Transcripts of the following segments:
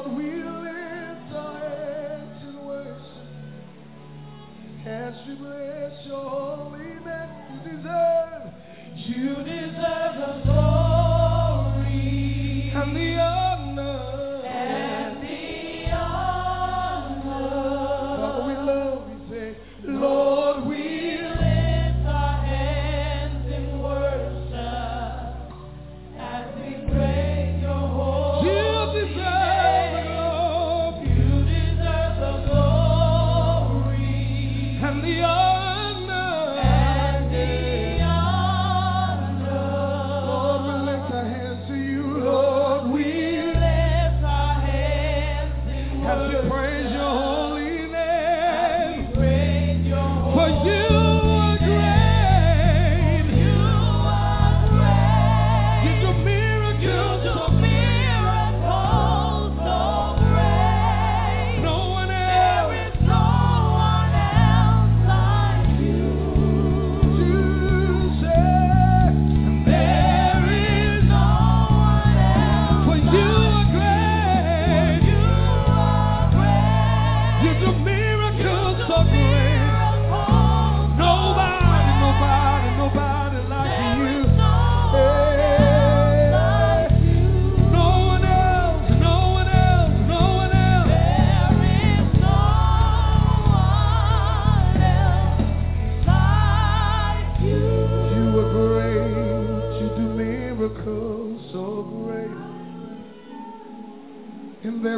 Lord, we lift our hands in worship as we bless your holy name. You deserve, you deserve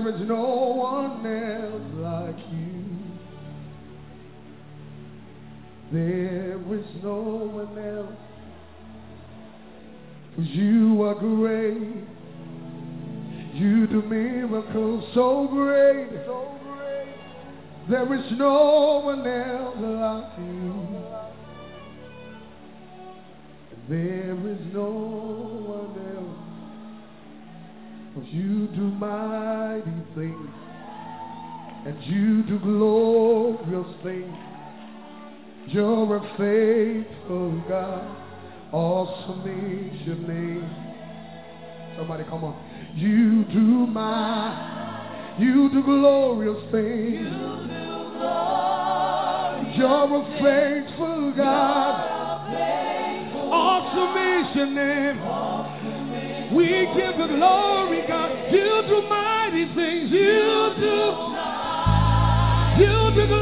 there is no one else like you. There is no one else. For you are great. You do miracles so great. So great. There is no one else like you. There is no. For you do mighty things. And you do glorious things. You're a faithful God. Awesome is your name. Somebody come on. You do my, you do glorious things. You're a faithful God. Awesome is your name. We give you glory, God. You do mighty things. You do. You do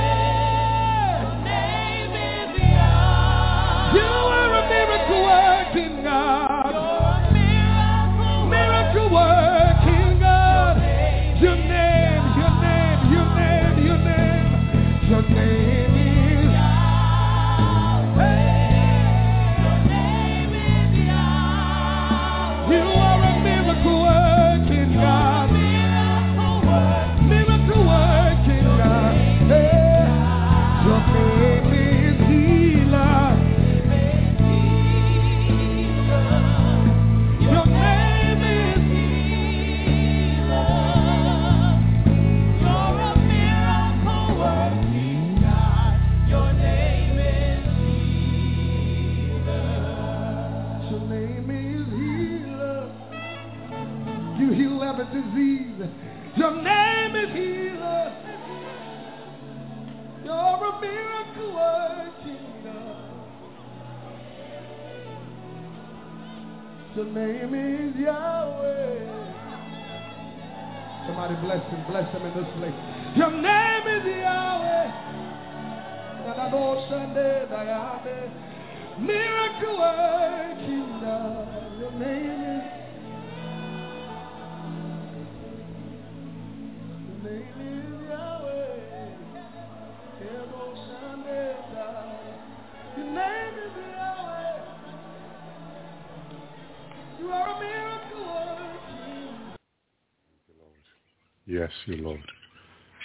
you Lord.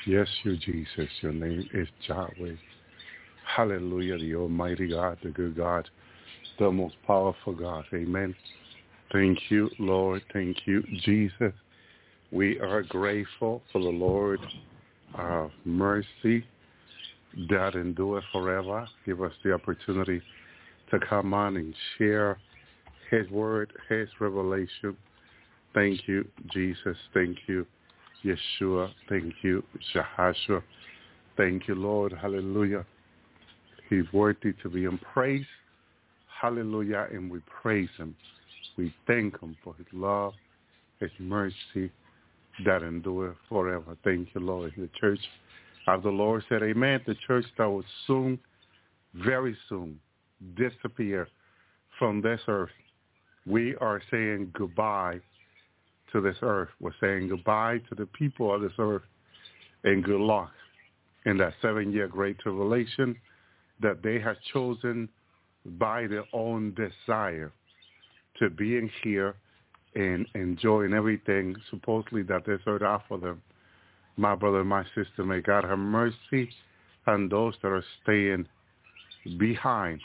Yes, you Jesus. Your name is Yahweh. Hallelujah, the Almighty God, the good God, the most powerful God. Amen. Thank you, Lord. Thank you, Jesus. We are grateful for the Lord uh, mercy that endure forever. Give us the opportunity to come on and share his word, his revelation. Thank you, Jesus. Thank you, Yeshua. Thank you, Shahashua. Thank you, Lord. Hallelujah. He's worthy to be in praise. Hallelujah. And we praise him. We thank him for his love, his mercy that endure forever. Thank you, Lord. The church of the Lord said, Amen. The church that will soon, very soon, disappear from this earth. We are saying goodbye to this earth. We're saying goodbye to the people of this earth and good luck in that seven-year great tribulation that they have chosen by their own desire to be in here and enjoying everything supposedly that this earth offer them. My brother and my sister, may God have mercy on those that are staying behind.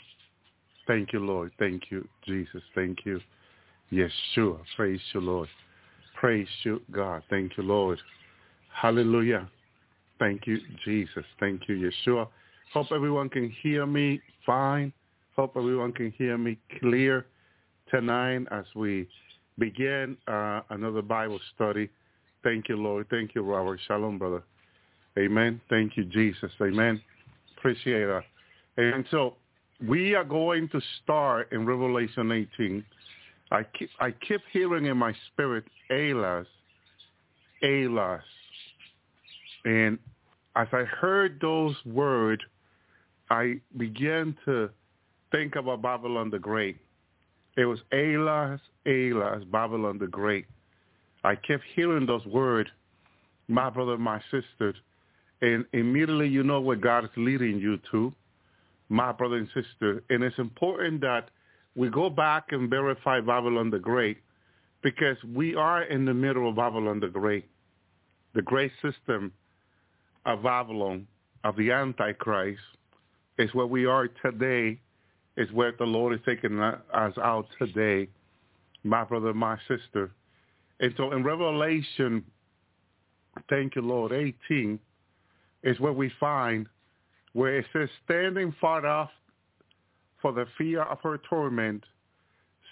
Thank you, Lord. Thank you, Jesus. Thank you, Yeshua. Praise you, Lord. Praise you, God. Thank you, Lord. Hallelujah. Thank you, Jesus. Thank you, Yeshua. Hope everyone can hear me fine. Hope everyone can hear me clear tonight as we begin uh, another Bible study. Thank you, Lord. Thank you, Robert. Shalom, brother. Amen. Thank you, Jesus. Amen. Appreciate that. And so we are going to start in Revelation 18. I keep, I keep hearing in my spirit, Elas, Elas. And as I heard those words, I began to think about Babylon the Great. It was Elas, Elas, Babylon the Great. I kept hearing those words, my brother, my sister, and immediately you know where God is leading you to, my brother and sister. And it's important that we go back and verify Babylon the Great because we are in the middle of Babylon the Great, the great system of Babylon, of the Antichrist, is where we are today, is where the Lord is taking us out today, my brother, my sister. And so in Revelation, thank you, Lord, 18 is where we find where it says, standing far off for the fear of her torment,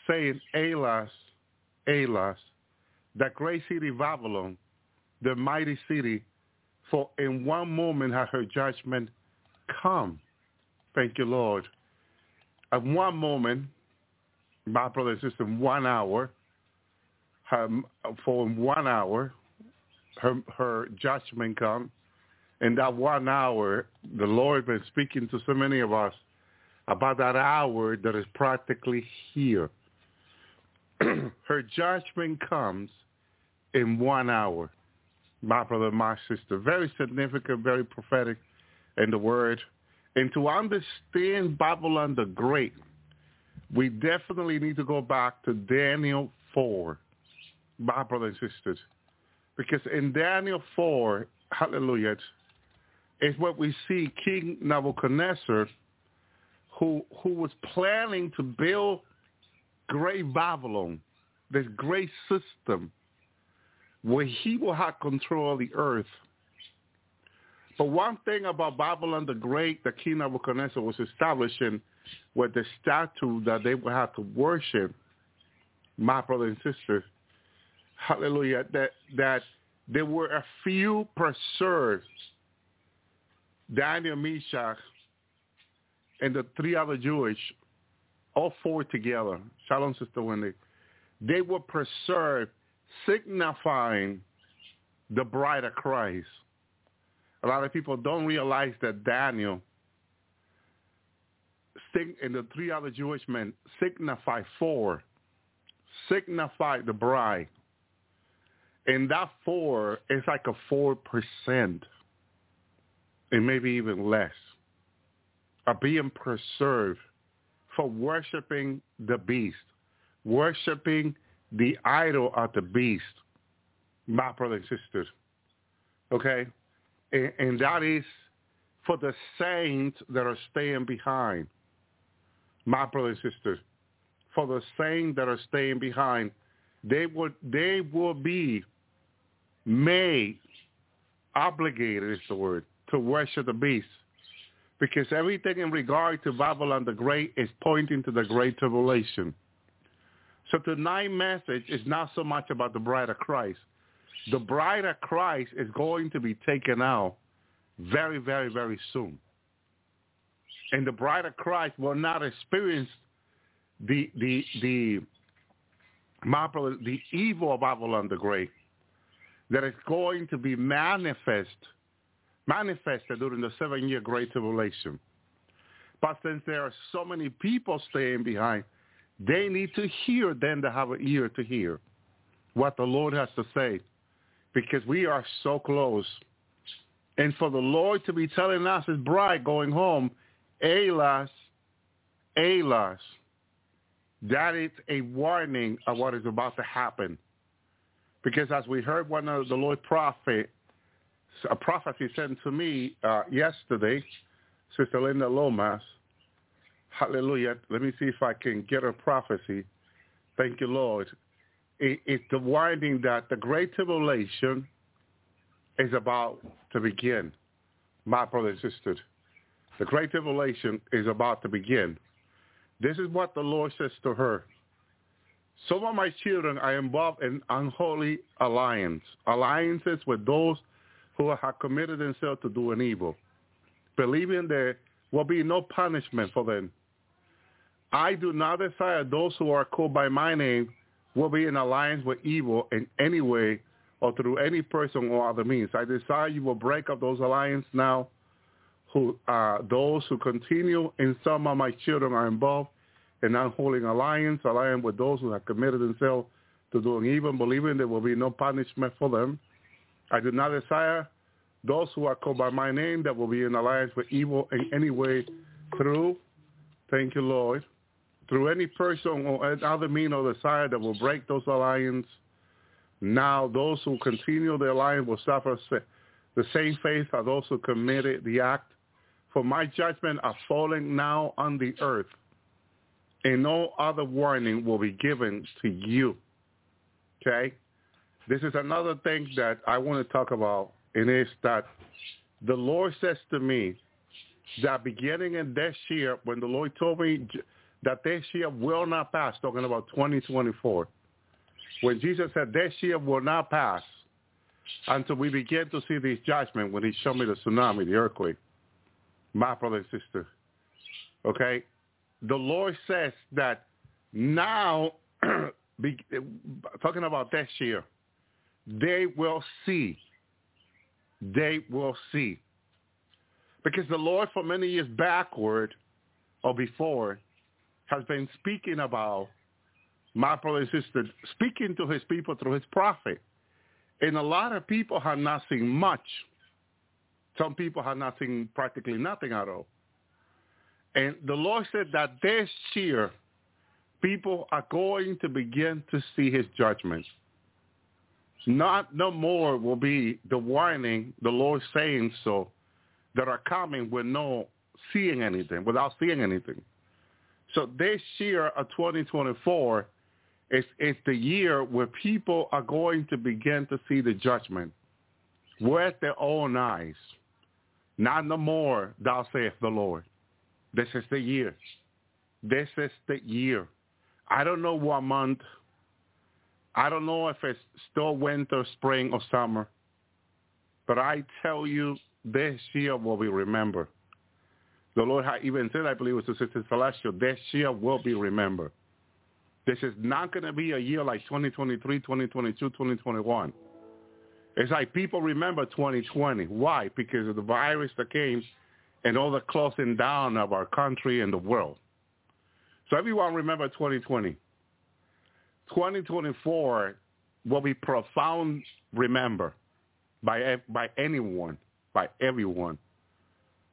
saying, Alas, Alas, that great city Babylon, the mighty city, for in one moment had her judgment come. Thank you, Lord. At one moment, my brother and sister, one hour, her, for one hour, her, her judgment come. In that one hour, the Lord has been speaking to so many of us about that hour that is practically here. her judgment comes in one hour. My brother, my sister, very significant, very prophetic in the word. And to understand Babylon the Great, we definitely need to go back to Daniel 4, my brothers and sisters. Because in Daniel 4, hallelujah, is what we see King Nebuchadnezzar, who, who was planning to build great Babylon, this great system, where he will have control of the earth. But one thing about Babylon the Great, the King Nebuchadnezzar was establishing with the statue that they would have to worship, my brothers and sisters, hallelujah, that, that there were a few preserved, Daniel, Meshach, and the three other Jewish, all four together, Shalom, Sister Wendy, they were preserved, signifying the bride of Christ. A lot of people don't realize that Daniel and the three other Jewish men signify four, signify the bride. And that four is like a four percent, and maybe even less, are being preserved for worshiping the beast, worshiping the idol of the beast, my brothers and sisters. Okay? And, and that is for the saints that are staying behind my brothers and sisters, for the saints that are staying behind, they would they will be made obligated is the word to worship the beast. Because everything in regard to Babylon the Great is pointing to the Great Tribulation. So tonight's message is not so much about the bride of Christ. The bride of Christ is going to be taken out very, very, very soon and the bride of Christ will not experience the the the the evil of Babylon the Great that is going to be manifest manifested during the seven year great tribulation. But since there are so many people staying behind, they need to hear then to have an ear to hear what the Lord has to say because we are so close. And for the Lord to be telling us his bride going home Alas, alas, that is a warning of what is about to happen. Because as we heard one of the Lord prophet, a prophecy sent to me uh, yesterday, Sister Linda Lomas, hallelujah. Let me see if I can get a prophecy. Thank you, Lord. It, it's the warning that the great tribulation is about to begin, my brothers and sisters. The great tribulation is about to begin. This is what the Lord says to her. Some of my children are involved in unholy alliance, alliances with those who have committed themselves to doing evil, believing there will be no punishment for them. I do not desire those who are called by my name will be in alliance with evil in any way or through any person or other means. I desire you will break up those alliances now who uh, those who continue and some of my children are involved in unholy alliance, alliance with those who have committed themselves to doing evil, believing there will be no punishment for them. I do not desire those who are called by my name that will be in alliance with evil in any way through, thank you, Lord, through any person or other mean or desire that will break those alliances. Now those who continue the alliance will suffer the same fate as those who committed the act for my judgment are falling now on the earth, and no other warning will be given to you. Okay? This is another thing that I want to talk about, and it's that the Lord says to me, that beginning in this year, when the Lord told me that this year will not pass, talking about 2024, when Jesus said this year will not pass until we begin to see this judgment, when he showed me the tsunami, the earthquake, my brother and sister, okay, the Lord says that now, talking about this year, they will see. They will see. Because the Lord for many years backward or before has been speaking about my brother and sister, speaking to his people through his prophet. And a lot of people have not seen much. Some people have not seen practically nothing at all. And the Lord said that this year, people are going to begin to see his judgments. Not no more will be the warning, the Lord saying so, that are coming with no seeing anything, without seeing anything. So this year of 2024 is, is the year where people are going to begin to see the judgment with their own eyes. Not no more, thou saith the Lord. This is the year. This is the year. I don't know what month. I don't know if it's still winter, spring, or summer. But I tell you, this year will be remembered. The Lord had even said, I believe it was to Sister Celestial, this year will be remembered. This is not going to be a year like 2023, 2022, 2021. It's like people remember 2020. Why? Because of the virus that came and all the closing down of our country and the world. So everyone remember 2020. 2024 will be profound remember by by anyone, by everyone,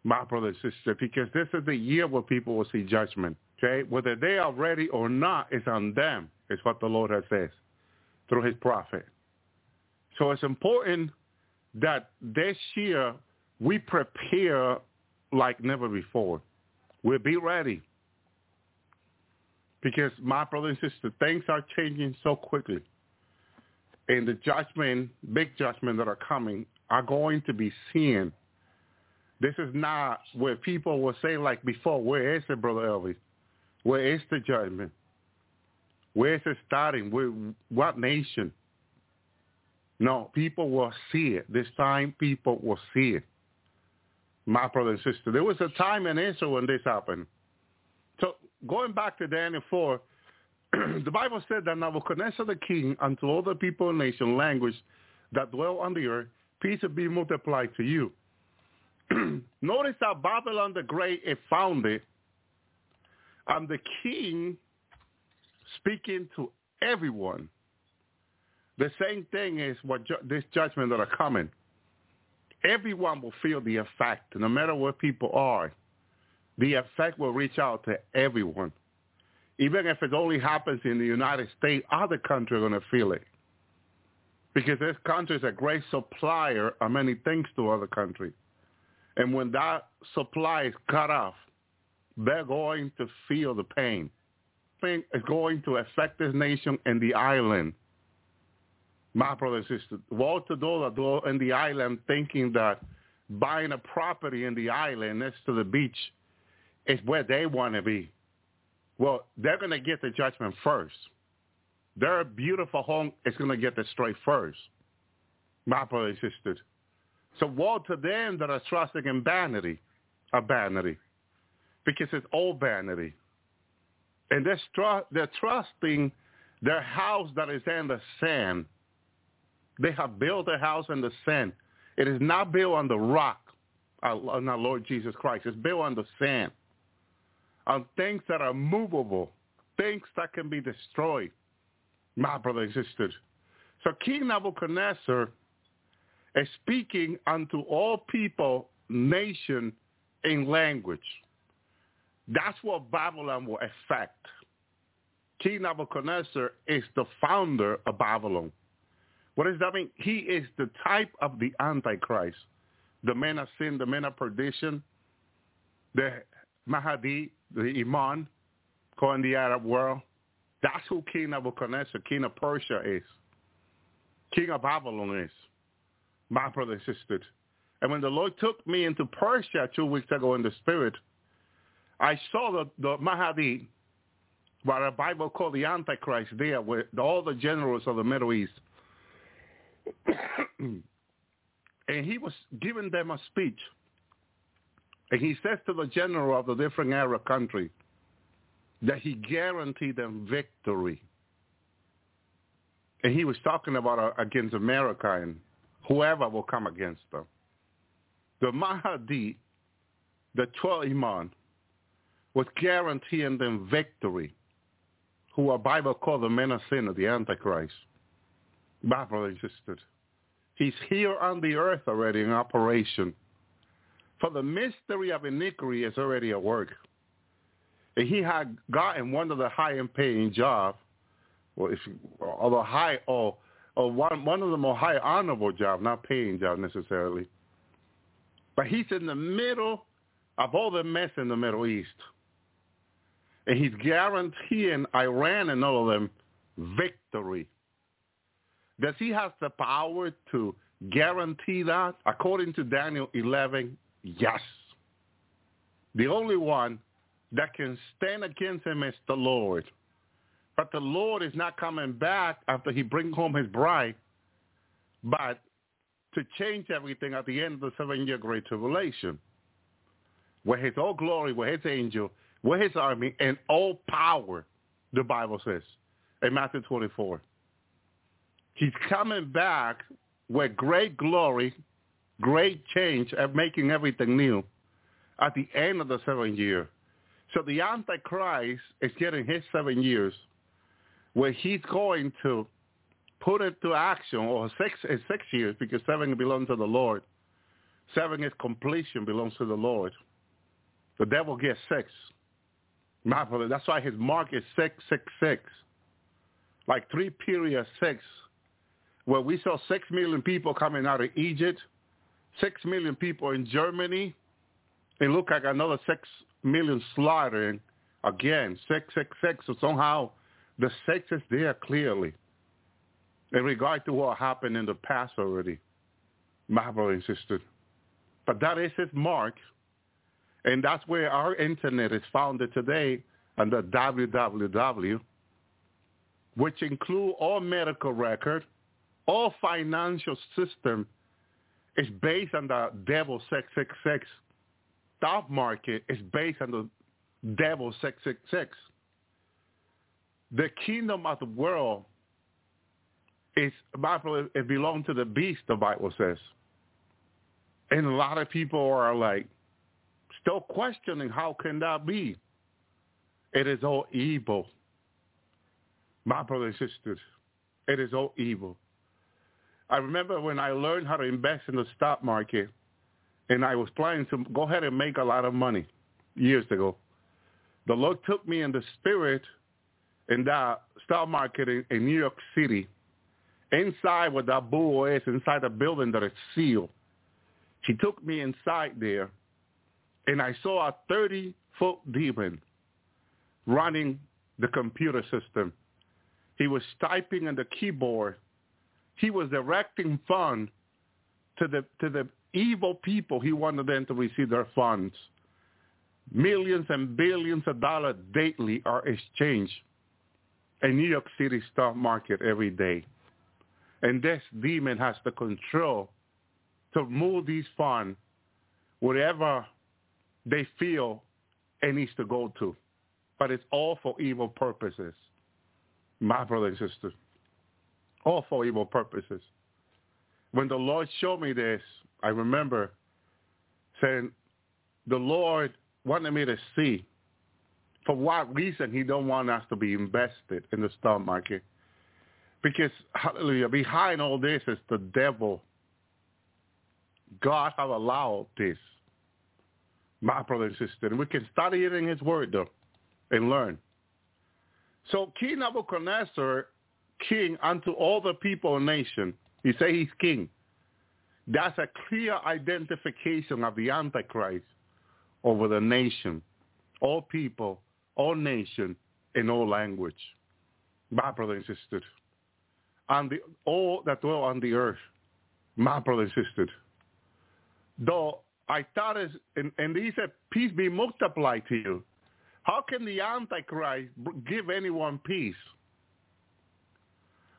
my brother and sister, because this is the year where people will see judgment. Okay, whether they are ready or not is on them. Is what the Lord has said through His prophet. So it's important that this year we prepare like never before. We'll be ready. Because my brother and sister, things are changing so quickly. And the judgment, big judgment that are coming are going to be seen. This is not where people will say like before, where is it, Brother Elvis? Where is the judgment? Where is it starting? Where, what nation? No, people will see it. This time people will see it my brother and sister. There was a time in Israel when this happened. So going back to Daniel 4, the Bible said that Nebuchadnezzar the king unto all the people, and nation, language that dwell on the earth, peace will be multiplied to you. Notice that Babylon the Great is founded and the king speaking to everyone. The same thing is what ju- this judgment that are coming everyone will feel the effect, no matter where people are. The effect will reach out to everyone. Even if it only happens in the United States, other countries are going to feel it. Because this country is a great supplier of many things to other countries. And when that supply is cut off, they're going to feel the pain. Pain is going to affect this nation and the island my brother and sister, woe to those in the island thinking that buying a property in the island next to the beach is where they want to be. Well, they're going to get the judgment first. Their beautiful home is going to get destroyed first, my brother and sisters. So woe to them that are trusting in vanity, a vanity, because it's all vanity. And they're, str- they're trusting their house that is in the sand they have built a house in the sand. It is not built on the rock, uh, on our Lord Jesus Christ. It's built on the sand, on things that are movable, things that can be destroyed. My brother and sisters. So King Nebuchadnezzar is speaking unto all people, nation, in language. That's what Babylon will affect. King Nebuchadnezzar is the founder of Babylon. What does that mean? He is the type of the Antichrist, the man of sin, the man of perdition, the Mahdi, the Imam, called in the Arab world. That's who King Nebuchadnezzar, King of Persia is. King of Babylon is. My brother and sisters. And when the Lord took me into Persia two weeks ago in the spirit, I saw the, the Mahdi, what the Bible called the Antichrist there with all the generals of the Middle East. and he was giving them a speech. And he says to the general of the different Arab country that he guaranteed them victory. And he was talking about uh, against America and whoever will come against them. The Mahdi, the 12 Imam, was guaranteeing them victory, who our Bible called the men of sin, the Antichrist. And sister, he's here on the earth already in operation. For the mystery of iniquity is already at work. And he had gotten one of the high paying jobs, or or the high or or one one of the more high honorable jobs, not paying job necessarily. But he's in the middle of all the mess in the Middle East. And he's guaranteeing Iran and all of them victory. Does he have the power to guarantee that? According to Daniel 11, yes. The only one that can stand against him is the Lord. But the Lord is not coming back after he brings home his bride, but to change everything at the end of the seven-year Great Tribulation, where his all glory, where his angel, where his army, and all power, the Bible says in Matthew 24. He's coming back with great glory, great change, and making everything new at the end of the seven year. So the Antichrist is getting his seven years where he's going to put it to action, or six is six years because seven belongs to the Lord. Seven is completion, belongs to the Lord. The devil gets six. That's why his mark is six, six, six. Like three period six, where we saw six million people coming out of Egypt, six million people in Germany. It looked like another six million slaughtering again, six, six, six. So somehow the six is there clearly in regard to what happened in the past already, my insisted. But that is his mark. And that's where our internet is founded today under www, which include all medical record, all financial system is based on the devil 666 stock market is based on the devil 666. The kingdom of the world is Bible it belongs to the beast, the Bible says. And a lot of people are like still questioning how can that be? It is all evil. My brothers and sisters, it is all evil. I remember when I learned how to invest in the stock market, and I was planning to go ahead and make a lot of money years ago. The Lord took me in the spirit in that stock market in, in New York City, inside where that bull is, inside the building that is sealed. He took me inside there, and I saw a 30-foot demon running the computer system. He was typing on the keyboard. He was directing funds to the to the evil people, he wanted them to receive their funds. Millions and billions of dollars daily are exchanged in New York City stock market every day. And this demon has the control to move these funds wherever they feel it needs to go to. But it's all for evil purposes. My brother and sister. All for evil purposes. When the Lord showed me this, I remember saying, the Lord wanted me to see for what reason he don't want us to be invested in the stock market. Because, hallelujah, behind all this is the devil. God have allowed this, my brother and sister. And we can study it in his word, though, and learn. So King Nebuchadnezzar, king unto all the people and nation, he say he's king. That's a clear identification of the Antichrist over the nation, all people, all nation, in all language. My brother and sister, and the, all that dwell on the earth, my brother and sister, though I thought and, and he said, peace be multiplied to you. How can the Antichrist give anyone peace?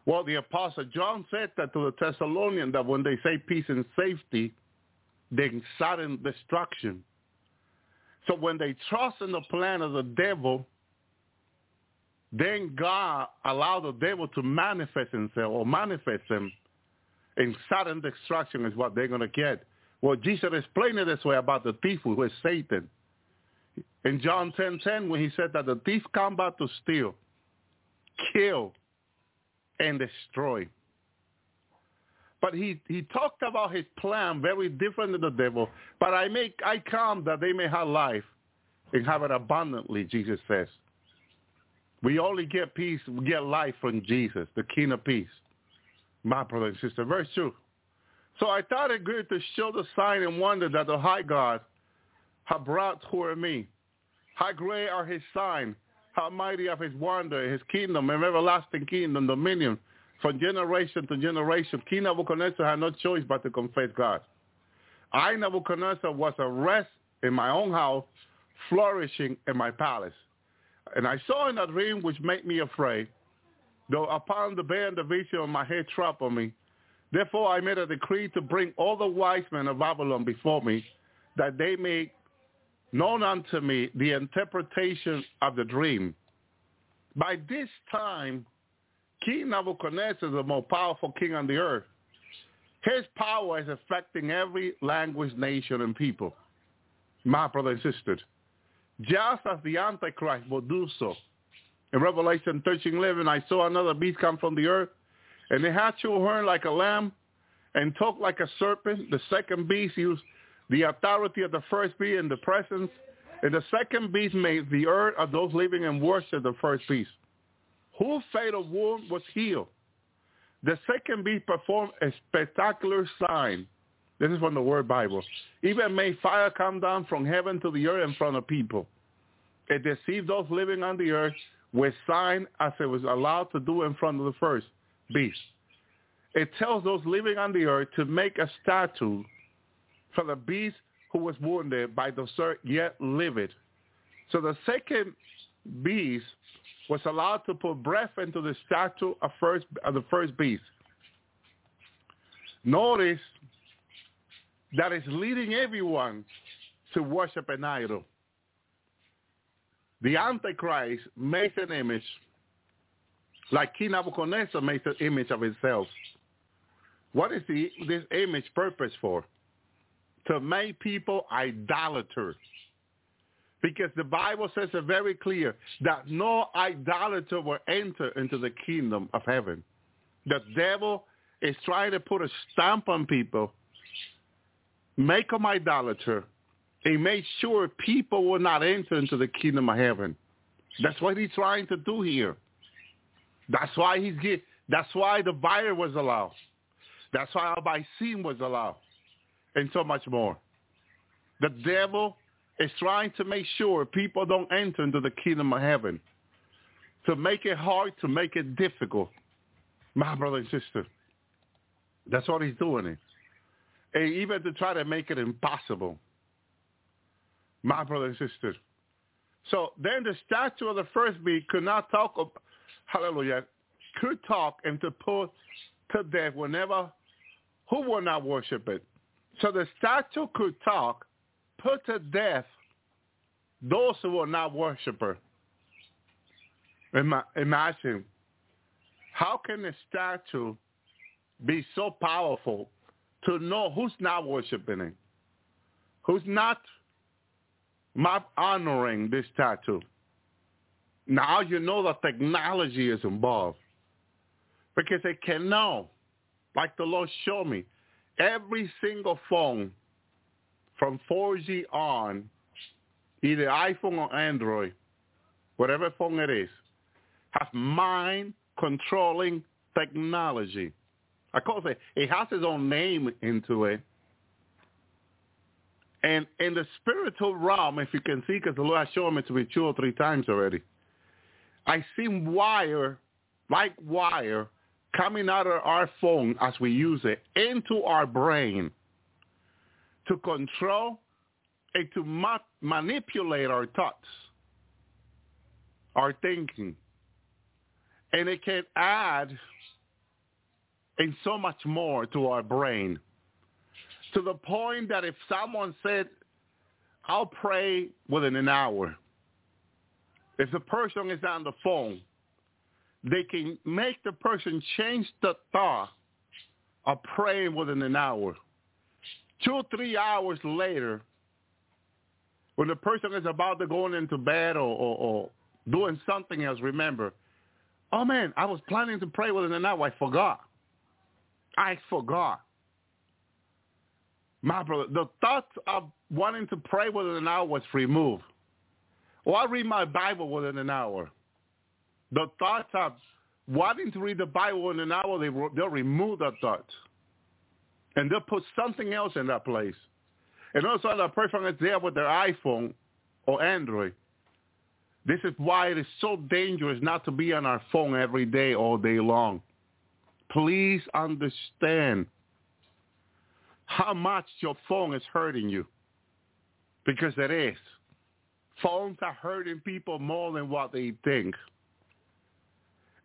Well, the Apostle John said that to the Thessalonians that when they say peace and safety, then sudden destruction. So when they trust in the plan of the devil, then God allowed the devil to manifest himself or manifest him in sudden destruction is what they're going to get. Well, Jesus explained it this way about the thief who is Satan. In John 10, 10, when he said that the thief come back to steal, kill, and destroy. But he, he talked about his plan very different than the devil. But I make I come that they may have life and have it abundantly, Jesus says. We only get peace, we get life from Jesus, the King of Peace. My brother and sister, very true. So I thought it good to show the sign and wonder that the high God had brought toward me. How great are his signs, how mighty of his wonder, his kingdom, and everlasting kingdom, dominion, from generation to generation. King Nebuchadnezzar had no choice but to confess God. I, Nebuchadnezzar, was a rest in my own house, flourishing in my palace. And I saw in a dream which made me afraid, though upon the bed the vision of my head troubled me. Therefore I made a decree to bring all the wise men of Babylon before me, that they may known unto me the interpretation of the dream. By this time, King Nebuchadnezzar is the most powerful king on the earth. His power is affecting every language, nation, and people. My brother and sisters, just as the Antichrist will do so. In Revelation 13, 11, I saw another beast come from the earth, and it had two horns like a lamb and talked like a serpent. The second beast used the authority of the first beast in the presence. And the second beast made the earth of those living and worship the first beast whose fatal wound was healed. The second beast performed a spectacular sign. This is from the Word Bible. Even made fire come down from heaven to the earth in front of people. It deceived those living on the earth with sign as it was allowed to do in front of the first beast. It tells those living on the earth to make a statue for the beast who was wounded by the sword yet liveth. So the second beast was allowed to put breath into the statue of, first, of the first beast. Notice that is leading everyone to worship an idol. The Antichrist makes an image like King Nebuchadnezzar makes an image of himself. What is the, this image purpose for? To make people idolaters. Because the Bible says it very clear that no idolater will enter into the kingdom of heaven. The devil is trying to put a stamp on people, make them idolater, and make sure people will not enter into the kingdom of heaven. That's what he's trying to do here. That's why he's get, that's why the buyer was allowed. That's why Al-Baisin was allowed. And so much more. The devil is trying to make sure people don't enter into the kingdom of heaven. To make it hard, to make it difficult. My brother and sister. That's what he's doing. It. And even to try to make it impossible. My brother and sister. So then the statue of the first beast could not talk, of, hallelujah, could talk and to put to death whenever who will not worship it. So the statue could talk put to death those who will not worship her. Imagine, how can a statue be so powerful to know who's not worshiping it, who's not honoring this statue? Now you know the technology is involved because it can know, like the Lord showed me, every single phone from 4G on, either iPhone or Android, whatever phone it is, has mind-controlling technology. I call it, it has its own name into it. And in the spiritual realm, if you can see, because the Lord has shown me to be two or three times already, I see wire, like wire, coming out of our phone as we use it into our brain to control and to ma- manipulate our thoughts, our thinking. And it can add and so much more to our brain to the point that if someone said, I'll pray within an hour, if the person is on the phone, they can make the person change the thought of praying within an hour. Two or three hours later, when the person is about to go into bed or, or, or doing something else, remember, oh man, I was planning to pray within an hour. I forgot. I forgot. My brother, the thought of wanting to pray within an hour was removed. Or I read my Bible within an hour. The thought of wanting to read the Bible in an hour, they, they'll remove that thought. And they'll put something else in that place. And also the person is there with their iPhone or Android. This is why it is so dangerous not to be on our phone every day, all day long. Please understand how much your phone is hurting you. Because it is. Phones are hurting people more than what they think.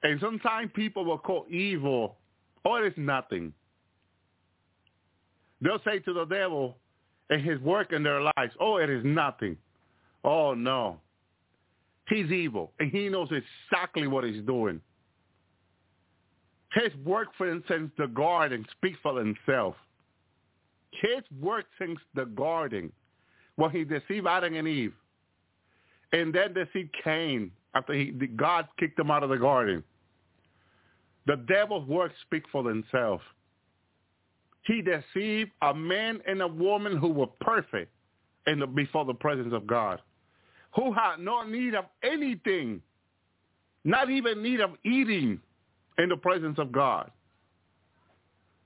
And sometimes people will call evil, oh, it is nothing. They'll say to the devil and his work in their lives, oh, it is nothing. Oh, no. He's evil, and he knows exactly what he's doing. His work for since the garden speaks for himself. His work since the garden when he deceived Adam and Eve and then deceived Cain after he, God kicked him out of the garden. The devil's works speak for themselves. He deceived a man and a woman who were perfect in the, before the presence of God, who had no need of anything, not even need of eating in the presence of God.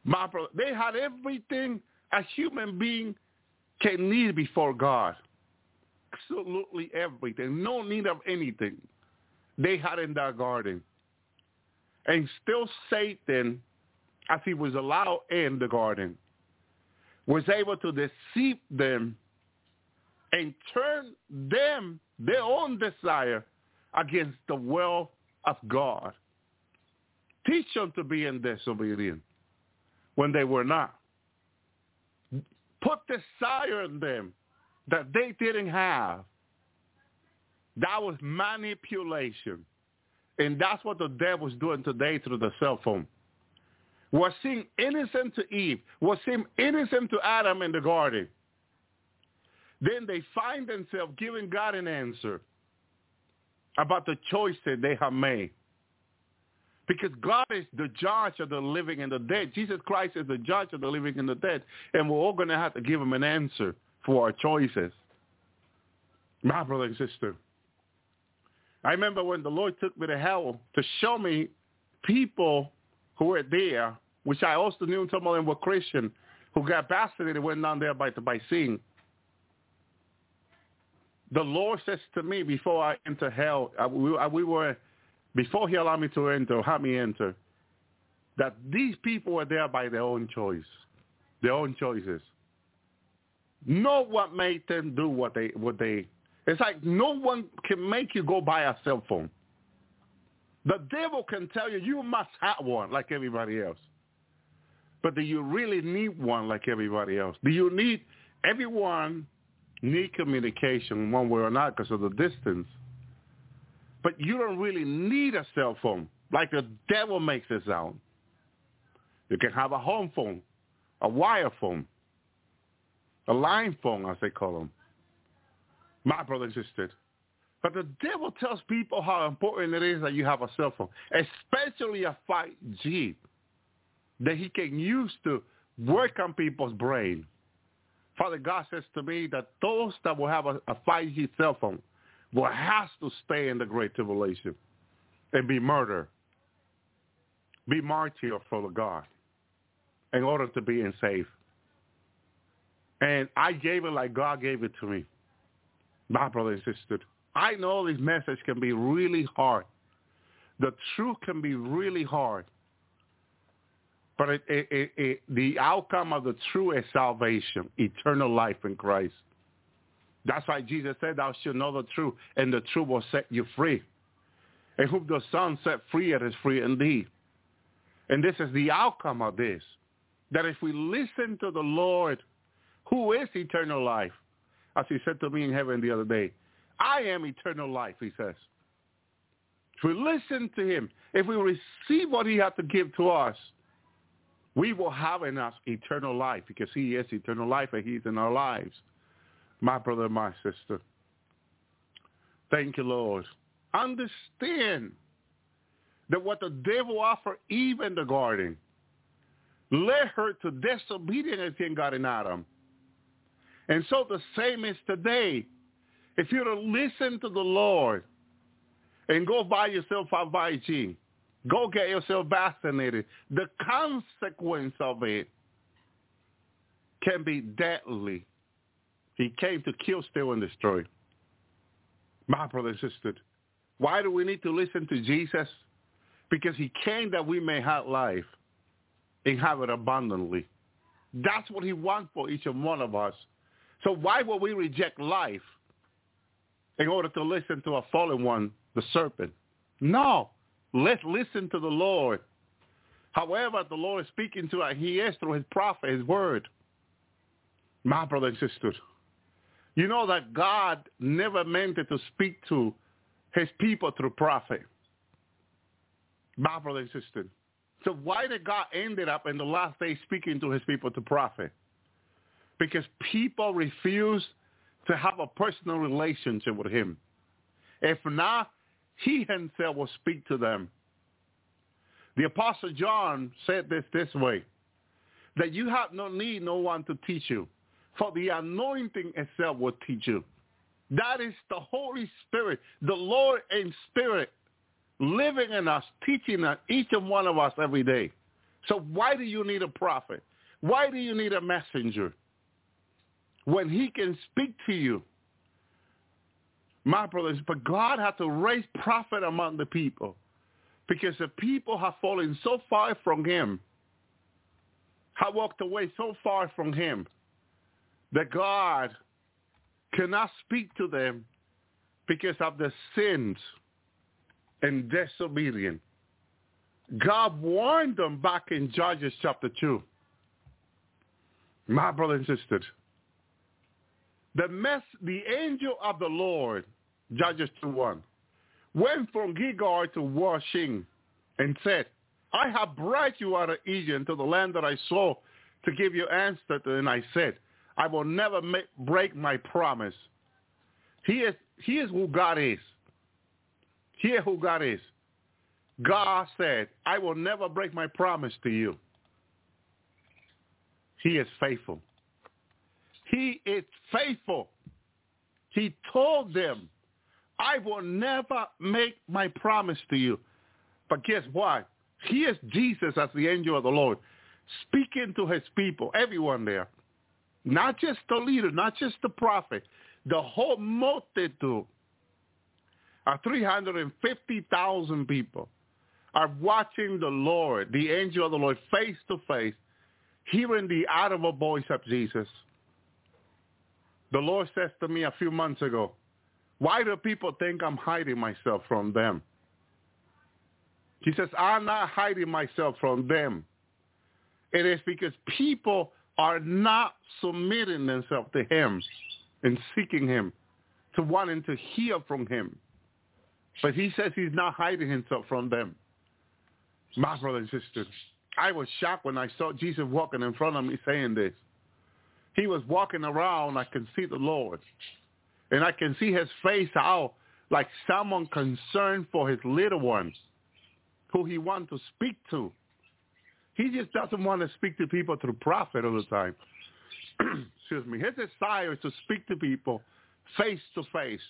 My they had everything a human being can need before God. Absolutely everything. No need of anything. They had in that garden. And still Satan, as he was allowed in the garden, was able to deceive them and turn them, their own desire, against the will of God. Teach them to be in disobedience when they were not. Put desire in them that they didn't have. That was manipulation. And that's what the devil's doing today through the cell phone. Was seem innocent to Eve. Was seem innocent to Adam in the garden. Then they find themselves giving God an answer about the choice that they have made. Because God is the judge of the living and the dead. Jesus Christ is the judge of the living and the dead. And we're all going to have to give him an answer for our choices. My brother and sister. I remember when the Lord took me to hell to show me people who were there, which I also knew some of them were Christian, who got and went down there by, by seeing. The Lord says to me before I enter hell, I, we, I, we were before he allowed me to enter, had me enter, that these people were there by their own choice, their own choices. No what made them do what they what they. It's like no one can make you go buy a cell phone. The devil can tell you you must have one like everybody else. But do you really need one like everybody else? Do you need everyone need communication one way or not because of the distance? But you don't really need a cell phone like the devil makes it sound. You can have a home phone, a wire phone, a line phone, as they call them. My brother sister. But the devil tells people how important it is that you have a cell phone, especially a 5G that he can use to work on people's brain. Father God says to me that those that will have a, a 5G cell phone will have to stay in the great tribulation and be murdered, be martyred for the God in order to be in safe. And I gave it like God gave it to me. My brother and I know this message can be really hard. The truth can be really hard. But it, it, it, the outcome of the true is salvation, eternal life in Christ. That's why Jesus said, thou shalt know the truth, and the truth will set you free. And whom the Son set free, it is free indeed. And this is the outcome of this, that if we listen to the Lord, who is eternal life, as he said to me in heaven the other day, I am eternal life, he says. If we listen to him, if we receive what he has to give to us, we will have in us eternal life because he is eternal life and he's in our lives. My brother, my sister. Thank you, Lord. Understand that what the devil offered Eve in the garden led her to disobedience in God and Adam. And so the same is today. If you're to listen to the Lord and go buy yourself a 5G, go get yourself vaccinated, the consequence of it can be deadly. He came to kill, steal, and destroy. My brother and sister, why do we need to listen to Jesus? Because he came that we may have life and have it abundantly. That's what he wants for each and one of us. So why would we reject life in order to listen to a fallen one, the serpent? No. Let's listen to the Lord. However, the Lord is speaking to us. He is through his prophet, his word. My brother and sister, you know that God never meant to speak to his people through prophet. My brother and sister. So why did God ended up in the last day speaking to his people to prophet? Because people refuse to have a personal relationship with him. If not, he himself will speak to them. The Apostle John said this this way, that you have no need no one to teach you, for the anointing itself will teach you. That is the Holy Spirit, the Lord in spirit, living in us, teaching us, each and one of us every day. So why do you need a prophet? Why do you need a messenger? When he can speak to you. My brothers, but God had to raise prophet among the people because the people have fallen so far from him, have walked away so far from him that God cannot speak to them because of the sins and disobedience. God warned them back in Judges chapter 2. My brothers and sisters, the, mess, the angel of the Lord, Judges 2.1, went from Gilgal to Bochim and said, I have brought you out of Egypt to the land that I saw to give you answer. And I said, I will never make, break my promise. He is, he is who God is. Hear who God is. God said, I will never break my promise to you. He is faithful. He is faithful. He told them, I will never make my promise to you. But guess what? He is Jesus as the angel of the Lord, speaking to his people, everyone there. Not just the leader, not just the prophet, the whole multitude of 350,000 people are watching the Lord, the angel of the Lord, face to face, hearing the audible voice of Jesus. The Lord says to me a few months ago, why do people think I'm hiding myself from them? He says, I'm not hiding myself from them. It is because people are not submitting themselves to him and seeking him, to wanting to hear from him. But he says he's not hiding himself from them. My brothers and sisters, I was shocked when I saw Jesus walking in front of me saying this. He was walking around, I can see the Lord. And I can see his face out like someone concerned for his little ones who he wants to speak to. He just doesn't want to speak to people through prophet all the time. Excuse me. His desire is to speak to people face to face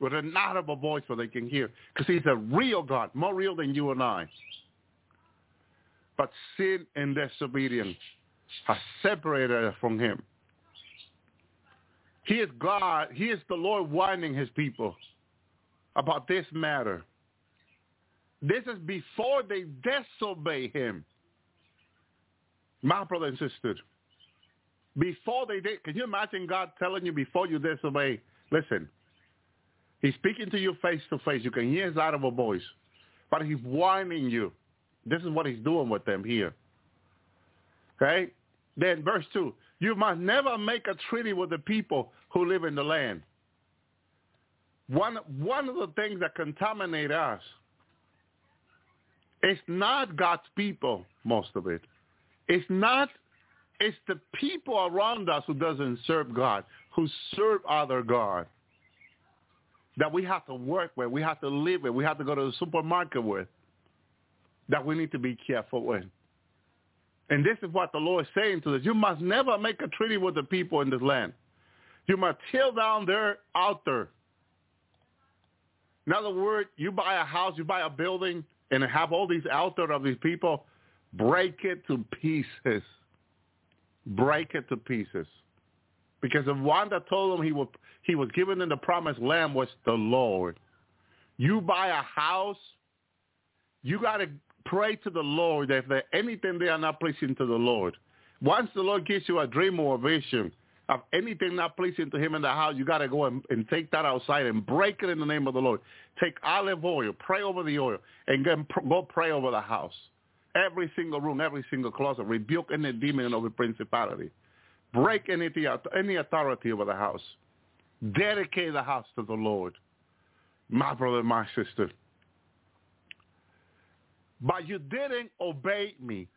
with an audible voice so they can hear. Because he's a real God, more real than you and I. But sin and disobedience has separated us from him. He is God. He is the Lord warning his people about this matter. This is before they disobey him. My brother and sister, before they did, can you imagine God telling you before you disobey, listen, he's speaking to you face to face. You can hear his audible voice, but he's warning you. This is what he's doing with them here. Okay? Then verse 2, you must never make a treaty with the people who live in the land. One, one of the things that contaminate us is not God's people, most of it. It's not, it's the people around us who doesn't serve God, who serve other God that we have to work with, we have to live with, we have to go to the supermarket with, that we need to be careful with. And this is what the Lord is saying to us. You must never make a treaty with the people in this land. You must tear down their altar. In other words, you buy a house, you buy a building, and have all these altar of these people, break it to pieces. Break it to pieces. Because the one that told him he was, he was given in the promised land was the Lord. You buy a house, you got to pray to the Lord if there's anything they are not pleasing to the Lord. Once the Lord gives you a dream or a vision of anything not pleasing to him in the house, you got to go and, and, take that outside and break it in the name of the Lord. Take olive oil, pray over the oil, and go pray over the house. Every single room, every single closet, rebuke any demon of the principality. Break any, any authority over the house. Dedicate the house to the Lord. My brother, my sister. But you didn't obey me.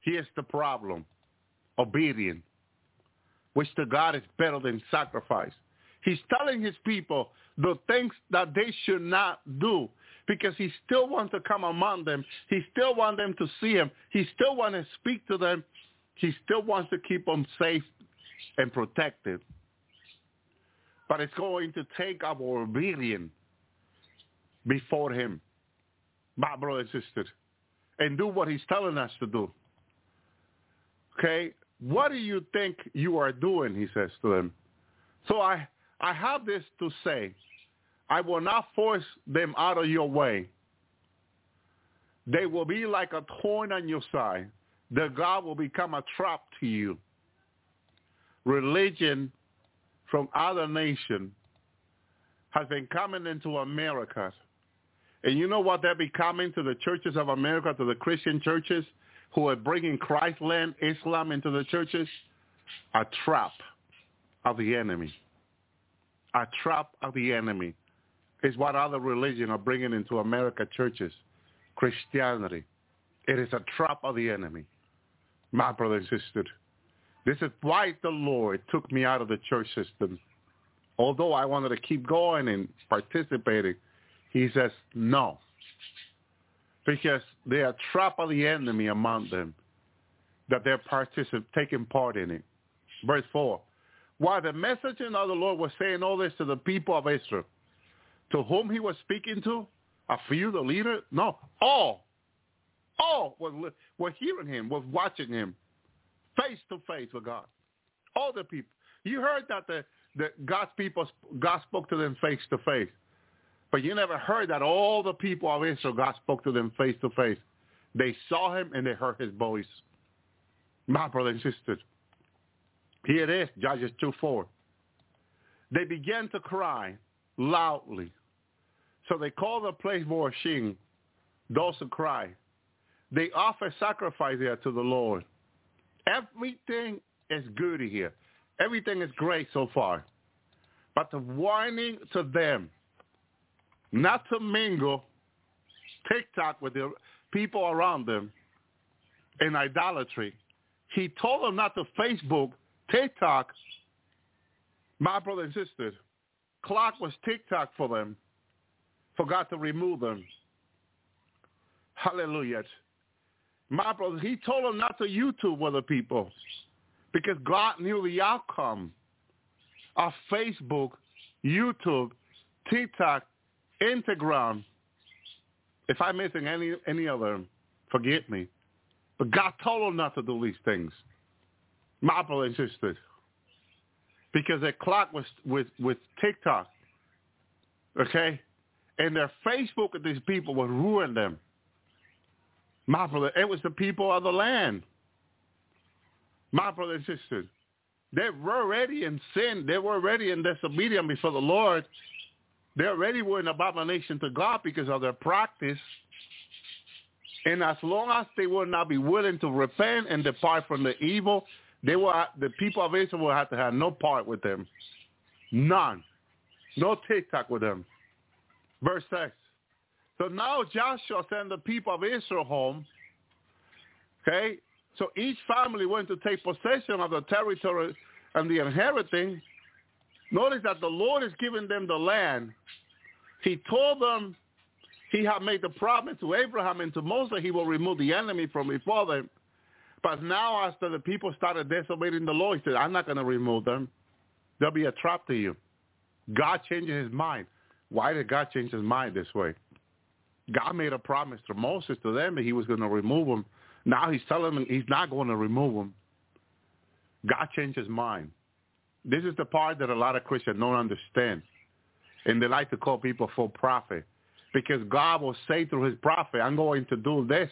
Here's the problem. Obedience, which to God is better than sacrifice. He's telling his people the things that they should not do because he still wants to come among them. He still wants them to see him. He still wants to speak to them. He still wants to keep them safe and protected. But it's going to take our obedience before him my brother and sister, and do what he's telling us to do. Okay? What do you think you are doing, he says to them. So I, I have this to say. I will not force them out of your way. They will be like a thorn on your side. The God will become a trap to you. Religion from other nations has been coming into America and you know what they're becoming to the churches of America, to the Christian churches who are bringing Chrislam, Islam into the churches? A trap of the enemy. A trap of the enemy is what other religions are bringing into America churches. Christianity. It is a trap of the enemy. My brother and sister, this is why the Lord took me out of the church system. Although I wanted to keep going and participating, he says, no. Because they are trapped of the enemy among them, that they're participating, taking part in it. Verse 4. While the messenger of the Lord was saying all this to the people of Israel, to whom he was speaking to, a few, the leader? No, all. All were, were hearing him, was watching him face to face with God. All the people. You heard that the, the God's people, God spoke to them face to face. But you never heard that all the people of Israel, God spoke to them face to face. They saw him and they heard his voice. My brother and sisters, here it is, Judges 2.4. They began to cry loudly. So they called the place Bochim, those who cry. They offer sacrifice there to the Lord. Everything is good here. Everything is great so far. But the warning to them not to mingle TikTok with the people around them in idolatry. He told them not to Facebook, TikTok. My brother and sister, clock was TikTok for them. Forgot to remove them. Hallelujah. My brother, he told them not to YouTube with the people because God knew the outcome of Facebook, YouTube, TikTok, Instagram. If I'm missing any any of them, forget me. But God told them not to do these things. My brother sisters. Because their clock was with, with TikTok. Okay? And their Facebook of these people would ruin them. My brother, it was the people of the land. My brother and sisters, they were already in sin. They were already in disobedience before the Lord. They already were an abomination to God because of their practice. And as long as they will not be willing to repent and depart from the evil, they will, the people of Israel will have to have no part with them. None. No TikTok with them. Verse 6. So now Joshua sent the people of Israel home. Okay? So each family went to take possession of the territory and the inheriting. Notice that the Lord is giving them the land. He told them he had made the promise to Abraham and to Moses he will remove the enemy from before them. But now after the people started disobeying the law, he said, I'm not going to remove them. They'll be a trap to you. God changed his mind. Why did God change his mind this way? God made a promise to Moses to them that he was going to remove them. Now he's telling them he's not going to remove them. God changed his mind. This is the part that a lot of Christians don't understand. And they like to call people full prophet. Because God will say through his prophet, I'm going to do this.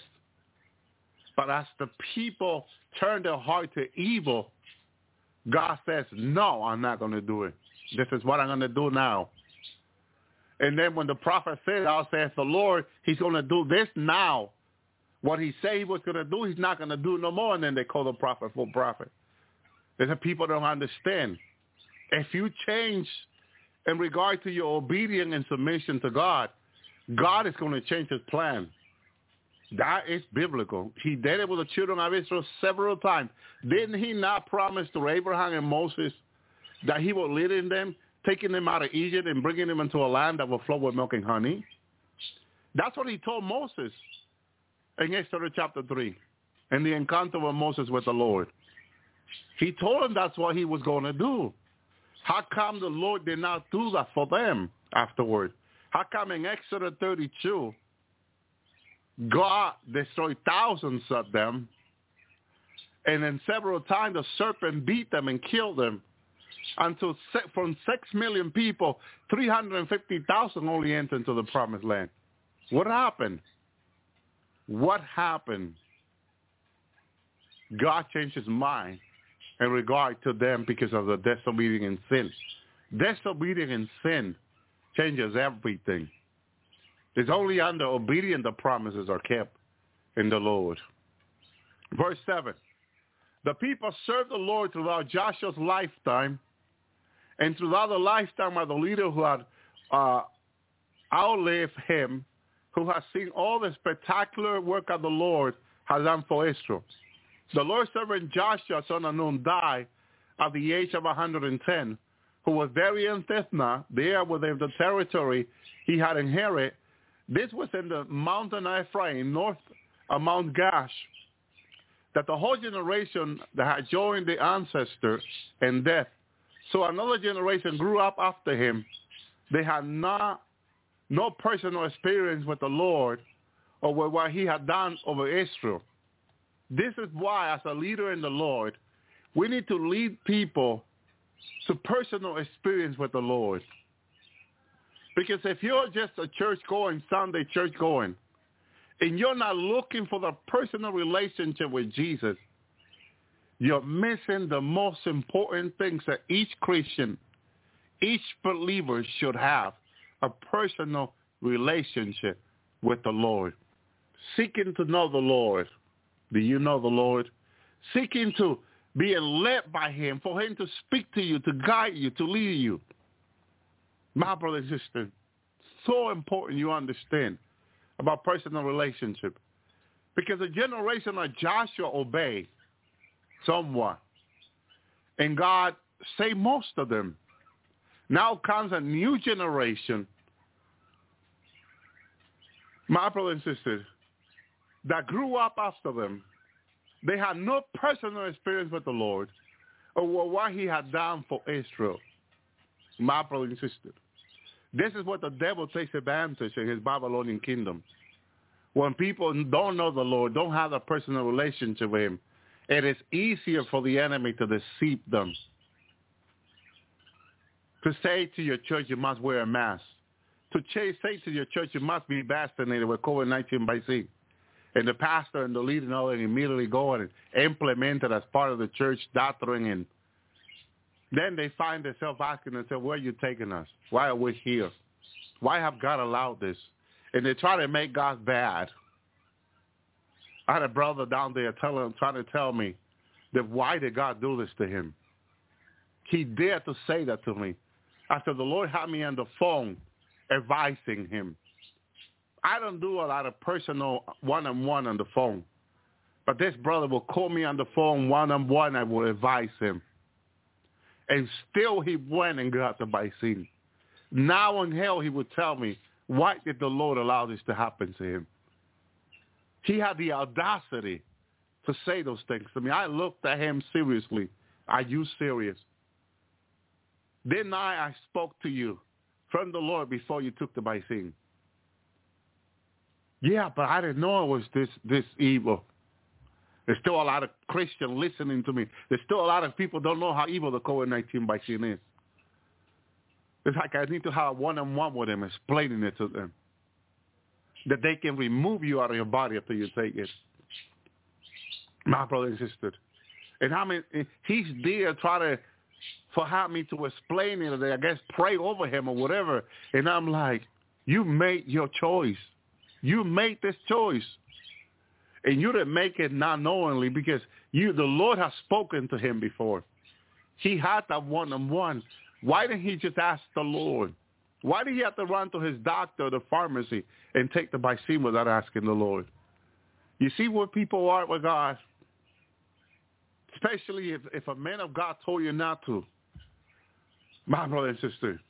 But as the people turn their heart to evil, God says, no, I'm not going to do it. This is what I'm going to do now. And then when the prophet said, I'll say, the Lord, he's going to do this now. What he said he was going to do, he's not going to do no more. And then they call the prophet full prophet. The people don't understand. If you change in regard to your obedience and submission to God, God is going to change his plan. That is biblical. He did it with the children of Israel several times. Didn't he not promise to Abraham and Moses that he would lead in them, taking them out of Egypt and bringing them into a land that will flow with milk and honey? That's what he told Moses in Exodus chapter 3 in the encounter of Moses with the Lord. He told him that's what he was going to do. How come the Lord did not do that for them afterward? How come in Exodus 32, God destroyed thousands of them. And then several times the serpent beat them and killed them. Until from 6 million people, 350,000 only entered into the promised land. What happened? What happened? God changed his mind in regard to them because of the disobedience and sin. Disobedience and sin changes everything. It's only under obedience the promises are kept in the Lord. Verse 7. The people served the Lord throughout Joshua's lifetime and throughout the lifetime of the leader who had uh, outlived him, who has seen all the spectacular work of the Lord has done for Israel. The Lord's servant Joshua, son of Nun, died at the age of 110, who was buried in Thipnah, there within the territory he had inherited this was in the mountain Ephraim, north of Mount Gaash, that the whole generation that had joined the ancestor in death. So another generation grew up after him. They had not no personal experience with the Lord or with what he had done over Israel. This is why, as a leader in the Lord, we need to lead people to personal experience with the Lord. Because if you're just a church going, Sunday church going, and you're not looking for the personal relationship with Jesus, you're missing the most important things that each Christian, each believer should have, a personal relationship with the Lord. Seeking to know the Lord. Do you know the Lord? Seeking to be led by him, for him to speak to you, to guide you, to lead you. My brother and sister, so important you understand about personal relationship. Because the generation of Joshua obeyed somewhat. And God saved most of them. Now comes a new generation, my brother and sisters, that grew up after them. They had no personal experience with the Lord or what he had done for Israel. My brothers and sisters. This is what the devil takes advantage in his Babylonian kingdom. When people don't know the Lord, don't have a personal relationship with him, it is easier for the enemy to deceive them. To say to your church you must wear a mask. To say to your church you must be vaccinated with COVID-19 vaccine. And the pastor and the leader know and immediately go and implement it as part of the church doctrine and then they find themselves asking themselves, where are you taking us? Why are we here? Why have God allowed this? And they try to make God bad. I had a brother down there telling, trying to tell me that why did God do this to him? He dared to say that to me. After the Lord had me on the phone advising him. I don't do a lot of personal one-on-one on the phone. But this brother will call me on the phone one-on-one. I will advise him. And still he went and got the vaccine. Now in hell he would tell me, why did the Lord allow this to happen to him? He had the audacity to say those things to me. I looked at him seriously. Are you serious? Then I, I spoke to you from the Lord before you took the vaccine. Yeah, but I didn't know it was this this evil. There's still a lot of Christians listening to me. There's still a lot of people don't know how evil the COVID-19 vaccine is. It's like I need to have one-on-one with them, explaining it to them. That they can remove you out of your body after you take it. My brother and sister. And I mean, he's there trying to, for help me to explain it, or I guess pray over him or whatever. And I'm like, you made your choice. You made this choice. And you didn't make it not knowingly because you the Lord has spoken to him before. He had that one-on-one. Why didn't he just ask the Lord? Why did he have to run to his doctor, the pharmacy, and take the vaccine without asking the Lord? You see where people are with God? Especially if, if a man of God told you not to. My brother and sister,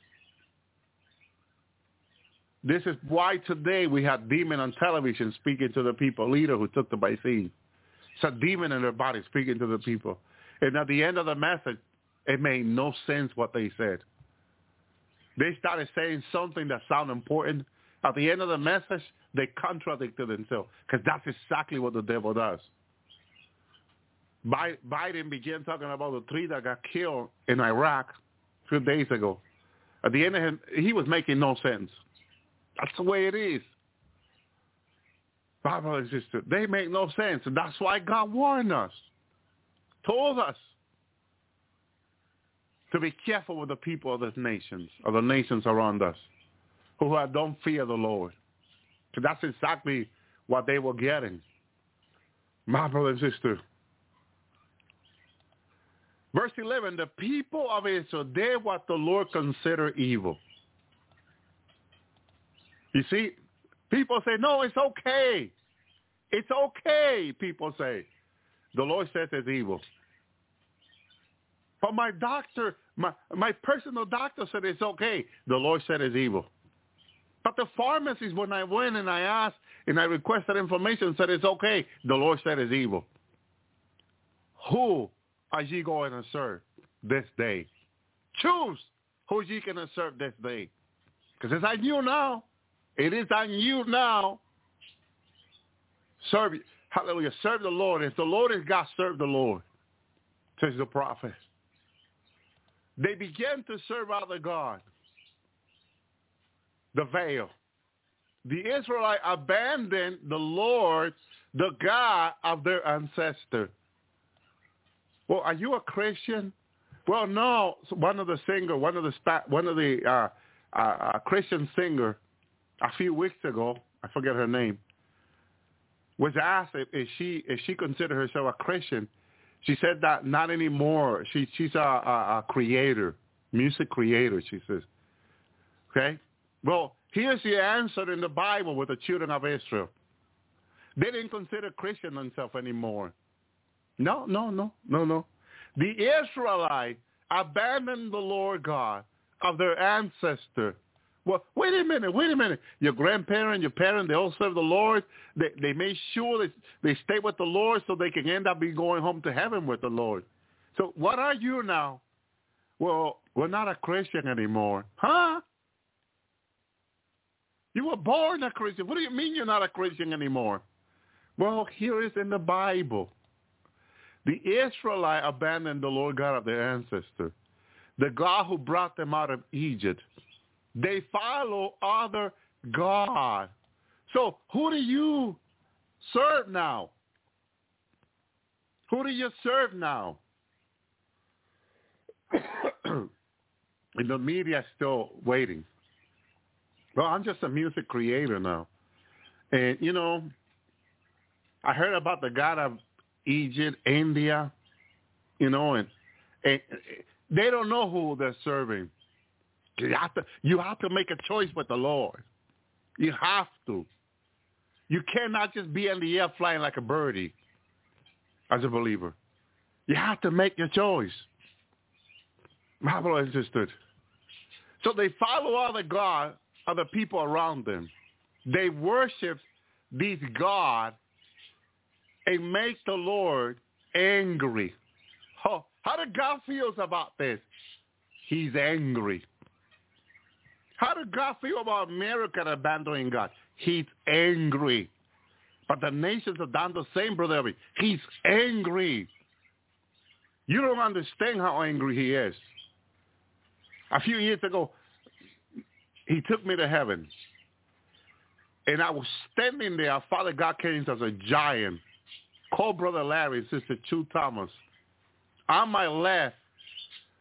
this is why today we have demon on television speaking to the people, leader who took the vaccine. It's a demon in their body speaking to the people. And at the end of the message, it made no sense what they said. They started saying something that sounded important. At the end of the message, they contradicted themselves because that's exactly what the devil does. Biden began talking about the three that got killed in Iraq a few days ago. At the end of him, he was making no sense. That's the way it is. Bible and sister, they make no sense. And that's why God warned us, told us to be careful with the people of the nations, of the nations around us, who don't fear the Lord. So that's exactly what they were getting. My brother and sister. Verse 11, the people of Israel did what the Lord considered evil. You see, people say, no, it's okay. It's okay, people say. The Lord says it's evil. But my doctor, my, my personal doctor said it's okay. The Lord said it's evil. But the pharmacist, when I went and I asked and I requested information, said it's okay. The Lord said it's evil. Who are ye going to serve this day? Choose who ye going to serve this day. Because it's I you now. It is on you now. Serve, hallelujah, serve the Lord. If the Lord is God, serve the Lord, says the prophet. They began to serve other God, the Baal. The Israelite abandoned the Lord, the God of their ancestor. Well, are you a Christian? Well, no. One of the singer, one of the one of the uh, uh, uh, Christian singer a few weeks ago, I forget her name, was asked if, if she if she considered herself a Christian. She said that not anymore. She she's a, a, a creator, music creator. She says, okay. Well, here's the answer in the Bible with the children of Israel. They didn't consider Christian themselves anymore. No, no, no, no, no. The Israelite abandoned the Lord God of their ancestor well, wait a minute, wait a minute. Your grandparent, your parent, they all serve the Lord. They they made sure that they stay with the Lord so they can end up be going home to heaven with the Lord. So what are you now? Well, we're not a Christian anymore. Huh? You were born a Christian. What do you mean you're not a Christian anymore? Well, here is in the Bible. The Israelites abandoned the Lord God of their ancestors, the God who brought them out of Egypt. They follow other God. So who do you serve now? Who do you serve now? and the media is still waiting. Well, I'm just a music creator now. And, you know, I heard about the God of Egypt, India, you know, and, and they don't know who they're serving. You have to you have to make a choice with the Lord. You have to. You cannot just be in the air flying like a birdie as a believer. You have to make your choice. My brothers and sisters. So they follow other God, other people around them. They worship these God and make the Lord angry. Oh, how do God feels about this? He's angry. How did God feel about America abandoning God? He's angry. But the nations have done the same, Brother Elvi. He's angry. You don't understand how angry he is. A few years ago, he took me to heaven. And I was standing there. Father God came as a giant. Called Brother Larry Sister Chu Thomas. On my left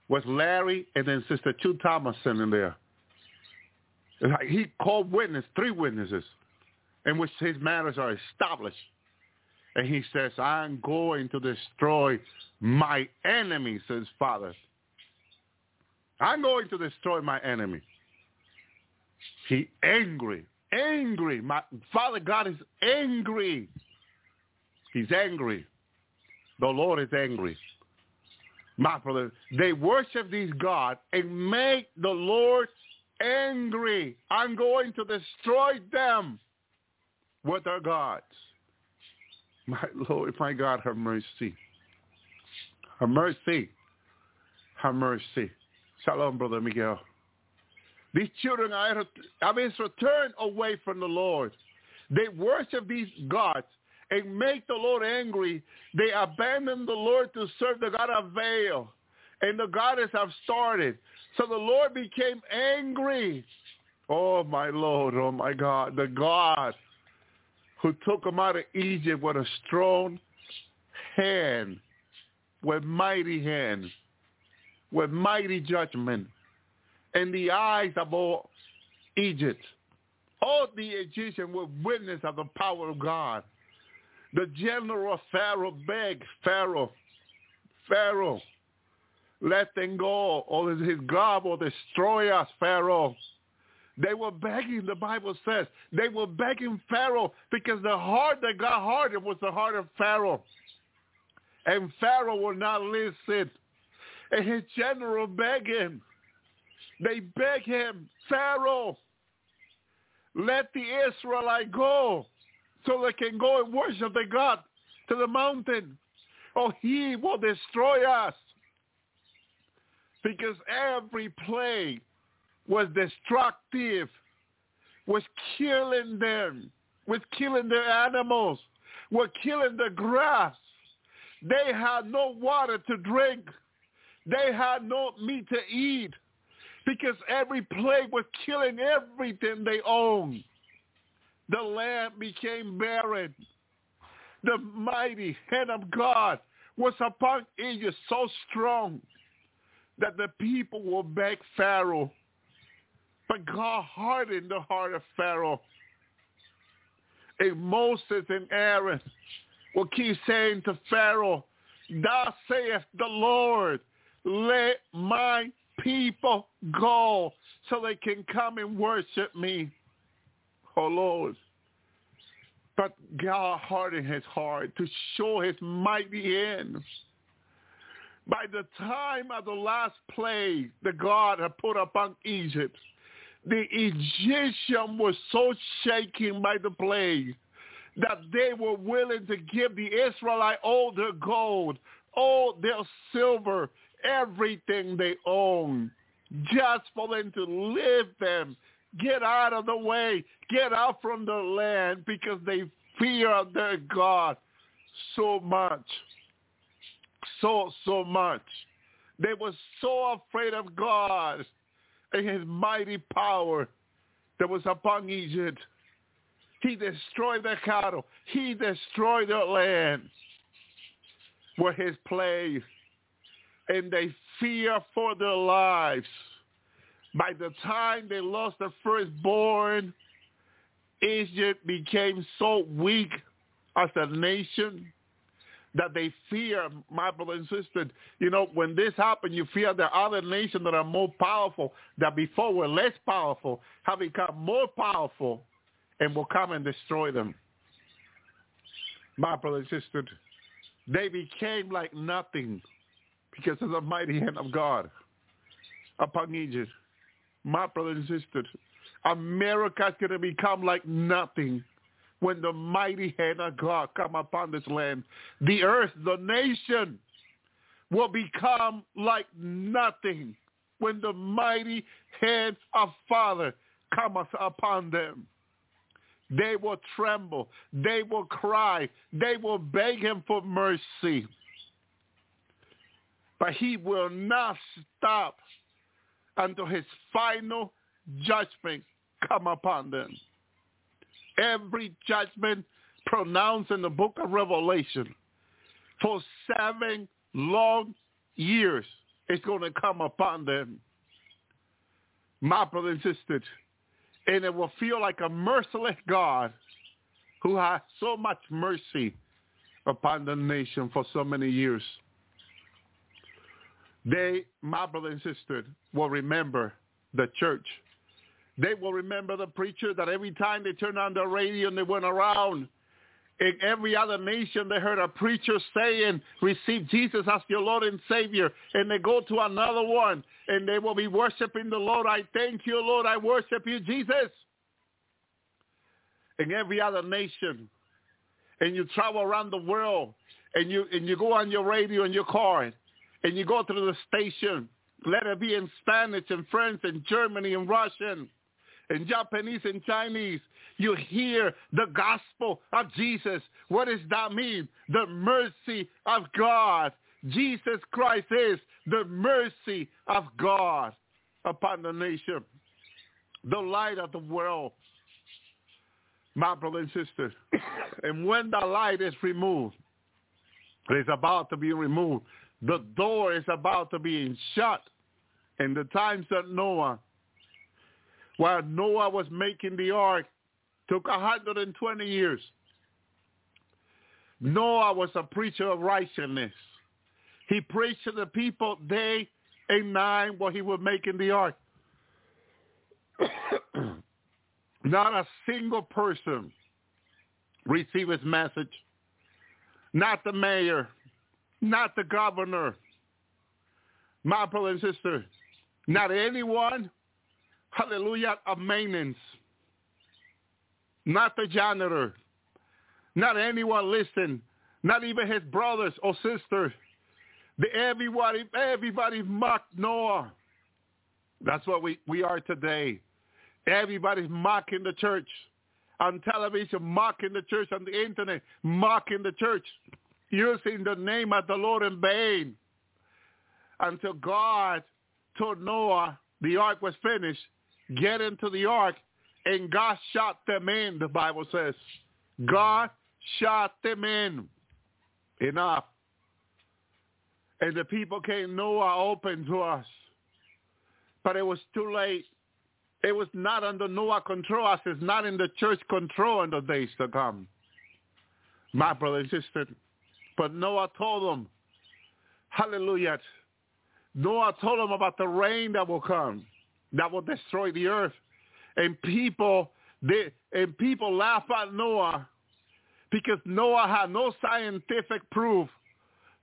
was Larry and then Sister Chu Thomas sitting there. He called witness, three witnesses, in which his matters are established. And he says, I'm going to destroy my enemy, says Father. I'm going to destroy my enemy. He angry, angry. My Father God is angry. He's angry. The Lord is angry. My brother, they worship these gods and make the Lord angry. I'm going to destroy them with their gods. My Lord, my God, have mercy. Have mercy. Have mercy. Shalom, Brother Miguel. These children are, I mean, returned away from the Lord. They worship these gods and make the Lord angry. They abandon the Lord to serve the God of Baal. And the goddess have started. So the Lord became angry. Oh, my Lord, oh, my God, the God who took them out of Egypt with a strong hand, with mighty hand, with mighty judgment, in the eyes of all Egypt. All the Egyptians were witness of the power of God. The general Pharaoh begged Pharaoh, Pharaoh, let them go, or his God will destroy us, Pharaoh. They were begging, the Bible says, they were begging Pharaoh because the heart that got hardened was the heart of Pharaoh. And Pharaoh would not listen. And his general begged him. They beg him, Pharaoh, let the Israelite go so they can go and worship the God to the mountain. Or he will destroy us because every plague was destructive, was killing them, was killing their animals, were killing the grass. They had no water to drink. They had no meat to eat because every plague was killing everything they owned. The land became barren. The mighty hand of God was upon Egypt so strong that the people will beg Pharaoh. But God hardened the heart of Pharaoh. And Moses and Aaron will keep saying to Pharaoh, Thou sayest the Lord, let my people go so they can come and worship me. Oh Lord. But God hardened his heart to show his mighty hands by the time of the last plague that God had put upon Egypt, the Egyptian was so shaken by the plague that they were willing to give the Israelite all their gold, all their silver, everything they owned, just for them to live them, get out of the way, get out from the land because they fear their God so much so, so much. They were so afraid of God and his mighty power that was upon Egypt. He destroyed their cattle. He destroyed their land where his place. And they fear for their lives. By the time they lost their firstborn, Egypt became so weak as a nation that they fear, my brother and sister. You know, when this happened, you fear that other nations that are more powerful, that before were less powerful, have become more powerful and will come and destroy them. My brother and sister, they became like nothing because of the mighty hand of God upon Egypt. My brother and sister, America is going to become like nothing when the mighty hand of God come upon this land. The earth, the nation, will become like nothing when the mighty hand of Father cometh upon them. They will tremble. They will cry. They will beg him for mercy. But he will not stop until his final judgment come upon them. Every judgment pronounced in the book of Revelation for seven long years is going to come upon them. My brother and sisters, and it will feel like a merciless God who has so much mercy upon the nation for so many years. They, my brother and sister, will remember the church. They will remember the preacher that every time they turned on the radio and they went around, in every other nation they heard a preacher saying, receive Jesus as your Lord and Savior. And they go to another one and they will be worshiping the Lord. I thank you, Lord. I worship you, Jesus. In every other nation. And you travel around the world and you, and you go on your radio in your car and you go to the station. Let it be in Spanish and French and Germany and Russian and Japanese and Chinese. You hear the gospel of Jesus. What does that mean? The mercy of God. Jesus Christ is the mercy of God upon the nation, the light of the world. My brother and sister, and when the light is removed, it is about to be removed. The door is about to be shut. In the times of Noah, while Noah was making the ark, took 120 years. Noah was a preacher of righteousness. He preached to the people day and night while he was making the ark. Not a single person received his message. Not the mayor, not the governor, my brother and sister, not anyone, hallelujah, of maintenance, not the janitor, not anyone listen, not even his brothers or sisters. The, everybody, everybody mocked Noah. That's what we, we are today. Everybody's mocking the church. On television, mocking the church. On the internet, mocking the church. Using the name of the Lord in vain. Until God told Noah the ark was finished, get into the ark, and God shot them in, the Bible says. God shot them in. Enough. And the people came, Noah open to us. But it was too late. It was not under Noah control as it's not in the church control in the days to come. My brother and sister, but Noah told them, hallelujah, Noah told them about the rain that will come, that will destroy the earth. And people, they, and people laugh at Noah because Noah had no scientific proof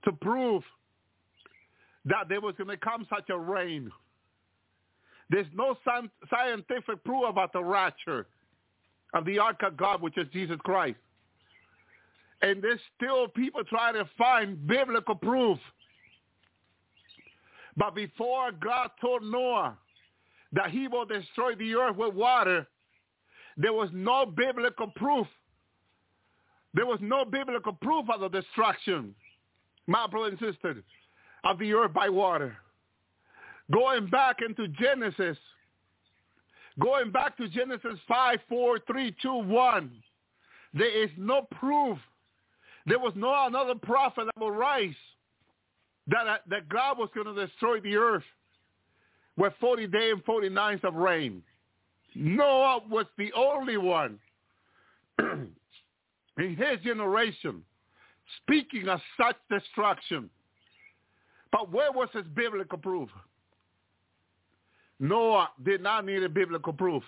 to prove that there was going to come such a rain. There's no scientific proof about the rapture of the ark of God, which is Jesus Christ. And there's still people trying to find biblical proof. But before God told Noah that he will destroy the earth with water, there was no biblical proof. There was no biblical proof of the destruction, my brother and sister, of the earth by water. Going back into Genesis, Going back to Genesis 5, 4, 3, 2, 1, there is no proof. There was no another prophet that will rise that, that God was going to destroy the earth with 40 days and 40 nights of rain. Noah was the only one in his generation speaking of such destruction. But where was his biblical proof? Noah did not need a biblical proof.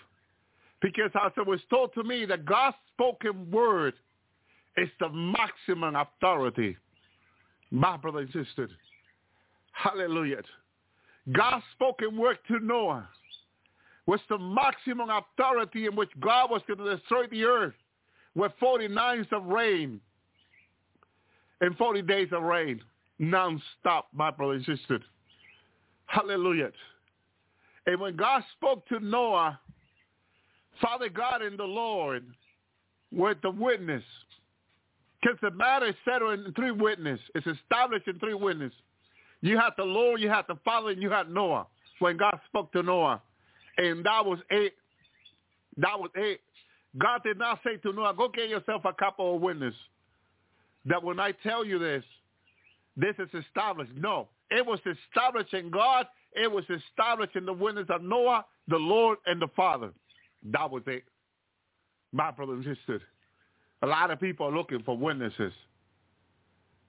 Because as it was told to me, the God's spoken word is the maximum authority. My brother and sister. Hallelujah. God's spoken word to Noah was the maximum authority in which God was going to destroy the earth with 40 nights of rain and 40 days of rain non-stop, my brother and sister. Hallelujah. And when God spoke to Noah, Father God and the Lord were the witness. Because the matter is settled in three witnesses. It's established in three witnesses. You had the Lord, you had the Father, and you had Noah when God spoke to Noah. And that was it. That was it. God did not say to Noah, go get yourself a couple of witnesses. That when I tell you this, this is established. No, it was established in God it was established in the witness of Noah, the Lord, and the Father. That was it. My brother and sister, a lot of people are looking for witnesses,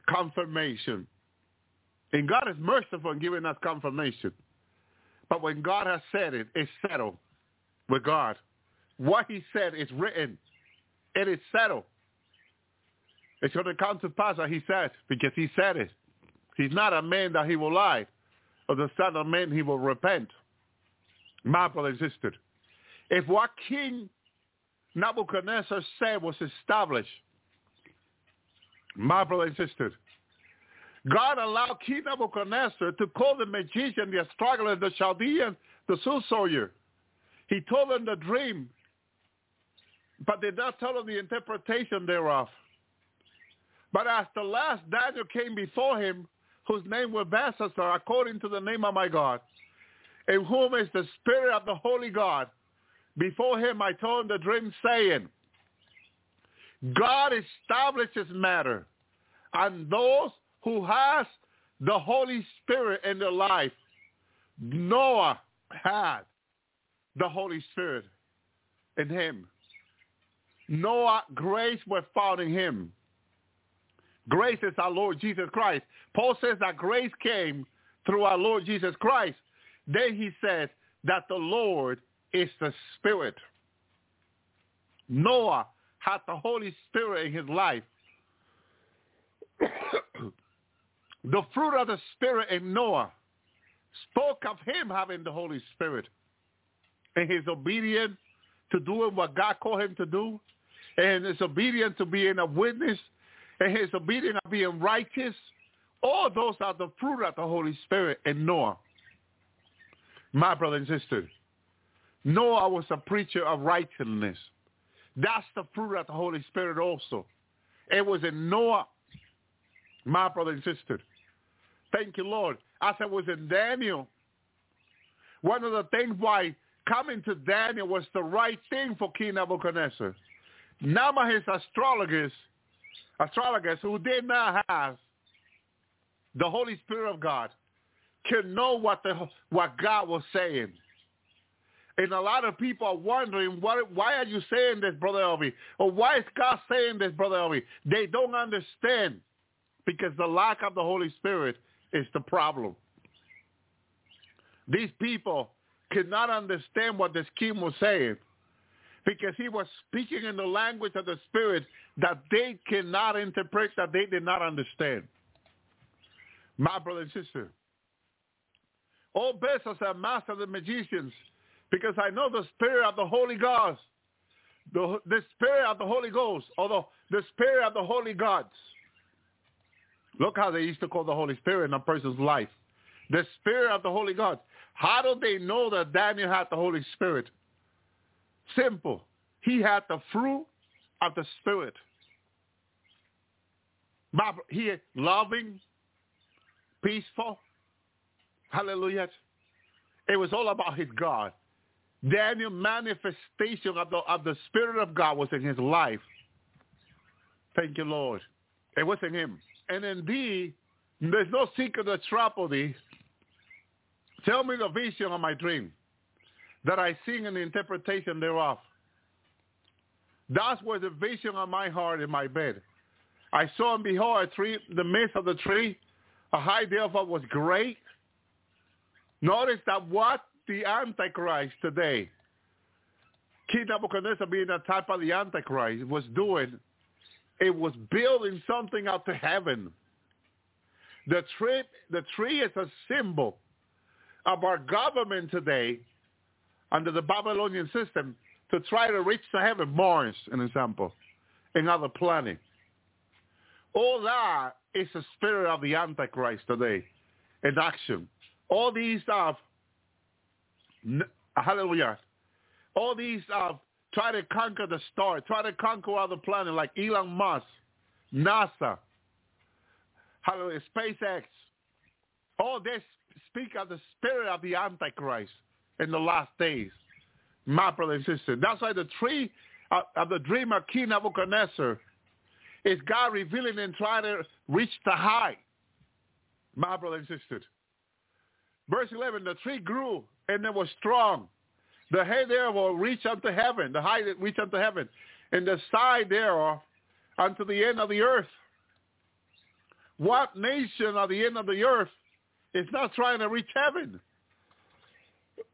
confirmation. And God is merciful in giving us confirmation. But when God has said it, it's settled with God. What he said is written. It is settled. It's going to come to pass that he said, because he said it. He's not a man that he will lie of the Son of Man, he will repent. Brother and if what King Nebuchadnezzar said was established, and sister, God allowed King Nebuchadnezzar to call the magician, the astrologer, the Chaldean, the soothsayer. He told them the dream, but did not tell them the interpretation thereof. But as the last Daniel came before him, whose name was Belshazzar, according to the name of my God, in whom is the Spirit of the Holy God. Before him I told him the dream, saying, God establishes matter, and those who has the Holy Spirit in their life, Noah had the Holy Spirit in him. Noah, grace was found in him. Grace is our Lord Jesus Christ. Paul says that grace came through our Lord Jesus Christ. Then he says that the Lord is the Spirit. Noah had the Holy Spirit in his life. the fruit of the Spirit in Noah spoke of him having the Holy Spirit and his obedience to doing what God called him to do and his obedience to being a witness and his obedience of being righteous. All those are the fruit of the Holy Spirit in Noah. My brother and sister, Noah was a preacher of righteousness. That's the fruit of the Holy Spirit also. It was in Noah, my brother and sister. Thank you, Lord. As I was in Daniel, one of the things why coming to Daniel was the right thing for King Nebuchadnezzar. Now his astrologers astrologers who did not have the Holy Spirit of God can know what the what God was saying. And a lot of people are wondering, why are you saying this, Brother Elvi? Or why is God saying this, Brother Elvi? They don't understand because the lack of the Holy Spirit is the problem. These people could not understand what this king was saying because he was speaking in the language of the Spirit that they cannot interpret, that they did not understand. My brother and sister, all business are master the magicians because I know the Spirit of the Holy Ghost, the, the Spirit of the Holy Ghost, although the Spirit of the Holy Gods. Look how they used to call the Holy Spirit in a person's life. The Spirit of the Holy God. How do they know that Daniel had the Holy Spirit? Simple. He had the fruit of the Spirit. He is loving, peaceful. Hallelujah. It was all about his God. Daniel manifestation of the, of the Spirit of God was in his life. Thank you, Lord. It was in him. And indeed, there's no secret trouble thee. Tell me the vision of my dream, that I sing in the interpretation thereof. That was the vision of my heart in my bed. I saw and behold a tree, the midst of the tree, a high therefore was great. Notice that what the Antichrist today, King Nebuchadnezzar being a type of the Antichrist, was doing, it was building something out to heaven. The tree, the tree is a symbol of our government today under the Babylonian system to try to reach to heaven. Mars, an example, another planet. All that is the spirit of the Antichrist today in action. All these are, hallelujah, all these are try to conquer the star, try to conquer other planets like Elon Musk, NASA, hallelujah, SpaceX. All this speak of the spirit of the Antichrist in the last days. My brother and sister. That's why the tree of the dream of King Nebuchadnezzar is God revealing and trying to reach the high. My brother and sister. Verse 11, the tree grew and it was strong. The head thereof reach unto heaven, the height reach unto heaven, and the side thereof unto the end of the earth. What nation of the end of the earth is not trying to reach heaven?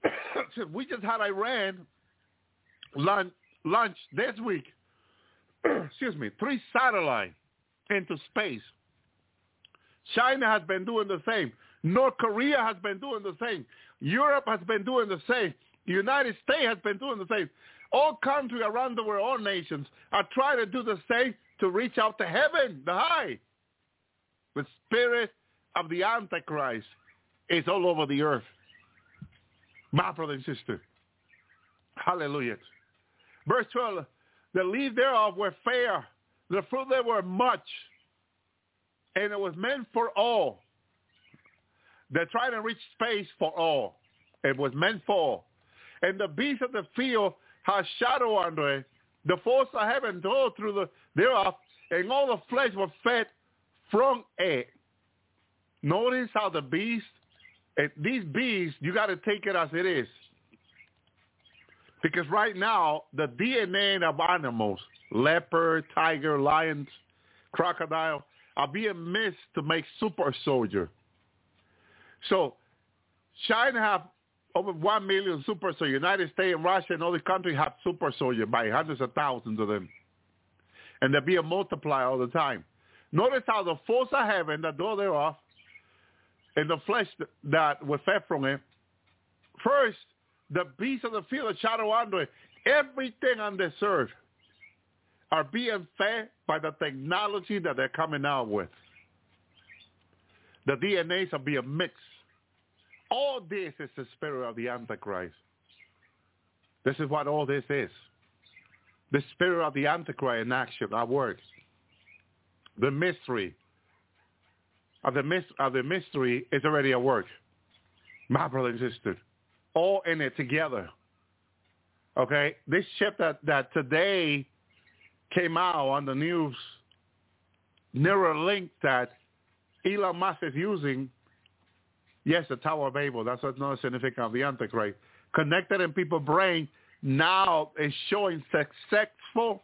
we just had Iran lunch, lunch this week. excuse me, three satellites into space. China has been doing the same. North Korea has been doing the same. Europe has been doing the same. The United States has been doing the same. All countries around the world, all nations are trying to do the same to reach out to heaven, the high. The spirit of the Antichrist is all over the earth. My brother and sister. Hallelujah. Verse 12, the leaves thereof were fair. The fruit thereof were much. And it was meant for all. They're trying to reach space for all. It was meant for all. And the beast of the field has shadow under it. The force of heaven drove through the thereof, and all the flesh was fed from it. Notice how the beast, these beasts, you got to take it as it is. Because right now, the DNA of animals, leopard, tiger, lions, crocodile, are being mixed to make super soldier. So China have over 1 million super soldiers. United States and Russia and other countries have super soldiers by hundreds of thousands of them. And they're being multiplied all the time. Notice how the force of heaven, the door thereof, and the flesh that was fed from it, first the beasts of the field, the shadow under it, everything on this earth are being fed by the technology that they're coming out with. The DNAs are being mixed. All this is the spirit of the Antichrist. This is what all this is. The spirit of the Antichrist in action, our words. The mystery of the, of the mystery is already at work. My brother and sister all in it together. Okay, this ship that that today came out on the news, Neuralink that Elon Musk is using. Yes, the Tower of Babel. That's another significance of the Antichrist. Connected in people's brain now is showing successful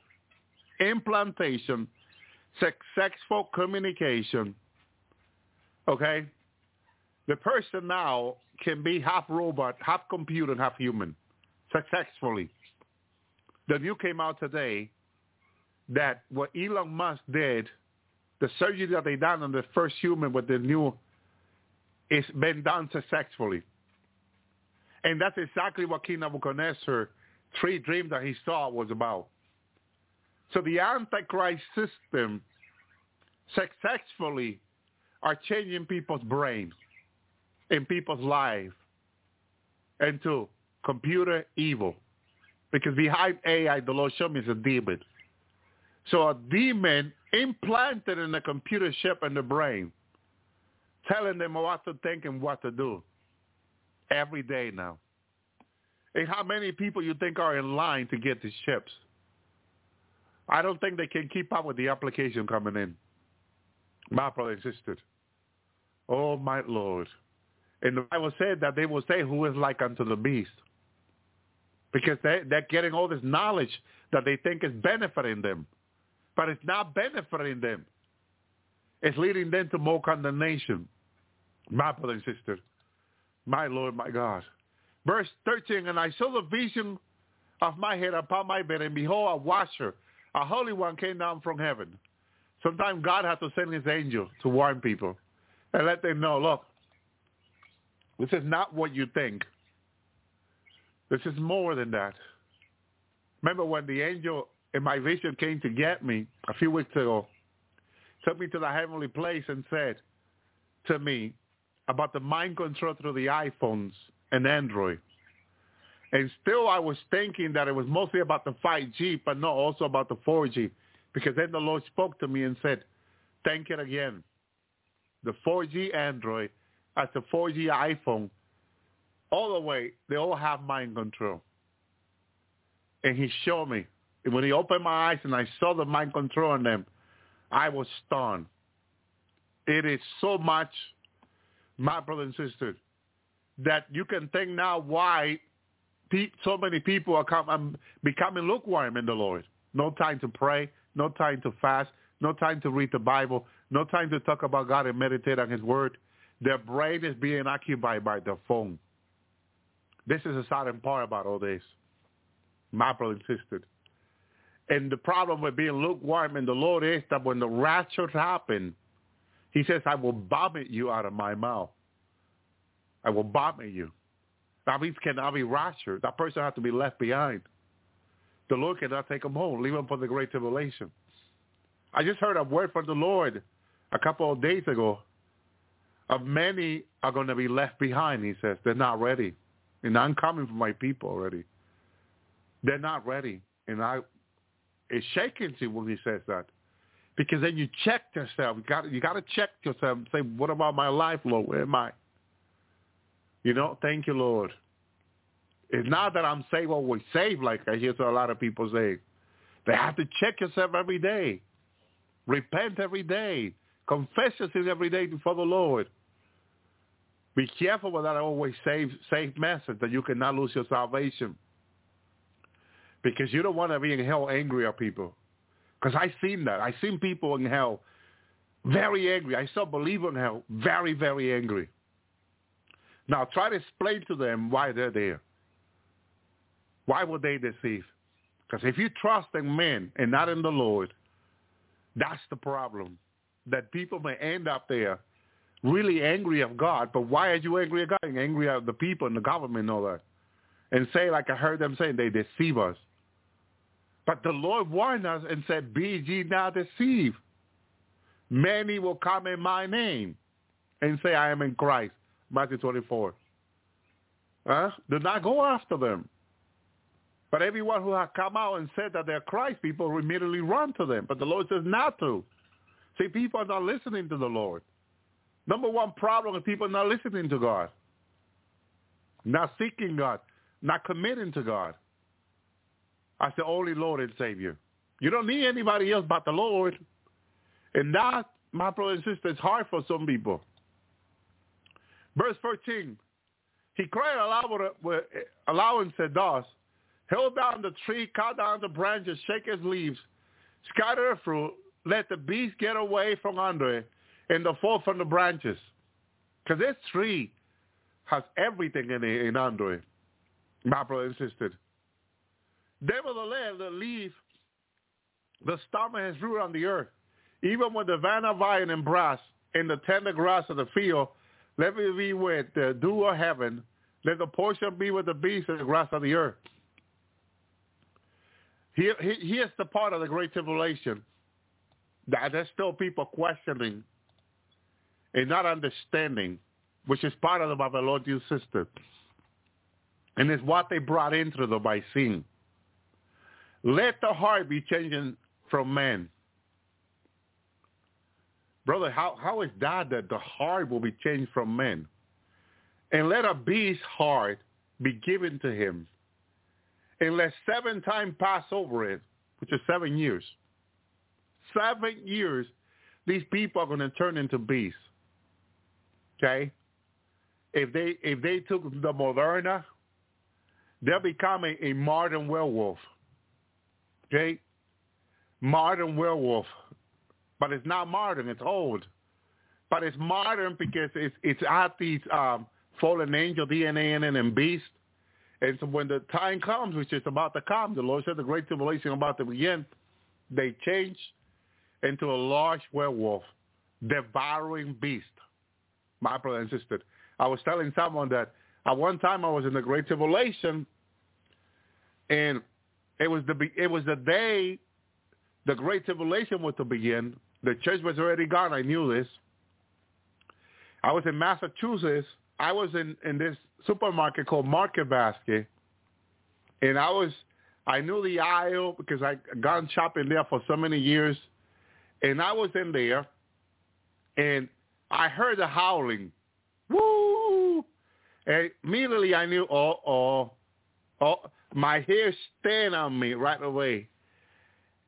implantation, successful communication. Okay? The person now can be half robot, half computer, half human successfully. The news came out today that what Elon Musk did, the surgery that they done on the first human with the new, is been done successfully. And that's exactly what King Nebuchadnezzar three dreams that he saw was about. So the Antichrist system successfully are changing people's brains in people's lives into computer evil. Because behind AI, the Lord showed me is a demon. So a demon implanted in the computer chip in the brain, telling them what to think and what to do every day now. And how many people you think are in line to get these chips? I don't think they can keep up with the application coming in. My brother and. Oh, my Lord. And the Bible said that they will say, who is like unto the beast? Because they, they're getting all this knowledge that they think is benefiting them. But it's not benefiting them. It's leading them to more condemnation. My brother and sister. My Lord, my God. Verse 13, and I saw the vision of my head upon my bed, and behold, a watcher, a holy one came down from heaven. Sometimes God has to send his angel to warn people and let them know, look, this is not what you think. This is more than that. Remember when the angel in my vision came to get me a few weeks ago, took me to the heavenly place and said to me about the mind control through the iPhones and Android. And still I was thinking that it was mostly about the 5G, but not also about the 4G. Because then the Lord spoke to me and said, think it again. The 4G Android as the 4G iPhone, all the way, they all have mind control. And he showed me. And when he opened my eyes and I saw the mind control on them, I was stunned. It is so much, my brother and sister, that you can think now why so many people are come, um, becoming lukewarm in the Lord. No time to pray, no time to fast, no time to read the Bible, no time to talk about God and meditate on his word. Their brain is being occupied by the phone. This is a sad part about all this. My brother and sister. And the problem with being lukewarm in the Lord is that when the rapture happens, he says, I will vomit you out of my mouth. I will vomit you. That means cannot be raptured. That person has to be left behind. The Lord cannot take him home, leave him for the great tribulation. I just heard a word from the Lord a couple of days ago of many are going to be left behind, he says. They're not ready. And I'm coming for my people already. They're not ready. And I, it's shaking to when he says that. Because then you check yourself. You got, you got to check yourself and say, what about my life, Lord? Where am I? You know, thank you, Lord. It's not that I'm saved always saved, like I hear a lot of people say. They have to check yourself every day. Repent every day. Confess your every day before the Lord. Be careful with that always safe, safe message that you cannot lose your salvation. Because you don't want to be in hell angry at people. Because I've seen that. I've seen people in hell very angry. I saw believers in hell very, very angry. Now try to explain to them why they're there. Why would they deceive? Because if you trust in men and not in the Lord, that's the problem. That people may end up there really angry of God, but why are you angry at God? Angry at the people and the government and all that. And say, like I heard them saying, they deceive us. But the Lord warned us and said, be ye not deceived. Many will come in my name and say, I am in Christ. Matthew 24. Huh? Do not go after them. But everyone who has come out and said that they're Christ, people immediately run to them. But the Lord says not to. See, people are not listening to the Lord. Number one problem is people not listening to God, not seeking God, not committing to God as the only Lord and Savior. You don't need anybody else but the Lord. And that, my brother and sister, is hard for some people. Verse 14, he cried aloud, aloud and said thus, Held down the tree, cut down the branches, shake its leaves, scatter the fruit, let the beast get away from under it, and the fall from the branches. Because this tree has everything in it in under it, my brother and sister. Nevertheless, the leaf, the stomach has root on the earth. Even with the vanna vine and brass and the tender grass of the field, let me be with the dew of heaven. Let the portion be with the beasts and the grass of the earth. Here, here's the part of the Great Tribulation that there's still people questioning and not understanding, which is part of the Babylonian system. And it's what they brought into the by sin. Let the heart be changing from man Brother, how, how is that that the heart will be changed from men? And let a beast's heart be given to him And let seven times pass over it, which is seven years. Seven years, these people are going to turn into beasts. Okay? If they if they took the Moderna, they'll become a, a modern werewolf. Okay? Modern werewolf. But it's not modern, it's old. But it's modern because it's it's at these um, fallen angel DNA in it and beast. And so when the time comes, which is about to come, the Lord said the great tribulation about to begin, they change into a large werewolf, devouring beast. My brother and sister. I was telling someone that at one time I was in the great tribulation, and it was the it was the day the great tribulation was to begin. The church was already gone. I knew this. I was in Massachusetts. I was in in this supermarket called Market Basket, and I was I knew the aisle because I gone shopping there for so many years, and I was in there, and I heard the howling, woo, and immediately I knew, oh, oh, oh, my hair stand on me right away,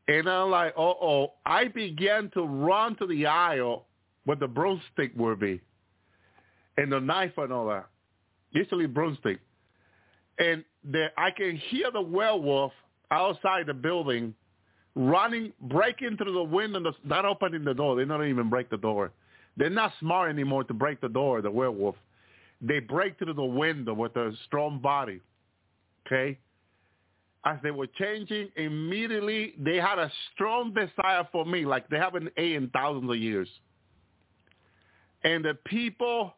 and I'm like, oh, oh, I began to run to the aisle where the broomstick would be, and the knife and all that usually broomstick. And there, I can hear the werewolf outside the building running, breaking through the window, not opening the door. They don't even break the door. They're not smart anymore to break the door, the werewolf. They break through the window with a strong body. Okay? As they were changing, immediately they had a strong desire for me, like they haven't ate in thousands of years. And the people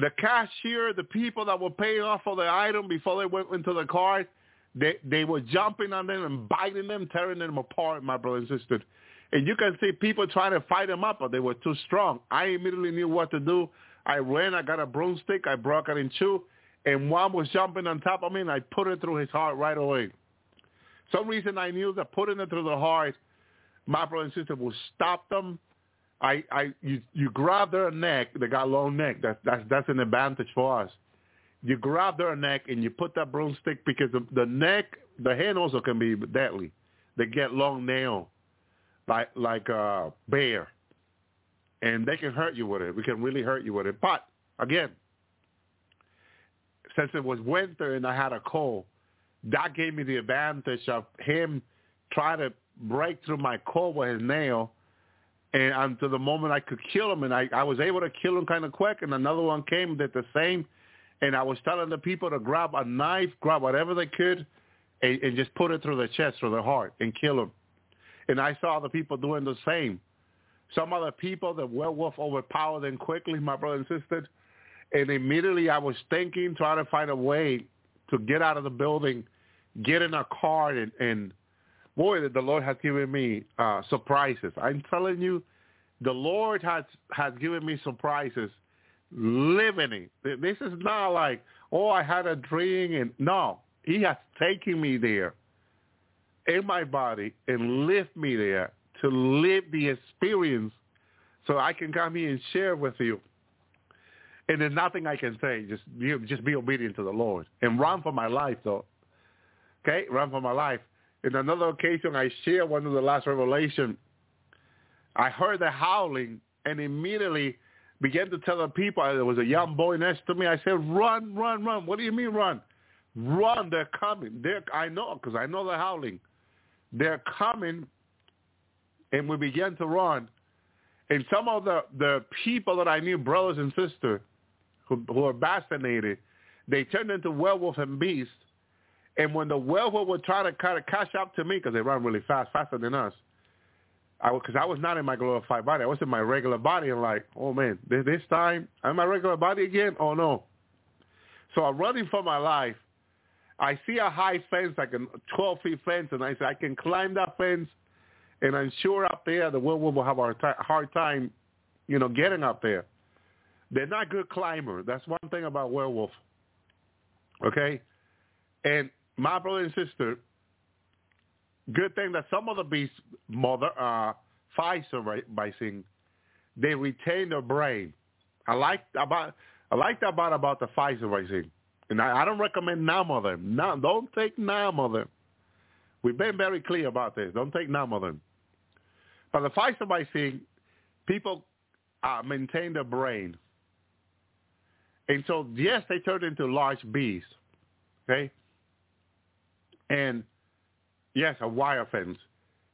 the cashier, the people that were paying off for the item before they went into the cart, they they were jumping on them and biting them, tearing them apart, my brother and. And you can see people trying to fight them up, but they were too strong. I immediately knew what to do. I ran, I got a broomstick, I broke it in two, and one was jumping on top of me, and I put it through his heart right away. Some reason I knew that putting it through the heart, my brother and sister, would stop them I, I, you, you grab their neck. They got long neck. That's that's that's an advantage for us. You grab their neck and you put that broomstick because the, the neck, the hand also can be deadly. They get long nail, like like a bear, and they can hurt you with it. We can really hurt you with it. But again, since it was winter and I had a cold, that gave me the advantage of him trying to break through my cold with his nail and until the moment I could kill him, and I, I was able to kill him kind of quick, and another one came did the same, and I was telling the people to grab a knife, grab whatever they could, and, and just put it through the chest, through the heart, and kill him. And I saw the people doing the same. Some other people, the werewolf overpowered them quickly, my brother and sister, and immediately I was thinking, trying to find a way to get out of the building, get in a car, and, and boy, the Lord has given me uh, surprises. I'm telling you, the Lord has has given me surprises living it. This is not like, oh, I had a dream and no, he has taken me there in my body and lift me there to live the experience so I can come here and share with you. And there's nothing I can say. Just be, just be obedient to the Lord and run for my life, though. Okay, run for my life. In another occasion, I share one of the last revelation. I heard the howling and immediately began to tell the people, there was a young boy next to me. I said, run, run, run. What do you mean run? Run, they're coming. They're, I know, because I know the howling. They're coming, and we began to run. And some of the, the people that I knew, brothers and sisters, who, were vaccinated, they turned into werewolf and beasts and when the werewolf would try to kind of catch up to me, because they run really fast, faster than us, I because I was not in my glorified body. I was in my regular body. And like, oh man, this, this time I'm my regular body again. Oh no. So I'm running for my life. I see a high fence, like a 12 feet fence, and I say I can climb that fence. And I'm sure up there the werewolf will have a hard time, you know, getting up there. They're not good climbers. That's one thing about werewolf. Okay, and my brother and sister, good thing that some of the beasts, mother, uh, saying they retain their brain. I like about I like that about about the Pfizer vaccine. And I, I don't recommend none of them. No, don't take none of them. We've been very clear about this. Don't take none of them. But the Pfizer people uh, maintain their brain. And so, yes, they turned into large bees, okay? And, yes, a wire fence.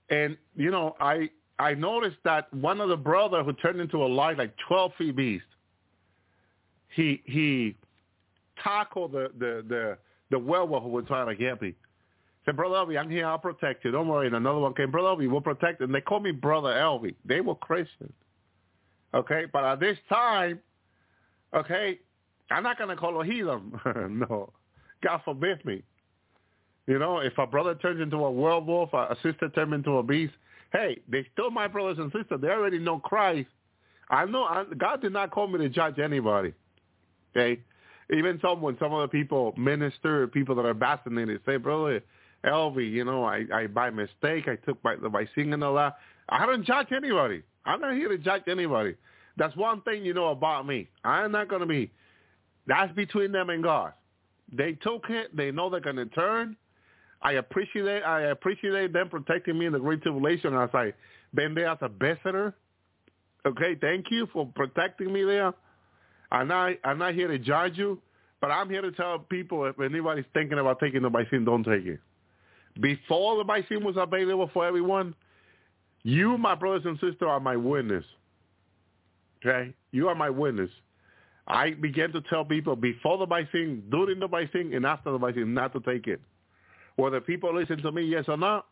And, you know, I I noticed that one of the brother who turned into a large, like 12 feet beast, he he tackled the, the, the, the werewolf who was trying to get me. Said, Brother Elvi, I'm here, I'll protect you. Don't worry. And another one came, Brother Elvi, we'll protect you. And they called me Brother Elvi. They were Christians. Okay? But at this time, okay, I'm not going to call a heathen. no. God forbid me. You know, if a brother turns into a werewolf, a sister turns into a beast, hey, they still my brothers and sisters. They already know Christ. I know I, God did not call me to judge anybody. Okay, even some when some of the people minister, people that are vaccinated, say, brother Elvi, you know, I, I by mistake I took by by singing a lot. I don't judge anybody. I'm not here to judge anybody. That's one thing you know about me. I'm not going to be. That's between them and God. They took it. They know they're going to turn. I appreciate I appreciate them protecting me in the great tribulation as I been there as a visitor. Okay, thank you for protecting me there. I'm not I'm not here to judge you, but I'm here to tell people if anybody's thinking about taking the vaccine, don't take it. Before the vaccine was available for everyone, you, my brothers and sisters, are my witness. Okay? You are my witness. I began to tell people before the vaccine, during the vaccine, and after the vaccine not to take it. Whether people listen to me, yes or not,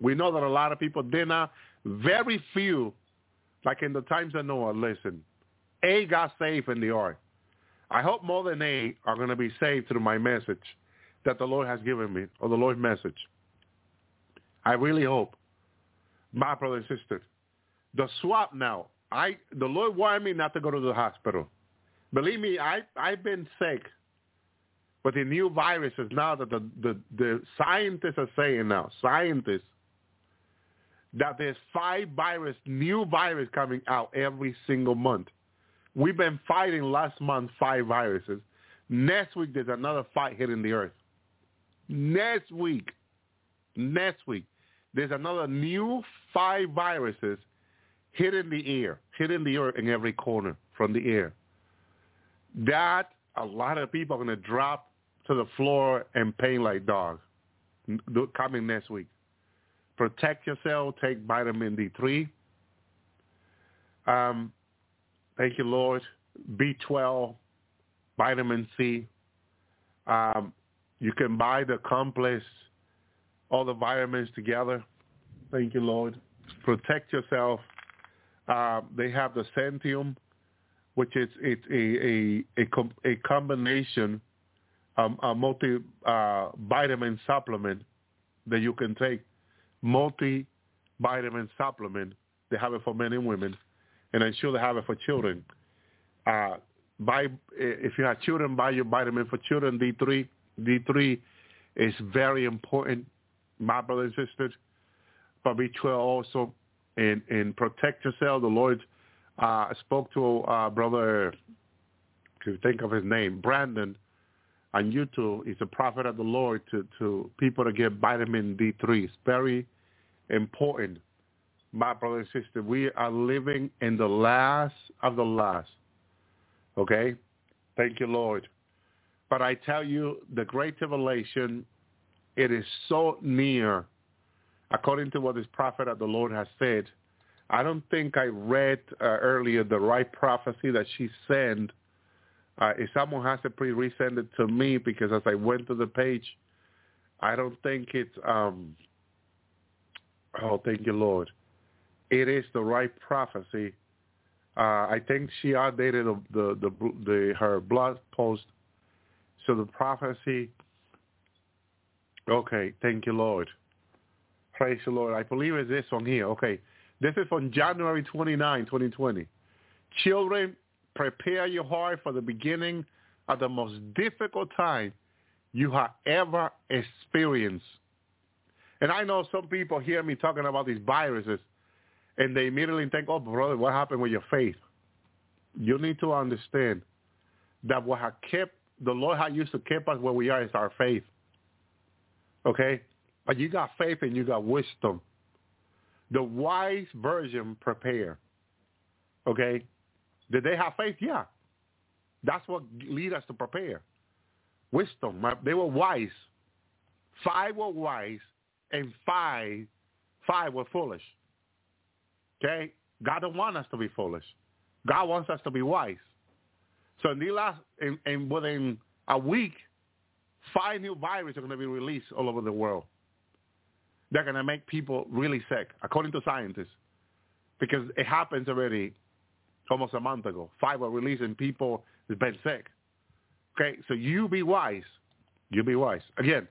we know that a lot of people did not. Very few, like in the times of Noah, listen. A got saved in the ark. I hope more than A are going to be saved through my message that the Lord has given me, or the Lord's message. I really hope, my brother and sister, the swap now. I the Lord wanted me not to go to the hospital. Believe me, I I've been sick but the new viruses now that the, the, the scientists are saying now, scientists, that there's five virus, new virus coming out every single month. We've been fighting last month five viruses. Next week there's another fight hitting the earth. Next week, next week, there's another new five viruses hitting the air, hitting the earth in every corner from the air. That a lot of people are going to drop to the floor and pain like dogs coming next week. Protect yourself. Take vitamin D3. Um, thank you, Lord. B12, vitamin C. Um, you can buy the complex, all the vitamins together. Thank you, Lord. Protect yourself. Uh, they have the Centrum, which is it's a a a, com- a combination um, a multi uh, vitamin supplement that you can take. Multi vitamin supplement. They have it for men and women, and I'm sure they have it for children. Uh, buy if you have children, buy your vitamin for children. D3. D3 is very important, my brothers and sisters. But B12 also, and and protect yourself. The Lord uh, spoke to uh, brother, to think of his name, Brandon on YouTube is a prophet of the Lord to, to people to get vitamin D3. It's very important. My brother and sister, we are living in the last of the last. Okay? Thank you, Lord. But I tell you, the great revelation, it is so near, according to what this prophet of the Lord has said. I don't think I read uh, earlier the right prophecy that she sent uh, if someone has to please resend it to me because as I went to the page, I don't think it's, um, oh, thank you, Lord. It is the right prophecy. Uh, I think she outdated the, the, the, the, her blog post. So the prophecy, okay, thank you, Lord. Praise the Lord. I believe it's this one here. Okay. This is from January 29, 2020. Children prepare your heart for the beginning of the most difficult time you have ever experienced. And I know some people hear me talking about these viruses and they immediately think, oh, brother, what happened with your faith? You need to understand that what has kept the Lord has used to keep us where we are is our faith. Okay? But you got faith and you got wisdom. The wise version prepare. Okay? Did they have faith? Yeah. That's what lead us to prepare. Wisdom. They were wise. Five were wise and five five were foolish. Okay? God don't want us to be foolish. God wants us to be wise. So in the last, in within a week, five new viruses are going to be released all over the world. They're going to make people really sick, according to scientists, because it happens already almost a month ago. Five were released and people have been sick. Okay, so you be wise. You be wise. Again,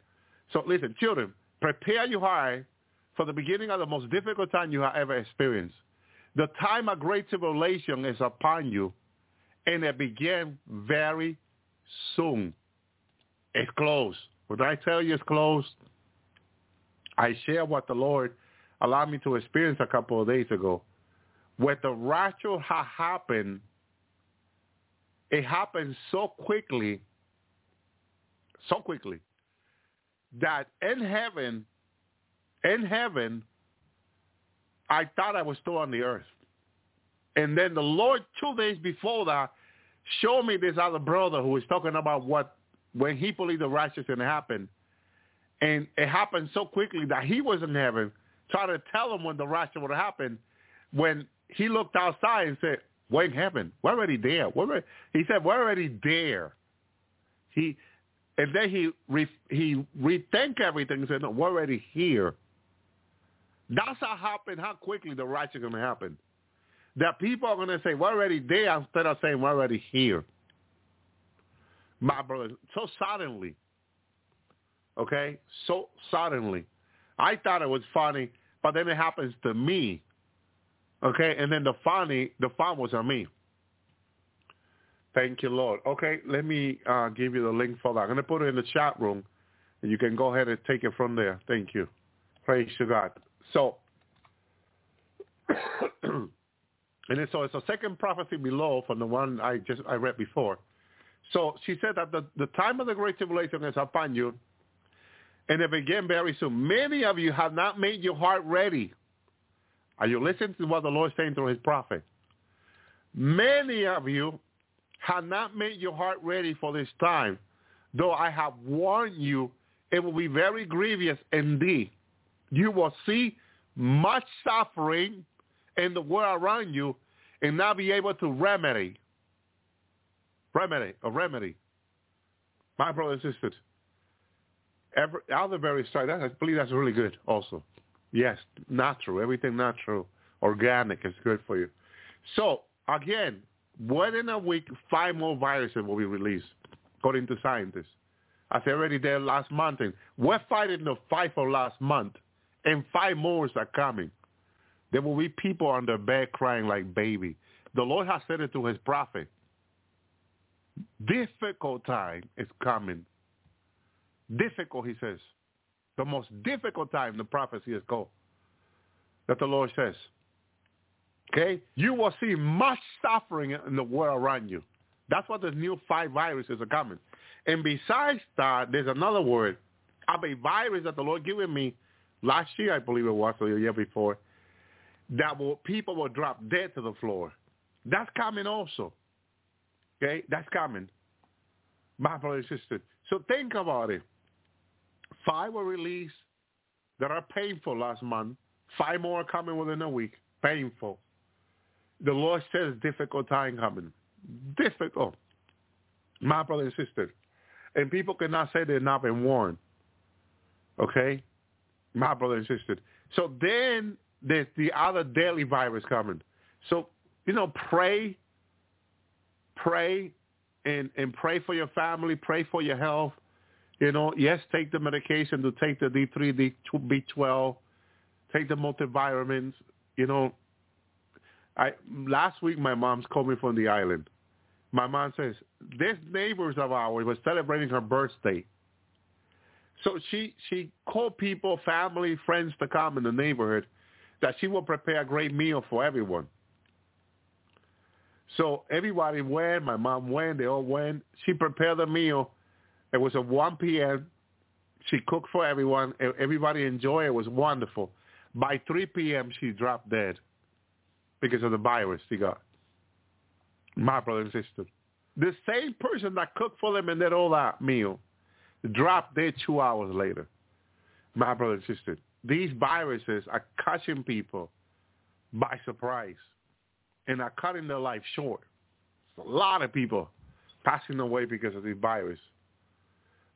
so listen, children, prepare your heart for the beginning of the most difficult time you have ever experienced. The time of great tribulation is upon you, and it began very soon. It's close. When I tell you it's close, I share what the Lord allowed me to experience a couple of days ago. When the rapture ha- happened, it happened so quickly, so quickly, that in heaven, in heaven, I thought I was still on the earth. And then the Lord, two days before that, showed me this other brother who was talking about what, when he believed the righteous going to happen. And it happened so quickly that he was in heaven, trying to tell him when the rapture would happen. When he looked outside and said, we're in heaven. We're already there. We're he said, we're already there. He, and then he re, he rethink everything and said, no, we're already here. That's how happen, how quickly the righteous going to happen. That people are going to say, we're already there instead of saying we're already here. My brother, so suddenly, okay, so suddenly. I thought it was funny, but then it happens to me. Okay, and then the funny, the fun was on me. Thank you, Lord. Okay, let me uh, give you the link for that. I'm going to put it in the chat room, and you can go ahead and take it from there. Thank you. Praise to God. So, and so it's a second prophecy below from the one I just I read before. So she said that the, the time of the great tribulation is upon you, and it began very soon. Many of you have not made your heart ready. Are you listening to what the Lord is saying through his prophet? Many of you have not made your heart ready for this time, though I have warned you, it will be very grievous indeed. You will see much suffering in the world around you and not be able to remedy. Remedy, a remedy. My brothers and sisters, every, other very sorry, that, I believe that's really good also. Yes, natural, everything natural, organic is good for you. So, again, within a week, five more viruses will be released, according to scientists. As already did last month, and we're fighting the fight for last month and five more are coming. There will be people on their bed crying like baby. The Lord has said it to his prophet. Difficult time is coming. Difficult, he says. The most difficult time the prophecy is called. That the Lord says. Okay? You will see much suffering in the world around you. That's what the new five viruses are coming. And besides that, there's another word a virus that the Lord given me last year, I believe it was, or the year before, that will, people will drop dead to the floor. That's coming also. Okay, that's coming. My brother and sister. So think about it. Five were released that are painful last month. Five more are coming within a week. Painful. The Lord says difficult time coming. Difficult. My brother and sister. And people cannot say they've not been warned. Okay? my brother and sister. So then there's the other deadly virus coming. So, you know, pray, pray, and, and pray for your family, pray for your health. You know, yes, take the medication to take the D3, D2, B12, take the multivitamins. You know, I last week my mom's me from the island. My mom says, this neighbors of ours was celebrating her birthday. So she she called people, family, friends to come in the neighborhood that she will prepare a great meal for everyone. So everybody went. My mom went. They all went. She prepared the meal. It was at 1 p.m. She cooked for everyone. Everybody enjoyed it. Was wonderful. By 3 p.m., she dropped dead because of the virus she got. My brother and sister. The same person that cooked for them and did all that meal dropped dead two hours later. My brother and sister. These viruses are catching people by surprise and are cutting their life short. A lot of people passing away because of this virus.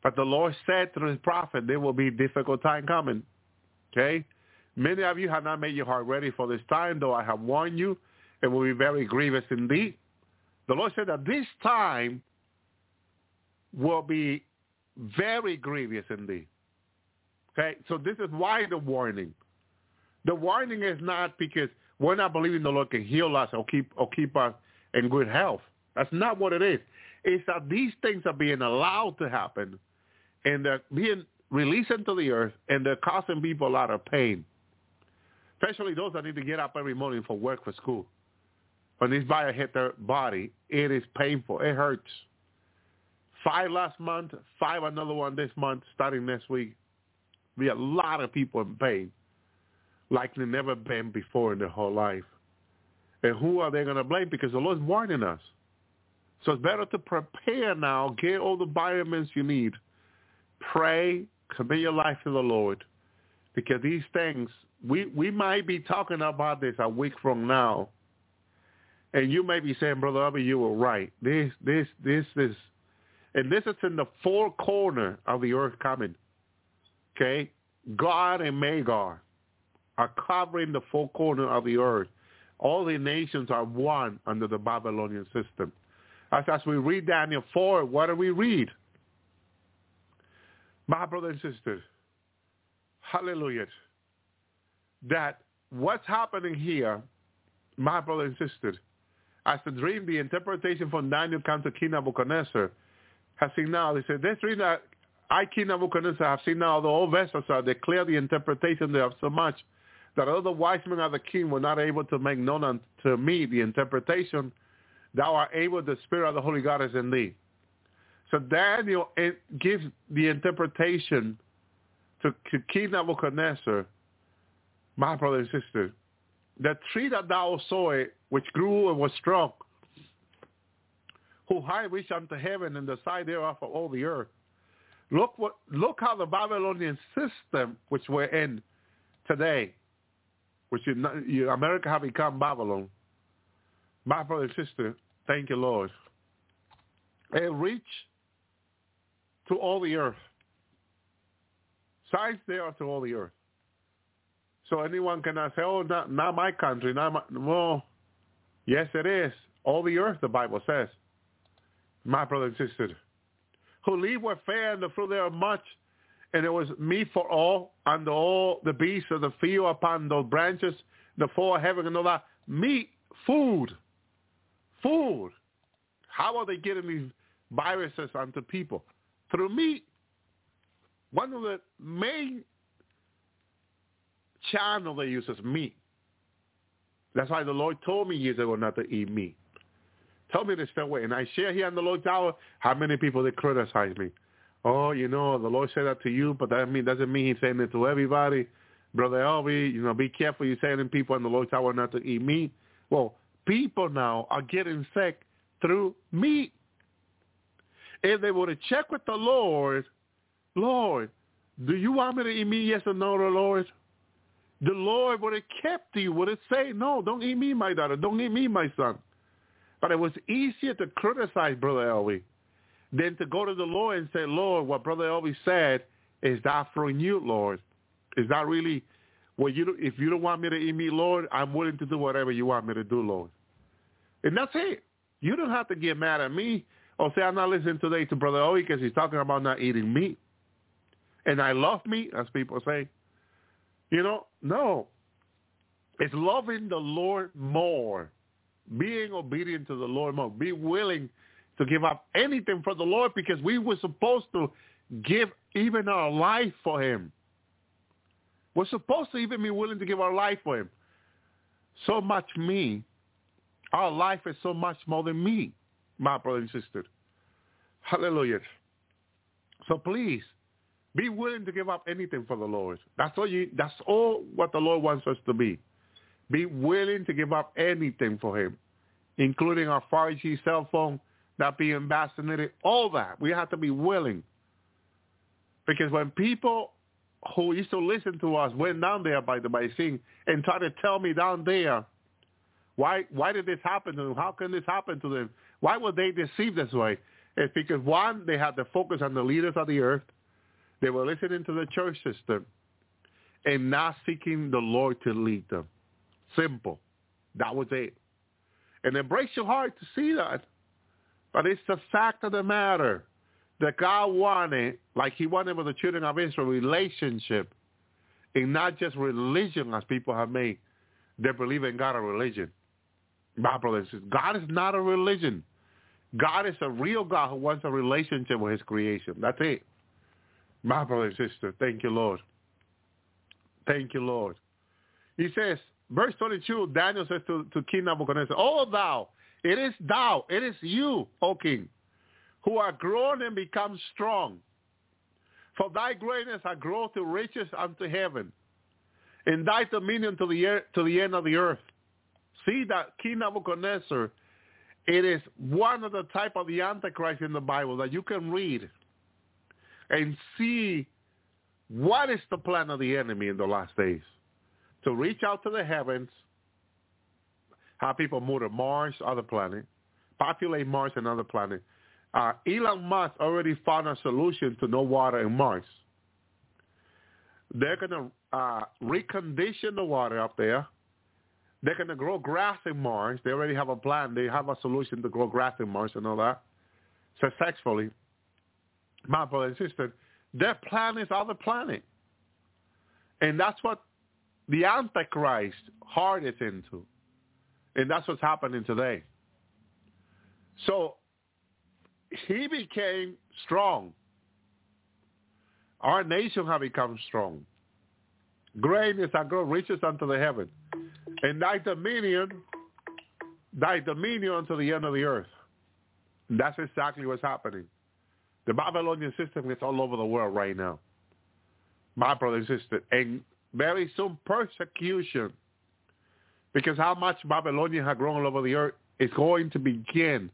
But the Lord said through his prophet, there will be difficult time coming. Okay? Many of you have not made your heart ready for this time, though I have warned you. It will be very grievous indeed. The Lord said that this time will be very grievous indeed. Okay? So this is why the warning. The warning is not because we're not believing the Lord can heal us or keep or keep us in good health. That's not what it is. It's that these things are being allowed to happen and they're being released into the earth and they're causing people a lot of pain. Especially those that need to get up every morning for work for school. When this virus hit their body, it is painful. It hurts. Five last month, five another one this month, starting next week. Be a lot of people in pain like they've never been before in their whole life. And who are they going to blame? Because the Lord's warning us. So it's better to prepare now, get all the vitamins you need, pray, commit your life to the Lord, because these things, we, we might be talking about this a week from now, and you may be saying, Brother Elvi, you were right. This, this, this is, and this is in the four corner of the earth coming. Okay? Gog and Magog are covering the four corner of the earth. All the nations are one under the Babylonian system. As, as we read Daniel 4, what do we read? My brothers and sisters, hallelujah, that what's happening here, my brothers and sisters, as the dream, the interpretation from Daniel comes to King Nebuchadnezzar, has seen now, they said, this dream that I, King Nebuchadnezzar, have seen now the old vessels are declare the interpretation thereof so much that other wise men of the king were not able to make known unto me the interpretation. Thou art able, the spirit of the Holy God is in thee. So Daniel gives the interpretation to, to King Nebuchadnezzar, my brother and sister. The tree that thou sawest, which grew and was strong, who high reached unto heaven and the side thereof of all the earth. Look what look how the Babylonian system which we're in today which you, America have become Babylon. My brother and sister, thank you, Lord. It reach to all the earth. Signs there to all the earth. So anyone cannot say, oh, not, not my country, not my, well, yes, it is. All the earth, the Bible says. My brother and sister, who leave were fair and the fruit thereof much, and it was meat for all, and all the beasts of the field upon those branches, the four heaven and all that. Meat, food, food. How are they getting these viruses onto people? Through me, One of the main channel they use is meat. That's why the Lord told me years ago not to eat meat. Tell me to stay way. And I share here on the Lord's hour how many people they criticize me oh, you know, the Lord said that to you, but that mean doesn't mean he's saying it to everybody. Brother Elvi, you know, be careful you're saying to people in the Lord's hour not to eat meat. Well, people now are getting sick through meat. If they were to check with the Lord, Lord, do you want me to eat me Yes or no, Lord? The Lord would have kept you, would have said, no, don't eat me, my daughter. Don't eat me, my son. But it was easier to criticize Brother Elvi than to go to the Lord and say, Lord, what Brother Elvis said, is that from you, Lord? Is that really, well, you, if you don't want me to eat me, Lord, I'm willing to do whatever you want me to do, Lord. And that's it. You don't have to get mad at me or say I'm not listening today to Brother Elvi because he's talking about not eating meat. And I love meat, as people say. You know, no. It's loving the Lord more, being obedient to the Lord more, be willing to give up anything for the Lord because we were supposed to give even our life for him. We're supposed to even be willing to give our life for him. So much me, Our life is so much more than me, my brother and sister. Hallelujah. So please, be willing to give up anything for the Lord. That's all you that's all what the Lord wants us to be. Be willing to give up anything for him, including our 5G cell phone, not being vaccinated, all that. We have to be willing. Because when people who used to listen to us went down there by the by seeing and tried to tell me down there why why did this happen to them? How can this happen to them? Why were they deceived this way? It's because one, they had the focus on the leaders of the earth. They were listening to the church system and not seeking the Lord to lead them. Simple. That was it. And it breaks your heart to see that. But it's the fact of the matter that God wanted, like he wanted with the children of Israel, relationship and not just religion as people have made. They believe in God a religion. My brothers, God is not a religion. God is a real God who wants a relationship with his creation. That's it. My brother and sister, thank you, Lord. Thank you, Lord. He says, verse 22, Daniel says to, to King Nebuchadnezzar, Oh thou, it is thou, it is you, O king, who are grown and become strong. For thy greatness hath grown to riches unto heaven, and thy dominion to the, to the end of the earth. See that King Nebuchadnezzar, it is one of the type of the Antichrist in the Bible that you can read and see what is the plan of the enemy in the last days. To reach out to the heavens, have people move to Mars, other planet, populate Mars and other planet. Uh, Elon Musk already found a solution to no water in Mars. They're going to uh, recondition the water up there. They're going to grow grass in Mars. They already have a plan. They have a solution to grow grass in Mars and all that successfully my brother and sister, their plan is other planet. And that's what the Antichrist heart is into. And that's what's happening today. So he became strong. Our nation have become strong. Great is and grow riches unto the heaven. And thy dominion, thy dominion unto the end of the earth. And that's exactly what's happening. The Babylonian system is all over the world right now. My brother and sister. And very soon persecution. Because how much Babylonian has grown all over the earth is going to begin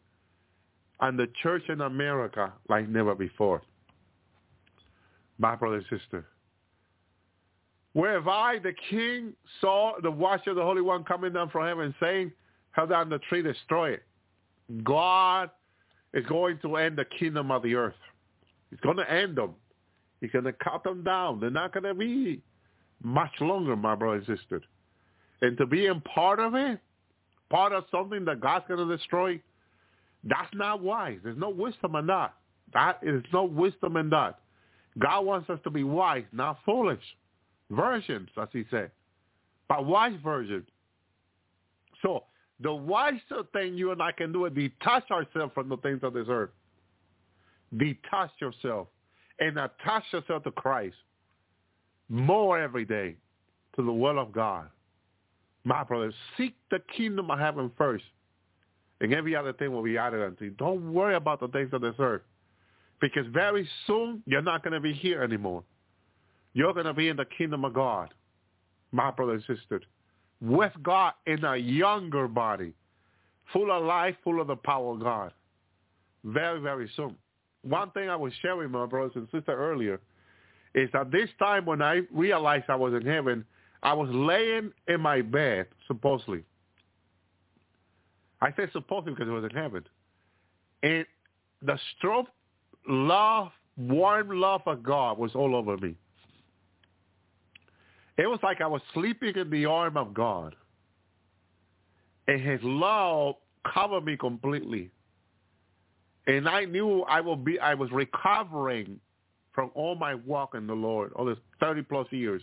on the church in America like never before. My brother and sister. Where I, the king, saw the watcher of the Holy One coming down from heaven saying, how down the tree, destroy it. God is going to end the kingdom of the earth. He's going to end them. He's going to cut them down. They're not going to be much longer, my brother and sister. And to be in part of it, part of something that God's going to destroy, that's not wise. There's no wisdom in that. That is no wisdom in that. God wants us to be wise, not foolish. Virgins, as he said. But wise version. So the wiser thing you and I can do is detach ourselves from the things of this earth. Detach yourself and attach yourself to Christ more every day to the will of God. My brothers, seek the kingdom of heaven first, and every other thing will be added unto you. Don't worry about the things of this earth, because very soon you're not going to be here anymore. You're going to be in the kingdom of God, my brothers and sisters with God in a younger body, full of life, full of the power of God. Very, very soon. One thing I was sharing, my brothers and sisters, earlier is that this time when I realized I was in heaven, I was laying in my bed, supposedly. I say supposedly because it was in heaven. And the stroke, love, warm love of God was all over me. It was like I was sleeping in the arm of God. And his love covered me completely. And I knew I will be I was recovering from all my walk in the Lord, all this thirty plus years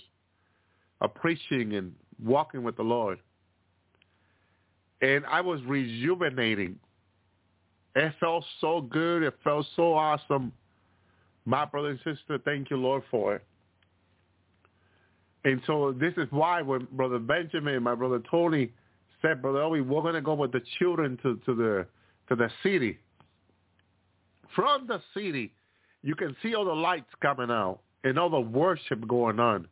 of preaching and walking with the Lord. And I was rejuvenating. It felt so good. It felt so awesome. My brother and sister, thank you, Lord, for it. And so this is why when Brother Benjamin and my brother Tony said, Brother Elvi, we're going to go with the children to, to the to the city. From the city, you can see all the lights coming out and all the worship going on.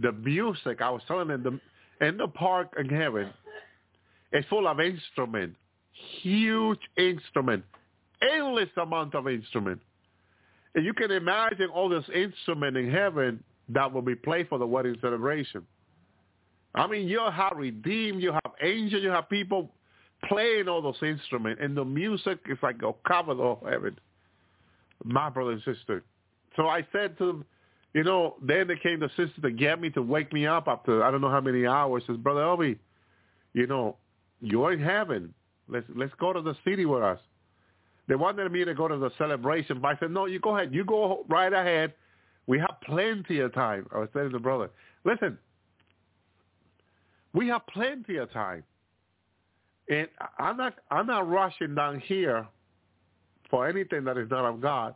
The music, I was telling them, the, in the park in heaven, it's full of instruments, huge instrument, endless amount of instrument. And you can imagine all this instrument in heaven that will be played for the wedding celebration. I mean, you have redeemed, you have angels, you have people playing all those instruments, and the music is like a cover of heaven. My brother and sister. So I said to them, you know, then they came the sister to get me to wake me up after I don't know how many hours. Says, Brother Elvi, you know, you're in heaven. Let's let's go to the city with us. They wanted me to go to the celebration, but I said, no, you go ahead. You go right ahead. We have plenty of time. I was telling the brother, listen, we have plenty of time. And I'm not I'm not rushing down here for anything that is not of God.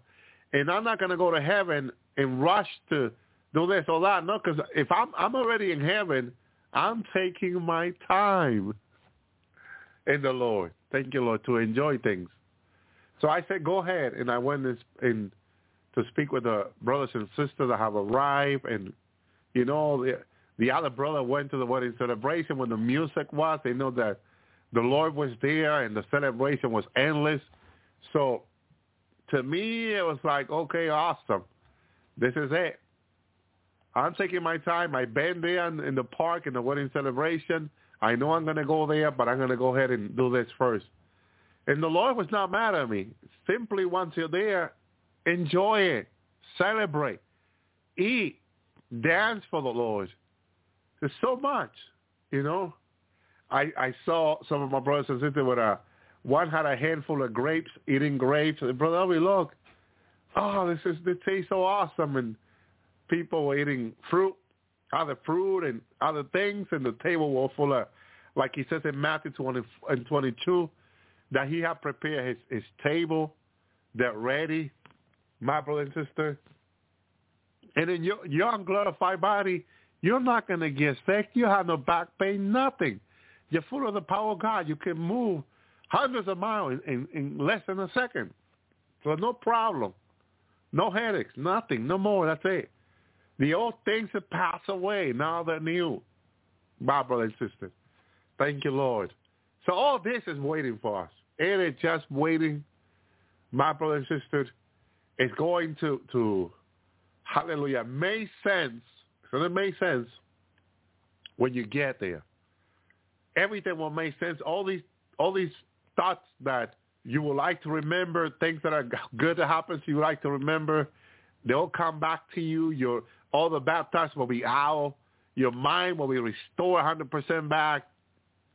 And I'm not going to go to heaven and rush to do this or that. No, because if I'm I'm already in heaven, I'm taking my time in the Lord. Thank you, Lord, to enjoy things. So I said, go ahead, and I went in to speak with the brothers and sisters that have arrived, and you know the the other brother went to the wedding celebration when the music was. They know that the Lord was there, and the celebration was endless. So to me, it was like, okay, awesome. This is it. I'm taking my time. I've been there in, in the park in the wedding celebration. I know I'm going to go there, but I'm going to go ahead and do this first. And the Lord was not mad at me. Simply once you're there, enjoy it, celebrate, eat, dance for the Lord. There's so much, you know. I I saw some of my brothers and sisters with a one had a handful of grapes, eating grapes. And brother, we look, oh, this is it tastes so awesome, and people were eating fruit, other fruit and other things, and the table was full of, like he says in Matthew 20 and 22, that he had prepared his, his table, that ready, my brother and sister. And in your young glorified body, you're not going to get sick. You have no back pain, nothing. You're full of the power of God. You can move hundreds of miles in, in, in less than a second. So no problem. No headaches, nothing, no more. That's it. The old things have passed away. Now they're new. My brother and sister. Thank you, Lord. So all this is waiting for us. It is just waiting. My brother and sister, it's going to, to hallelujah, make sense. So it makes sense when you get there. Everything will make sense. All these all these thoughts that you would like to remember, things that are good that happen to you like to remember, they'll come back to you. Your all the bad thoughts will be out. Your mind will be restored 100% back.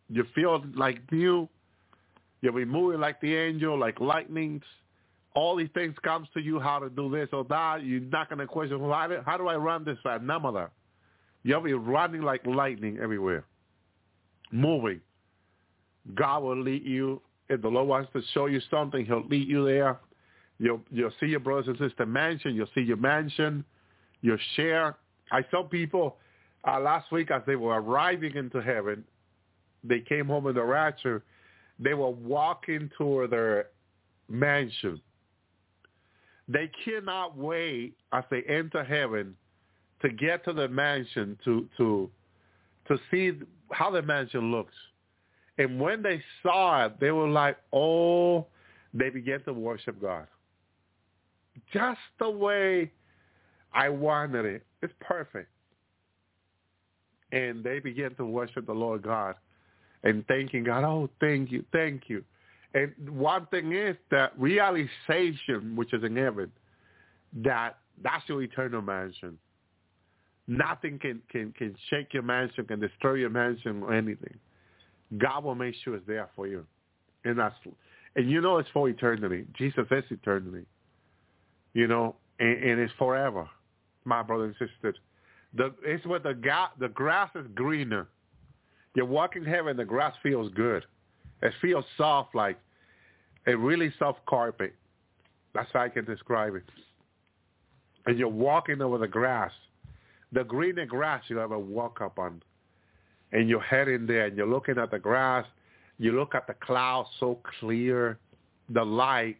You feel like new. You'll be moving like the angel, like lightnings. All these things comes to you how to do this or that. You're not going to question, well, how, do, how do I run this fast? That. You'll be running like lightning everywhere, moving. God will lead you. If the Lord wants to show you something, he'll lead you there. You'll, you'll see your brothers and sisters mansion. You'll see your mansion. You'll share. I saw people uh, last week as they were arriving into heaven, they came home in the rapture, they were walking toward their mansion. They cannot wait as they enter heaven to get to the mansion to to to see how the mansion looks. And when they saw it, they were like, oh, they began to worship God. Just the way I wanted it. It's perfect. And they began to worship the Lord God and thanking God, oh, thank you, thank you. And one thing is that realization, which is in heaven, that that's your eternal mansion. Nothing can, can, can shake your mansion, can destroy your mansion or anything. God will make sure it's there for you. And that's and you know it's for eternity. Jesus is eternity. You know, and, and it's forever, my brother and sisters. The it's what the ga- the grass is greener. You walk in heaven, the grass feels good. It feels soft, like a really soft carpet. That's how I can describe it. And you're walking over the grass, the greener grass you ever walk up on. and you're heading there and you're looking at the grass, you look at the clouds so clear, the light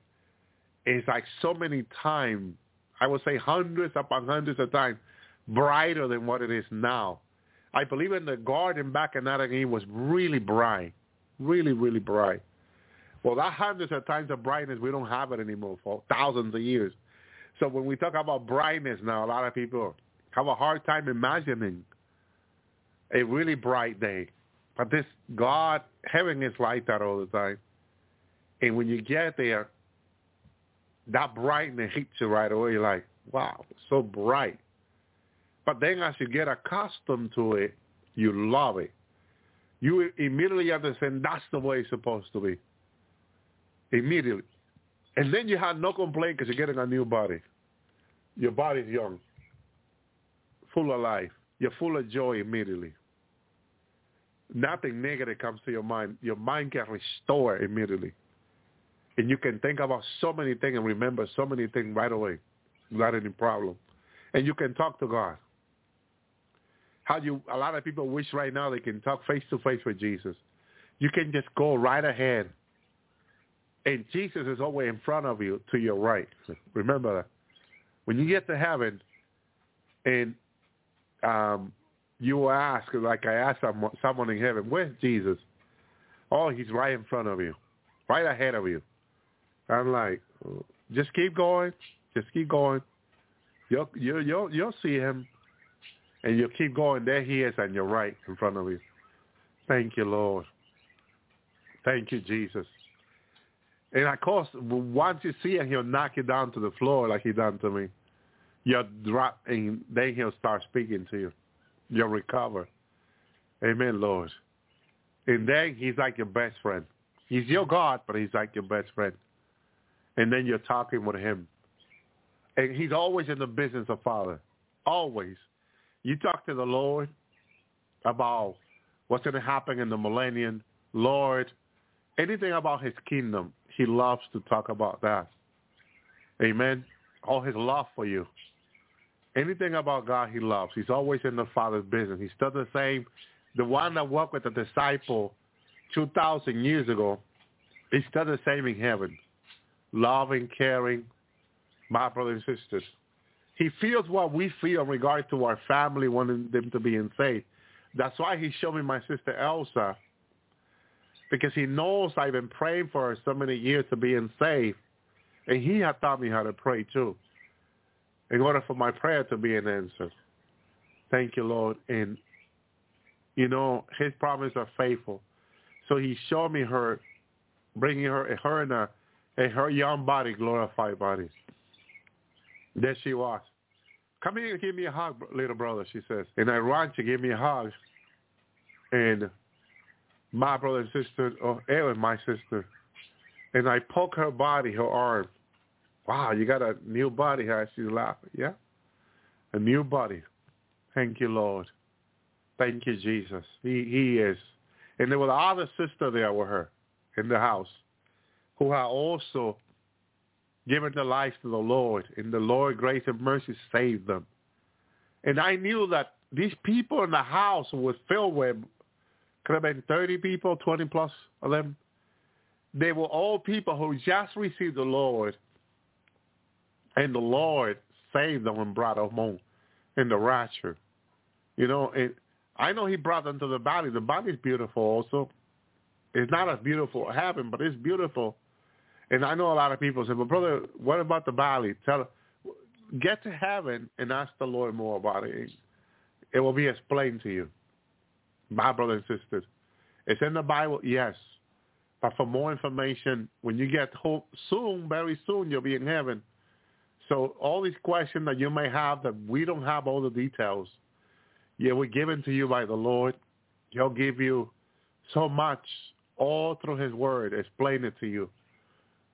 is like so many times, I would say hundreds upon hundreds of times brighter than what it is now. I believe in the garden back in Adam Eve was really bright, really, really bright. Well, that hundreds of times of brightness, we don't have it anymore for thousands of years. So when we talk about brightness now, a lot of people have a hard time imagining a really bright day. But this God, heaven is like that all the time. And when you get there, that brightness hits you right away. You're like, wow, so bright. But then as you get accustomed to it, you love it. You immediately understand that's the way it's supposed to be. Immediately. And then you have no complaint because you're getting a new body. Your body's young, full of life. You're full of joy immediately. Nothing negative comes to your mind. Your mind can restore immediately. And you can think about so many things and remember so many things right away without any problem. And you can talk to God. How you a lot of people wish right now they can talk face to face with Jesus. You can just go right ahead. And Jesus is always in front of you to your right. Remember that. When you get to heaven and um, you ask, like I asked someone, in heaven, where's Jesus? Oh, he's right in front of you, right ahead of you. I'm like, just keep going, just keep going. You'll you'll you'll, you'll see him, and you'll keep going. There he is, and you're right in front of you. Thank you, Lord. Thank you, Jesus. And of course, once you see him, he'll knock you down to the floor like he done to me. You'll drop, and then he'll start speaking to you. You'll recover. Amen, Lord. And then he's like your best friend. He's your God, but he's like your best friend and then you're talking with him. And he's always in the business of Father. Always. You talk to the Lord about what's going to happen in the millennium. Lord, anything about his kingdom, he loves to talk about that. Amen. All his love for you. Anything about God he loves. He's always in the Father's business. He's still the same. The one that walked with the disciple 2,000 years ago, he's still the same in heaven loving, caring, my brothers and sisters. He feels what we feel in regard to our family wanting them to be in faith. That's why he showed me my sister Elsa, because he knows I've been praying for her so many years to be in safe, and he had taught me how to pray too, in order for my prayer to be an answer. Thank you, Lord. And, you know, his promises are faithful. So he showed me her, bringing her, her in a and her young body glorified bodies. There she was. Come here and give me a hug, little brother, she says. And I run to give me a hug. And my brother and sister, oh, Ellen, my sister, and I poke her body, her arm. Wow, you got a new body, huh? She's laughing. Yeah? A new body. Thank you, Lord. Thank you, Jesus. He, he is. And there was another sister there with her in the house who have also given their lives to the Lord, and the Lord, grace and mercy, saved them. And I knew that these people in the house was filled with, could have been 30 people, 20 plus of them. They were all people who just received the Lord, and the Lord saved them and brought them home in the rapture. You know, and I know he brought them to the body. The body is beautiful also. It's not as beautiful as heaven, but it's beautiful and I know a lot of people say, "But brother, what about the body?" Tell, get to heaven and ask the Lord more about it. It will be explained to you, my brothers and sisters. It's in the Bible, yes. But for more information, when you get home soon, very soon, you'll be in heaven. So all these questions that you may have that we don't have all the details, yeah, we're given to you by the Lord. He'll give you so much all through his word, explain it to you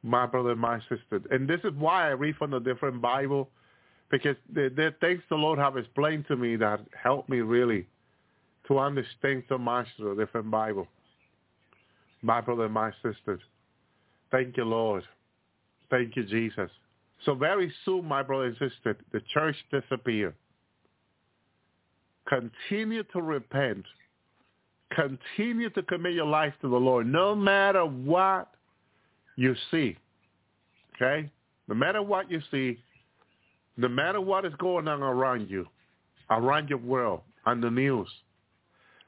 my brother and my sister. And this is why I read from the different Bible, because there things the Lord have explained to me that helped me really to understand so much the different Bible. My brother and my sister. Thank you, Lord. Thank you, Jesus. So very soon, my brother and sister, the church disappear. Continue to repent continue to commit your life to the Lord, no matter what you see. Okay? No matter what you see, no matter what is going on around you, around your world, on the news.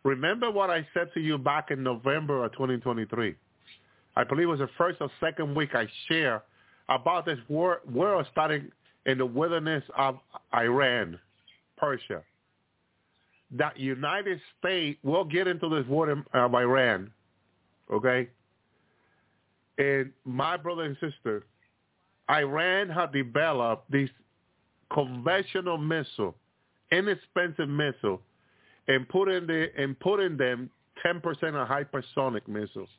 Remember what I said to you back in November of 2023. I believe it was the first or second week I shared about this war, world starting in the wilderness of Iran, Persia. That United States will get into this war of Iran, okay? And my brother and sister, Iran had developed these conventional missile, inexpensive missile, and put in the and put in them 10% of hypersonic missiles.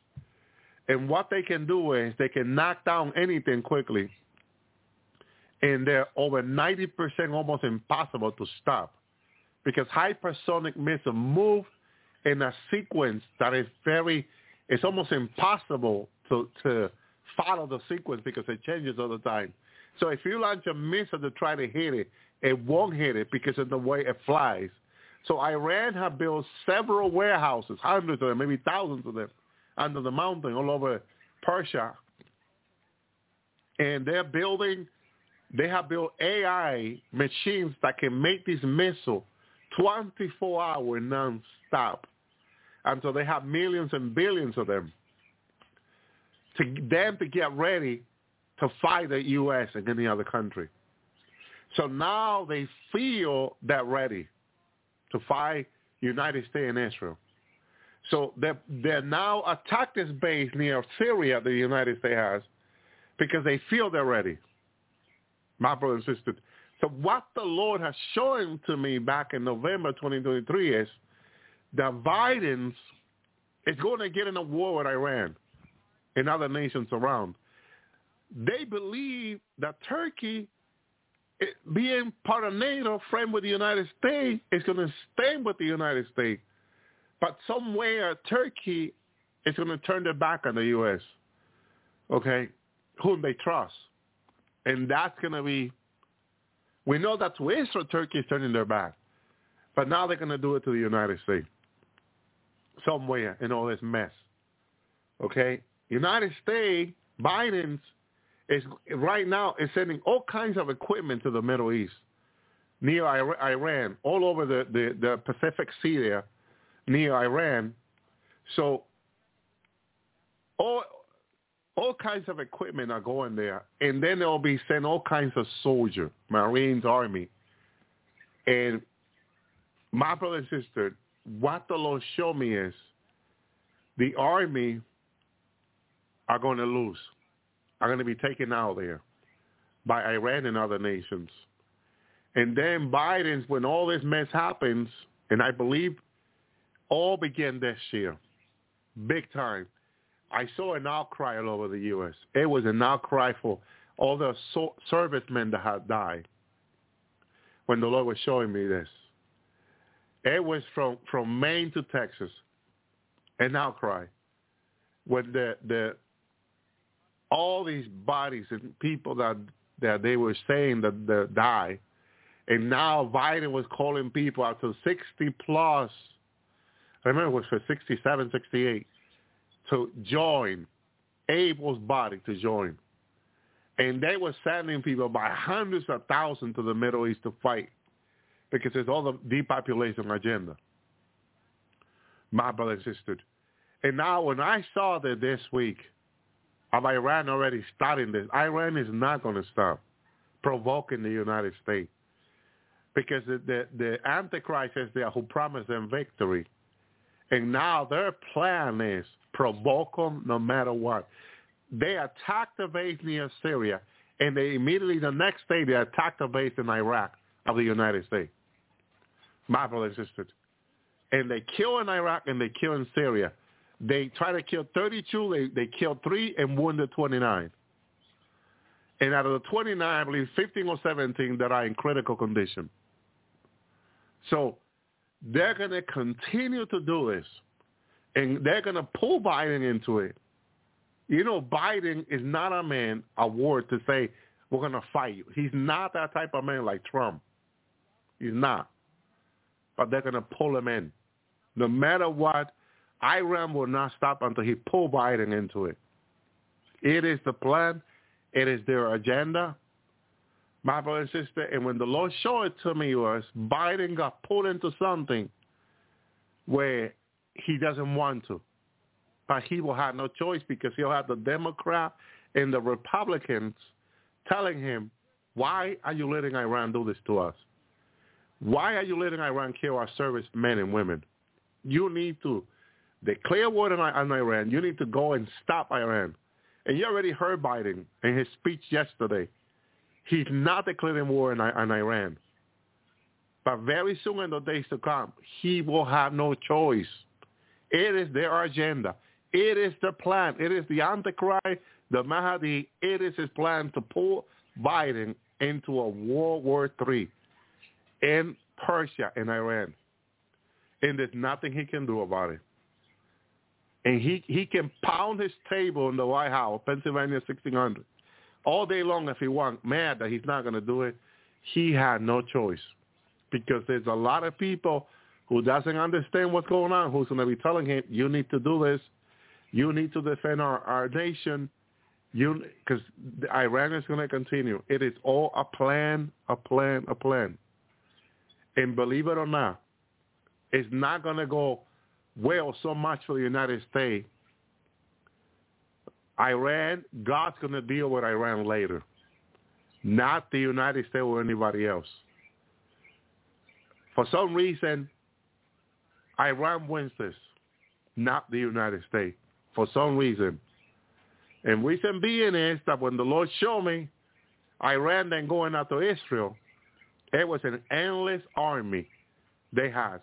And what they can do is they can knock down anything quickly. And they're over 90% almost impossible to stop because hypersonic missiles move in a sequence that is very, it's almost impossible to, to follow the sequence because it changes all the time. So if you launch a missile to try to hit it, it won't hit it because of the way it flies. So Iran have built several warehouses, hundreds of them, maybe thousands of them, under the mountain all over Persia. And they're building, they have built AI machines that can make these missiles 24 hours non-stop. And so they have millions and billions of them. To them to get ready to fight the U.S. and any other country. So now they feel that ready to fight United States and Israel. So they're, they're now attack this base near Syria that the United States has because they feel they're ready. My brother and sister. So what the Lord has shown to me back in November 2023 is that Biden is going to get in a war with Iran and other nations around. They believe that Turkey, being part of NATO, friend with the United States, is going to stay with the United States. But somewhere Turkey is going to turn their back on the U.S., okay, whom they trust. And that's going to be, we know that to Israel, Turkey is turning their back. But now they're going to do it to the United States somewhere in all this mess. Okay? United States, Biden's is right now is sending all kinds of equipment to the Middle East, near Iran, all over the, the, the Pacific Sea there, near Iran. So all all kinds of equipment are going there, and then they'll be sent all kinds of soldiers, Marines, Army, and my brother and sister, what the Lord showed me is the Army are going to lose are going to be taken out there by Iran and other nations. And then Biden's, when all this mess happens, and I believe all began this year, big time, I saw an outcry all over the U.S. It was an outcry for all the so- servicemen that had died when the Lord was showing me this. It was from, from Maine to Texas, an outcry. When the, the all these bodies and people that that they were saying that, that die, and now Biden was calling people out to 60 plus. I remember it was for 67, 68 to join Abel's body to join. And they were sending people by hundreds of thousands to the Middle East to fight because it's all the depopulation agenda. My brother and sister. And now when I saw that this week, of Iran already starting this. Iran is not going to stop provoking the United States because the, the, the Antichrist is there who promised them victory. And now their plan is provoke them no matter what. They attacked the base near Syria, and they immediately the next day they attacked the base in Iraq of the United States. My brothers and sisters. And they kill in Iraq and they kill in Syria. They tried to kill 32. They, they killed three and wounded 29. And out of the 29, I believe 15 or 17 that are in critical condition. So they're going to continue to do this. And they're going to pull Biden into it. You know, Biden is not a man, a word to say, we're going to fight you. He's not that type of man like Trump. He's not. But they're going to pull him in. No matter what, Iran will not stop until he pull Biden into it. It is the plan. It is their agenda. My brother and sister, and when the Lord showed it to me was Biden got pulled into something where he doesn't want to. But he will have no choice because he'll have the Democrat and the Republicans telling him, why are you letting Iran do this to us? Why are you letting Iran kill our service men and women? You need to declare war on Iran. You need to go and stop Iran. And you already heard Biden in his speech yesterday. He's not declaring war on, on Iran. But very soon in the days to come, he will have no choice. It is their agenda. It is the plan. It is the Antichrist, the Mahdi. It is his plan to pull Biden into a World War III in Persia and Iran. And there's nothing he can do about it. And he, he can pound his table in the White House, Pennsylvania 1600, all day long if he wants, mad that he's not going to do it. He had no choice because there's a lot of people who doesn't understand what's going on, who's going to be telling him, you need to do this. You need to defend our, our nation. You Because Iran is going to continue. It is all a plan, a plan, a plan. And believe it or not, it's not going to go well so much for the United States. Iran, God's going to deal with Iran later, not the United States or anybody else. For some reason, Iran wins this, not the United States. For some reason. And reason being is that when the Lord showed me Iran then going after Israel, it was an endless army they had.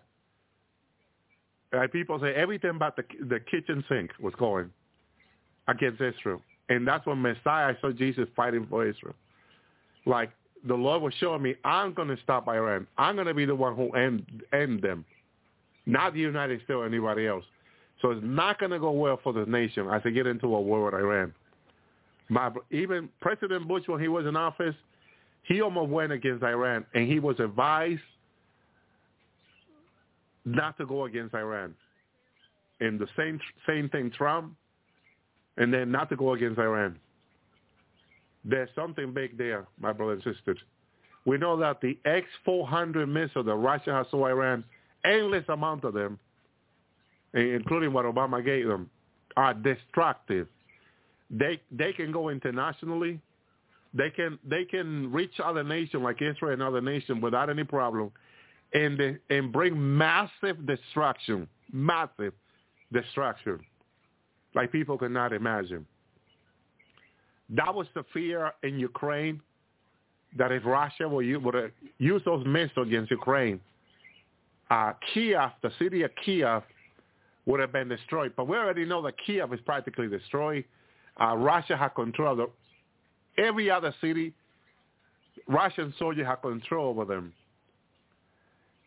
Like people say everything but the the kitchen sink was going against Israel, and that's when Messiah saw Jesus fighting for Israel. Like the Lord was showing me, I'm going to stop Iran. I'm going to be the one who end end them, not the United States or anybody else. So it's not going to go well for the nation as they get into a war with Iran. My, even President Bush, when he was in office, he almost went against Iran, and he was advised not to go against Iran. And the same same thing, Trump, and then not to go against Iran. There's something big there, my brothers and sisters. We know that the S-400 missiles that Russia has to Iran, endless amount of them, including what Obama gave them, are destructive. They they can go internationally. They can they can reach other nations like Israel and other nations without any problem, and and bring massive destruction, massive destruction, like people cannot imagine. That was the fear in Ukraine that if Russia would use those missiles against Ukraine, uh, Kiev, the city of Kiev, would have been destroyed. But we already know that Kiev is practically destroyed. Uh, Russia had control of every other city. Russian soldiers had control over them.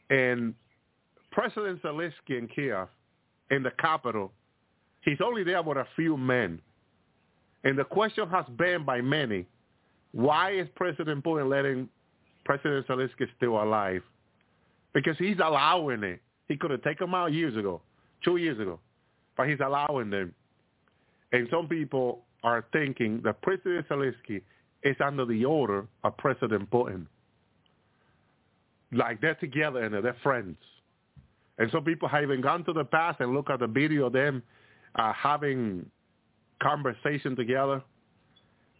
And President Zelensky in Kiev, in the capital, he's only there with a few men. And the question has been by many, why is President Putin letting President Zelensky still alive? Because he's allowing it. He could have taken him out years ago two years ago, but he's allowing them. And some people are thinking that President Zelensky is under the order of President Putin. Like they're together and they're friends. And some people have even gone to the past and look at the video of them uh, having conversation together.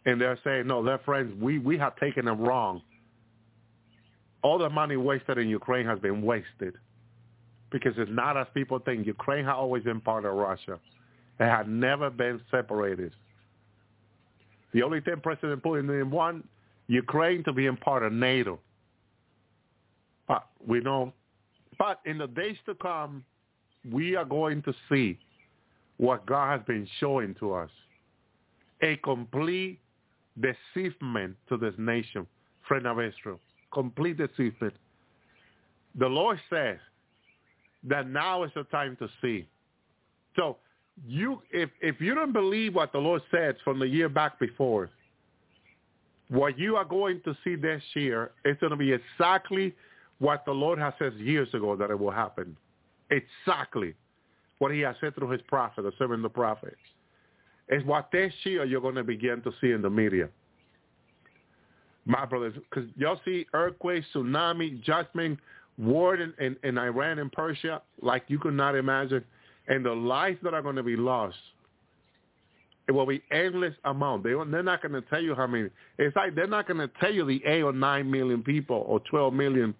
And they're saying, no, they're friends. We, we have taken them wrong. All the money wasted in Ukraine has been wasted because it's not as people think. Ukraine has always been part of Russia. It had never been separated. The only thing President Putin want Ukraine to be in part of NATO. But we know, but in the days to come, we are going to see what God has been showing to us. A complete deceivement to this nation, friend of Israel. Complete deceivement. The Lord says that now is the time to see. So you, if if you don't believe what the Lord said from the year back before, what you are going to see this year is going to be exactly what the Lord has said years ago that it will happen. Exactly. what he has said through his prophet, the servant of the prophet. It's what this year you're going to begin to see in the media. My brothers, because y'all see earthquakes, tsunami, judgment, war in, in, in Iran and Persia like you could not imagine, and the lives that are going to be lost. It will be endless amount. They, they're not going to tell you how many. It's like they're not going to tell you the 8 or 9 million people or 12 million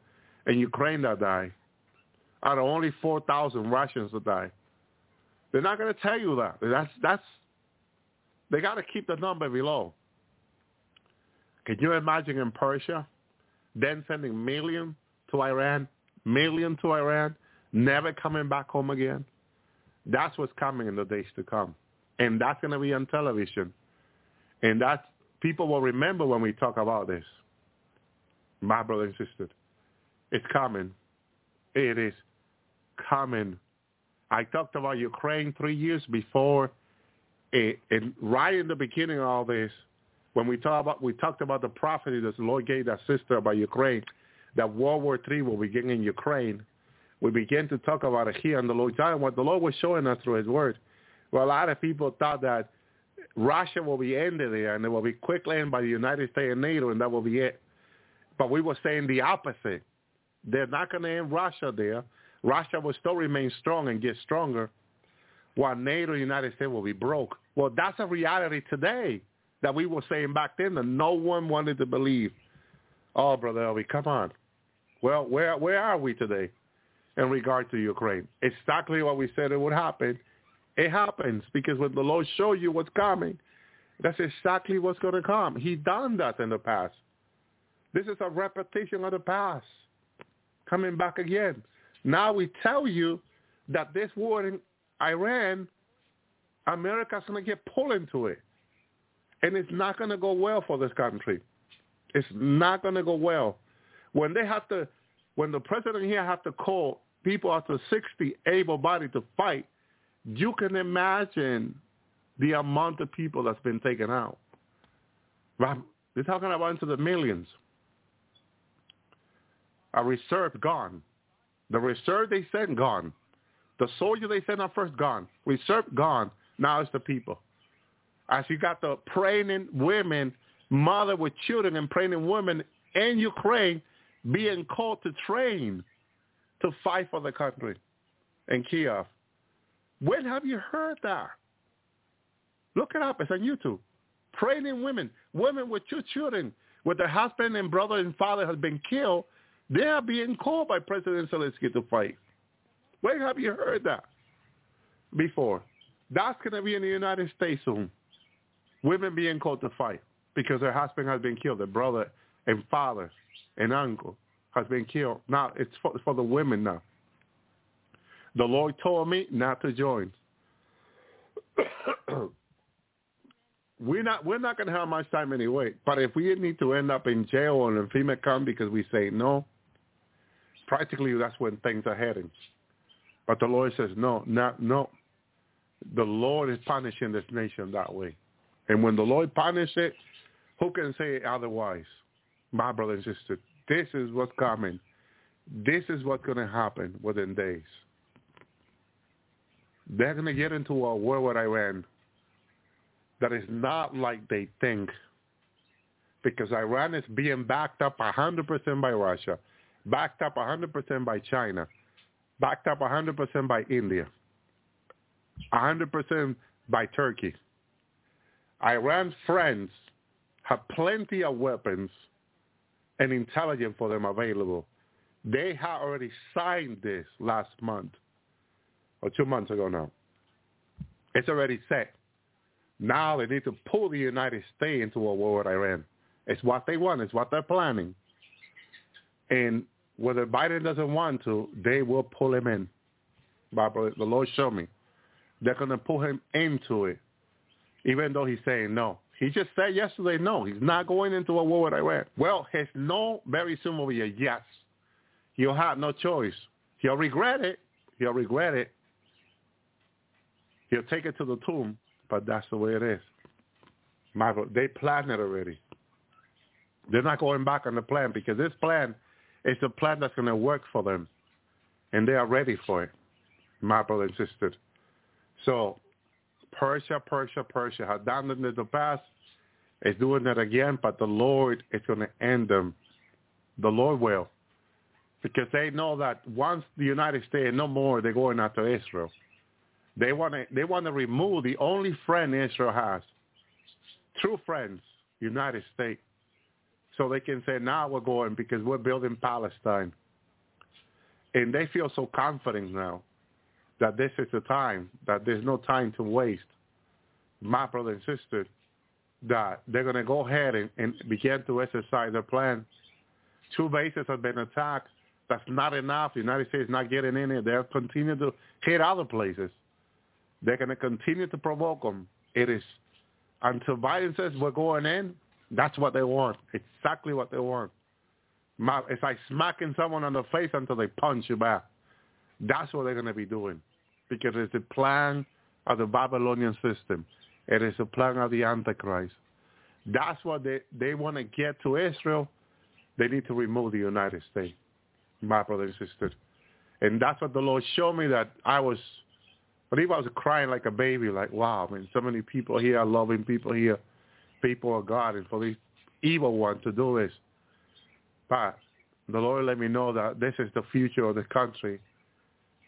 in Ukraine that die out of only 4,000 Russians that die. They're not going to tell you that. That's, that's, they got to keep the number below. Can you imagine in Persia, then sending million to Iran, million to Iran, never coming back home again? That's what's coming in the days to come. And that's going to be on television. And that's, people will remember when we talk about this. My brother and sister, it's coming. It is coming. I talked about Ukraine three years before, eh, and right in the beginning of all this, when we talk about we talked about the prophecy that the Lord gave that sister about Ukraine, that World War III will begin in Ukraine. We began to talk about it here on the Lord time. What the Lord was showing us through His Word. Well, a lot of people thought that Russia will be ended there, and it will be quickly ended by the United States and NATO, and that will be it. But we were saying the opposite. They're not going to end Russia there. Russia will still remain strong and get stronger, while NATO and United States will be broke. Well, that's a reality today that we were saying back then that no one wanted to believe. Oh, Brother Elvi, come on. Well, where where are we today in regard to Ukraine? Exactly what we said it would happen. It happens because when the Lord show you what's coming, that's exactly what's going to come. He done that in the past. This is a repetition of the past coming back again. Now we tell you that this war in Iran, America's going to get pulled into it and it's not going to go well for this country. It's not going to go well. When they have to, when the president here have to call people after 60 able-bodied to fight, you can imagine the amount of people that's been taken out. They're talking about into the millions. A reserve gone. The reserve they sent gone. The soldier they sent out first gone. Reserve gone. Now it's the people as you got the pregnant women, mother with children and pregnant women in Ukraine being called to train to fight for the country in Kiev. When have you heard that? Look it up. It's on YouTube. Pregnant women, women with two children, with their husband and brother and father has been killed, they are being called by President Zelensky to fight. Where have you heard that before? That's going to be in the United States soon women being called to fight because their husband has been killed, their brother and father and uncle has been killed. Now it's for, for the women now. The Lord told me not to join. we're not we're not going to have much time anyway. But if we need to end up in jail or in FEMA come because we say no, practically that's when things are heading. But the Lord says no, not no. The Lord is punishing this nation that way. And when the Lord punishes it, who can say otherwise? My brother and sister, this is what's coming. This is what's going to happen within days. They're going to get into a war with Iran that is not like they think because Iran is being backed up 100% by Russia, backed up 100% by China, backed up 100% by India, 100% by Turkey. Iran's friends have plenty of weapons and intelligence for them available. They have already signed this last month or two months ago now. It's already set. Now they need to pull the United States into a war with Iran. It's what they want. It's what they're planning. And whether Biden doesn't want to, they will pull him in. Barbara, the Lord showed me. They're going to pull him into it even though he's saying no. He just said yesterday no. He's not going into a war with Iran. Well, his no very soon will be a yes. He'll have no choice. He'll regret it. He'll regret it. He'll take it to the tomb, but that's the way it is. Michael, they planned it already. They're not going back on the plan because this plan is a plan that's going to work for them, and they are ready for it, my brother and sister. So Persia, Persia, Persia had done it in the past. It's doing it again, but the Lord is going to end them. The Lord will. Because they know that once the United States, no more, they're going after Israel. They want to, they want to remove the only friend Israel has. True friends, United States. So they can say, now we're going because we're building Palestine. And they feel so confident now that this is the time, that there's no time to waste. My brother and sister, that they're going to go ahead and, and begin to exercise their plan. Two bases have been attacked. That's not enough. The United States is not getting in it. They'll continue to hit other places. They're going to continue to provoke them. It is until Biden says we're going in, that's what they want. Exactly what they want. It's like smacking someone on the face until they punch you back. That's what they're going to be doing because it's the plan of the Babylonian system. It is the plan of the Antichrist. That's what they, they want to get to Israel. They need to remove the United States, my brother and sister. And that's what the Lord showed me that I was, I believe I was crying like a baby, like, wow, I mean, so many people here loving people here, people of God, and for these evil ones to do this. But the Lord let me know that this is the future of the country.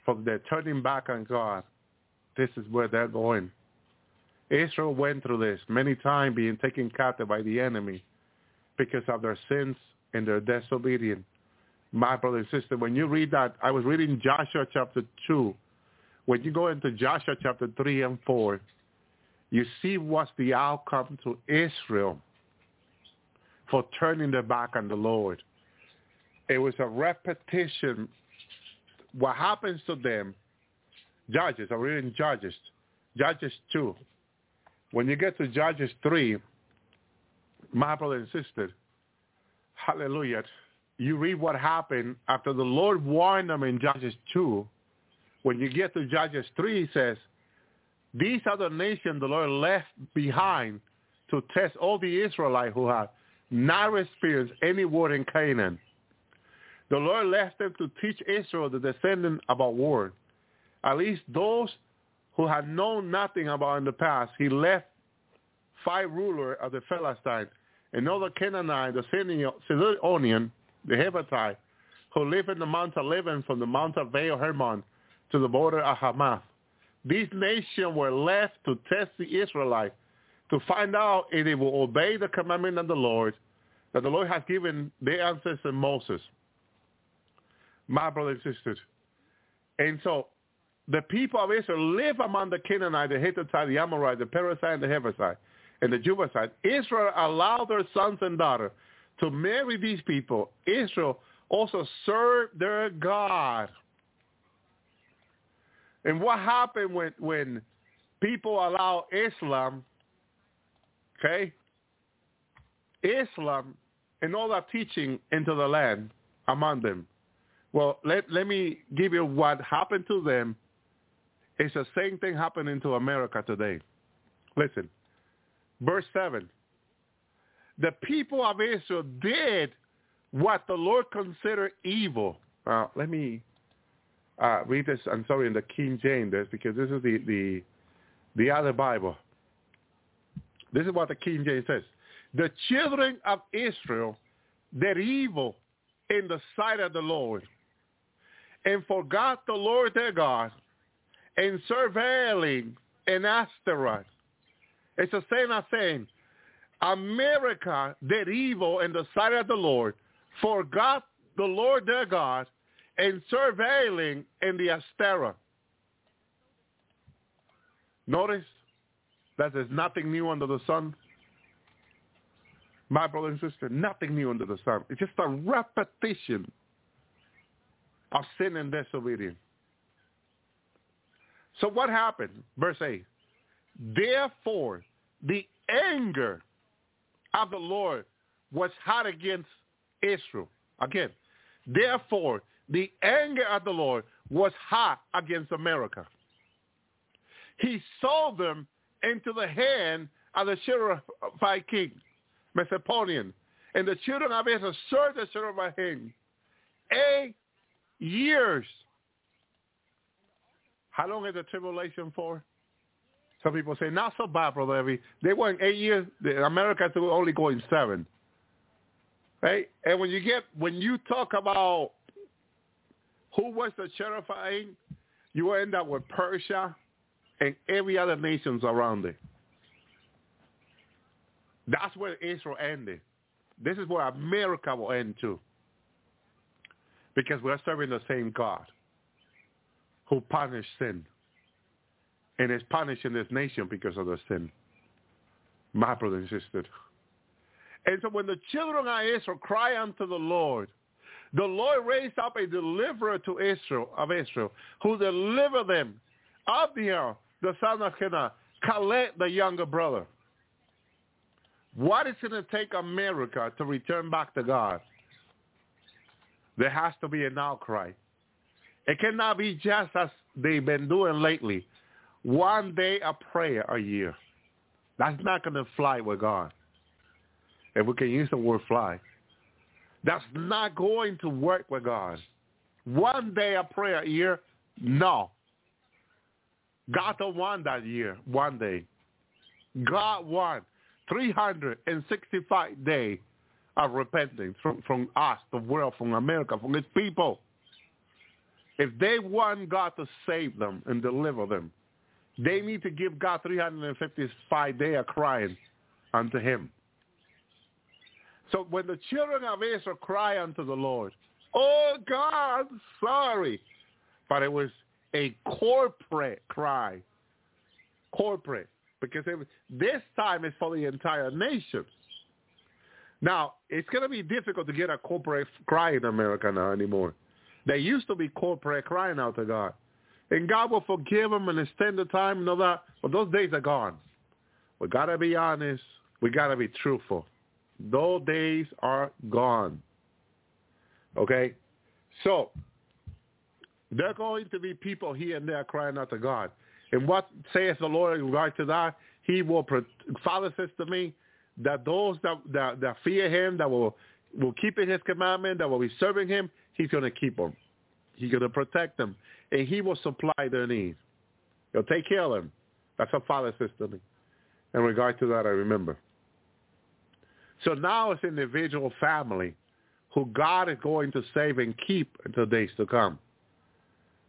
From their turning back on God, this is where they're going. Israel went through this many times being taken captive by the enemy because of their sins and their disobedience. My brother and sister, when you read that, I was reading Joshua chapter 2. When you go into Joshua chapter 3 and 4, you see what's the outcome to Israel for turning their back on the Lord. It was a repetition. What happens to them, Judges, I'm reading Judges, Judges 2. When you get to Judges 3, my brother and sister, hallelujah, you read what happened after the Lord warned them in Judges 2. When you get to Judges 3, he says, these are the nations the Lord left behind to test all the Israelites who had not experienced any war in Canaan. The Lord left them to teach Israel, the descendant, about war. At least those who had known nothing about in the past, he left five rulers of the Philistines, another Canaanite, the Sidonian, the Hittite, who lived in the Mount of Lebanon from the Mount of Baal Hermon to the border of Hamath. These nations were left to test the Israelites to find out if they will obey the commandment of the Lord that the Lord has given their ancestor Moses my brothers and sisters. And so the people of Israel live among the Canaanite, the Hittite, the Amorite, the Perizzite, and the Hevesite, and the Jebusite. Israel allowed their sons and daughters to marry these people. Israel also served their God. And what happened when, when people allow Islam, okay, Islam and all that teaching into the land among them? Well, let, let me give you what happened to them. It's the same thing happening to America today. Listen, verse 7. The people of Israel did what the Lord considered evil. Uh, let me uh, read this, I'm sorry, in the King James, this, because this is the, the, the other Bible. This is what the King James says. The children of Israel did evil in the sight of the Lord and forgot the Lord their God and surveilling an Ashtaroth. It's the same as saying, America did evil in the sight of the Lord, forgot the Lord their God, and surveilling in the Astera. Notice that there's nothing new under the sun. My brother and sister, nothing new under the sun. It's just a repetition of sin and disobedience. So what happened? Verse 8. Therefore, the anger of the Lord was hot against Israel. Again, therefore, the anger of the Lord was hot against America. He sold them into the hand of the Cherubite king, Mesopotamian, And the children of Israel served the Cherubite king. eight years. How long is the tribulation for? Some people say, not so bad, Brother Elvi. They went eight years. America to only going seven. Right? And when you get, when you talk about who was the terrifying, you end up with Persia and every other nations around it. That's where Israel ended. This is where America will end too. Because we're serving the same God who punished sin and is punishing this nation because of the sin. My brother and sister. And so when the children of Israel cry unto the Lord, the Lord raised up a deliverer to Israel of Israel, who delivered them of the son of Kenaz, Caleb, the younger brother. What is going to take America to return back to God? There has to be an outcry. It cannot be just as they've been doing lately. One day a prayer a year. That's not going to fly with God. If we can use the word fly. That's not going to work with God. One day of prayer a year? No. God don't want that year, one day. God wants 365 days of repentance from, from us, the world, from America, from his people. If they want God to save them and deliver them, they need to give God 355 days of crying unto him. So when the children of Israel cry unto the Lord, oh God, sorry. But it was a corporate cry. Corporate. Because was, this time is for the entire nation. Now, it's going to be difficult to get a corporate cry in America now anymore. There used to be corporate crying out to God. And God will forgive them and extend the time and all that. But those days are gone. We got to be honest. We got to be truthful. Those days are gone. Okay? So, there are going to be people here and there crying out to God. And what says the Lord in regard to that? He will, Father says to me, that those that, that, that fear him, that will, will keep in his commandment, that will be serving him, he's going to keep them. He's going to protect them. And he will supply their needs. He'll take care of them. That's what Father says to me. In regard to that, I remember. So now it's individual family who God is going to save and keep until days to come.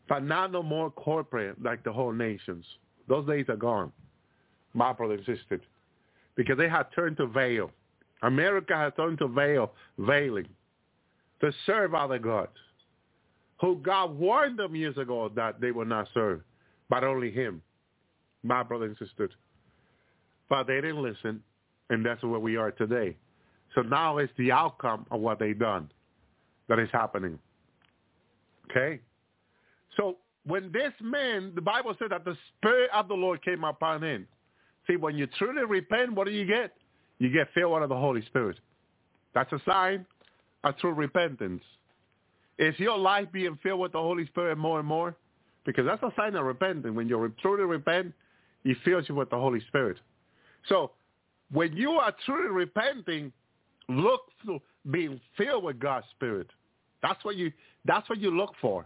But not no more corporate like the whole nations. Those days are gone. My brother insisted. Because they had turned to veil. America has turned to veil, veiling, to serve other gods, who God warned them years ago that they would not serve, but only him. My brother and sister. But they didn't listen. And that's where we are today. So now it's the outcome of what they've done that is happening. Okay? So when this man, the Bible said that the Spirit of the Lord came upon him. See, when you truly repent, what do you get? You get filled with the Holy Spirit. That's a sign of true repentance. Is your life being filled with the Holy Spirit more and more? Because that's a sign of repentance. When you truly repent, he fills you with the Holy Spirit. So when you are truly repenting, look for being filled with God's Spirit. That's what you that's what you look for.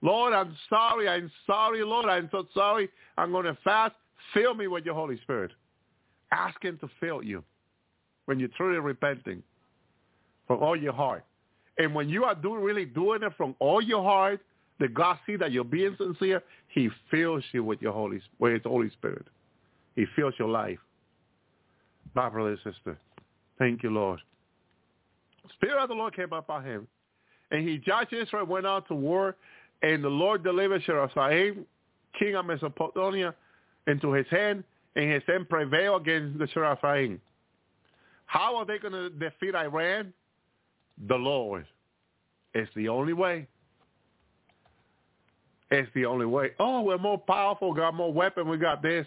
Lord, I'm sorry. I'm sorry, Lord. I'm so sorry. I'm going to fast. Fill me with your Holy Spirit. Ask him to fill you when you're truly repenting from all your heart. And when you are doing really doing it from all your heart, the God see that you're being sincere, he fills you with your Holy with his Holy Spirit. He fills your life. And sister. Thank you, Lord. Spirit of the Lord came upon him, and he judged Israel, went out to war, and the Lord delivered Sherasaim, king of Mesopotamia, into his hand, and his hand prevailed against the Sherasaim. How are they going to defeat Iran? The Lord. It's the only way. It's the only way. Oh, we're more powerful, got more weapon, we got this.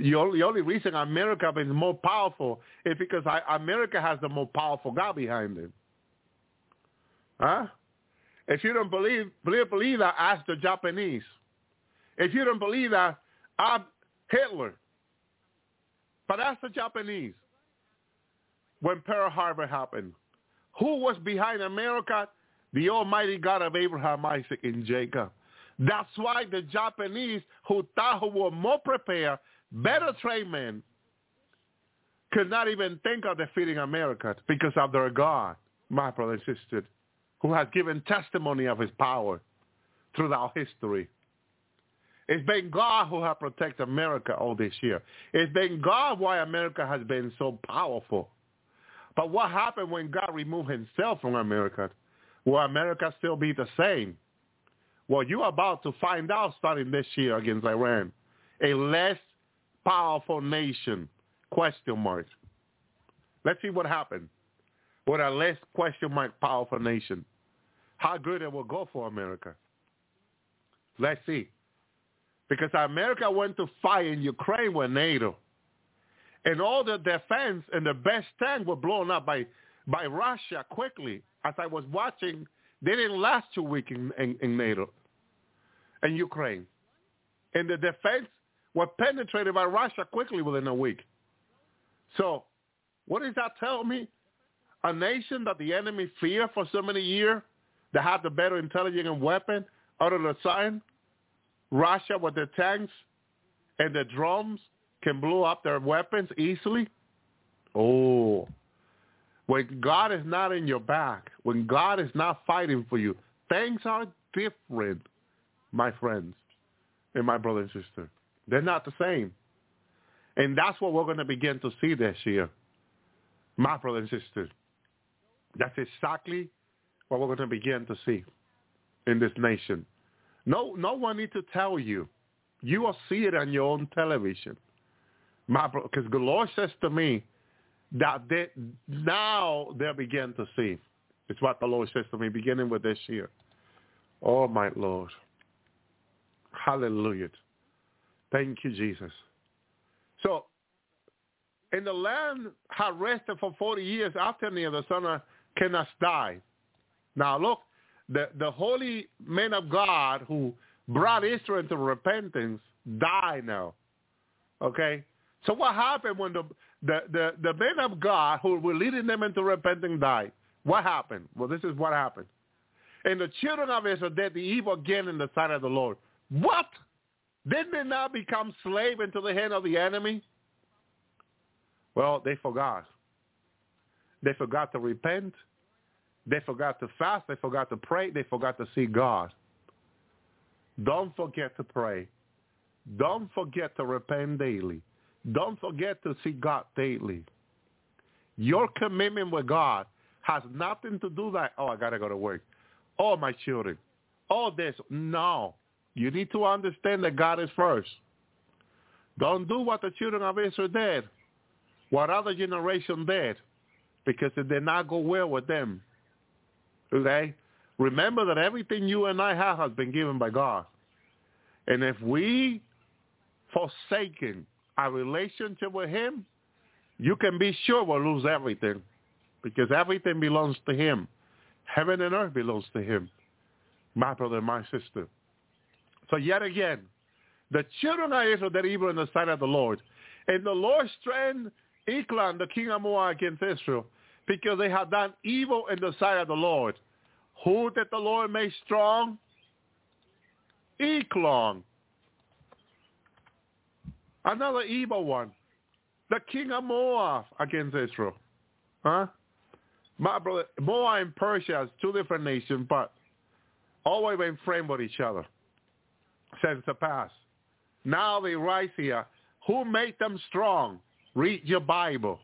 The only, reason America is more powerful is because I, America has the more powerful God behind it. Huh? If you don't believe, believe, believe that, ask the Japanese. If you don't believe that, ask Hitler. But ask the Japanese. When Pearl Harbor happened, who was behind America? The Almighty God of Abraham, Isaac, and Jacob. That's why the Japanese who thought who were more prepared better trained men could not even think of defeating America because of their God, my brother and sister, who has given testimony of his power throughout history. It's been God who has protected America all this year. It's been God why America has been so powerful. But what happened when God removed himself from America? Will America still be the same? Well, you're about to find out starting this year against Iran. A less powerful nation, question mark. Let's see what happens with a less question mark powerful nation. How good it will go for America. Let's see. Because America went to fight in Ukraine with NATO. And all the defense and the best tank were blown up by, by Russia quickly. As I was watching, they didn't last two weeks in, in, in NATO and Ukraine. And the defense were penetrated by Russia quickly within a week. So what does that tell me? A nation that the enemy feared for so many years, that had the better intelligence and weapon, out of the sign, Russia with their tanks and the drones can blow up their weapons easily. Oh, when God is not in your back, when God is not fighting for you, things are different, my friends and my brother and sister. They're not the same. And that's what we're going to begin to see this year, my brother and sister. That's exactly what we're going to begin to see in this nation. No, no one need to tell you. You will see it on your own television. My, Because the Lord says to me that they, now they'll begin to see. It's what the Lord says to me beginning with this year. Oh, my Lord. Hallelujah. Thank you, Jesus. So, in the land had rested for 40 years after me. the son of Kenaz died. Now, look, the, the holy men of God who brought Israel to repentance die now. Okay? So what happened when the, the, the, the men of God who were leading them into repentance died? What happened? Well, this is what happened. And the children of Israel did the evil again in the sight of the Lord. What? Didn't they now become slave into the hand of the enemy? Well, they forgot. They forgot to repent. They forgot to fast. They forgot to pray. They forgot to see God. Don't forget to pray. Don't forget to repent daily. Don't forget to see God daily. Your commitment with God has nothing to do that, oh, I got to go to work. Oh, my children. Oh, this. No. You need to understand that God is first. Don't do what the children of Israel did, what other generation did, because it did not go well with them. Okay? Remember that everything you and I have has been given by God. And if we forsaken our relationship with him, you can be sure we'll lose everything because everything belongs to him. Heaven and earth belongs to him, my brother and my sister. So yet again, the children of Israel did evil in the sight of the Lord. And the Lord strengthened Eglon, the king of Moab, against Israel because they had done evil in the sight of the Lord. Who did the Lord make strong? Eglon. Another evil one. The king of Moab against Israel. Huh? My brother, Moab and Persia is two different nations, but always been friends with each other since the past. Now they rise here. Who made them strong? Read your Bible.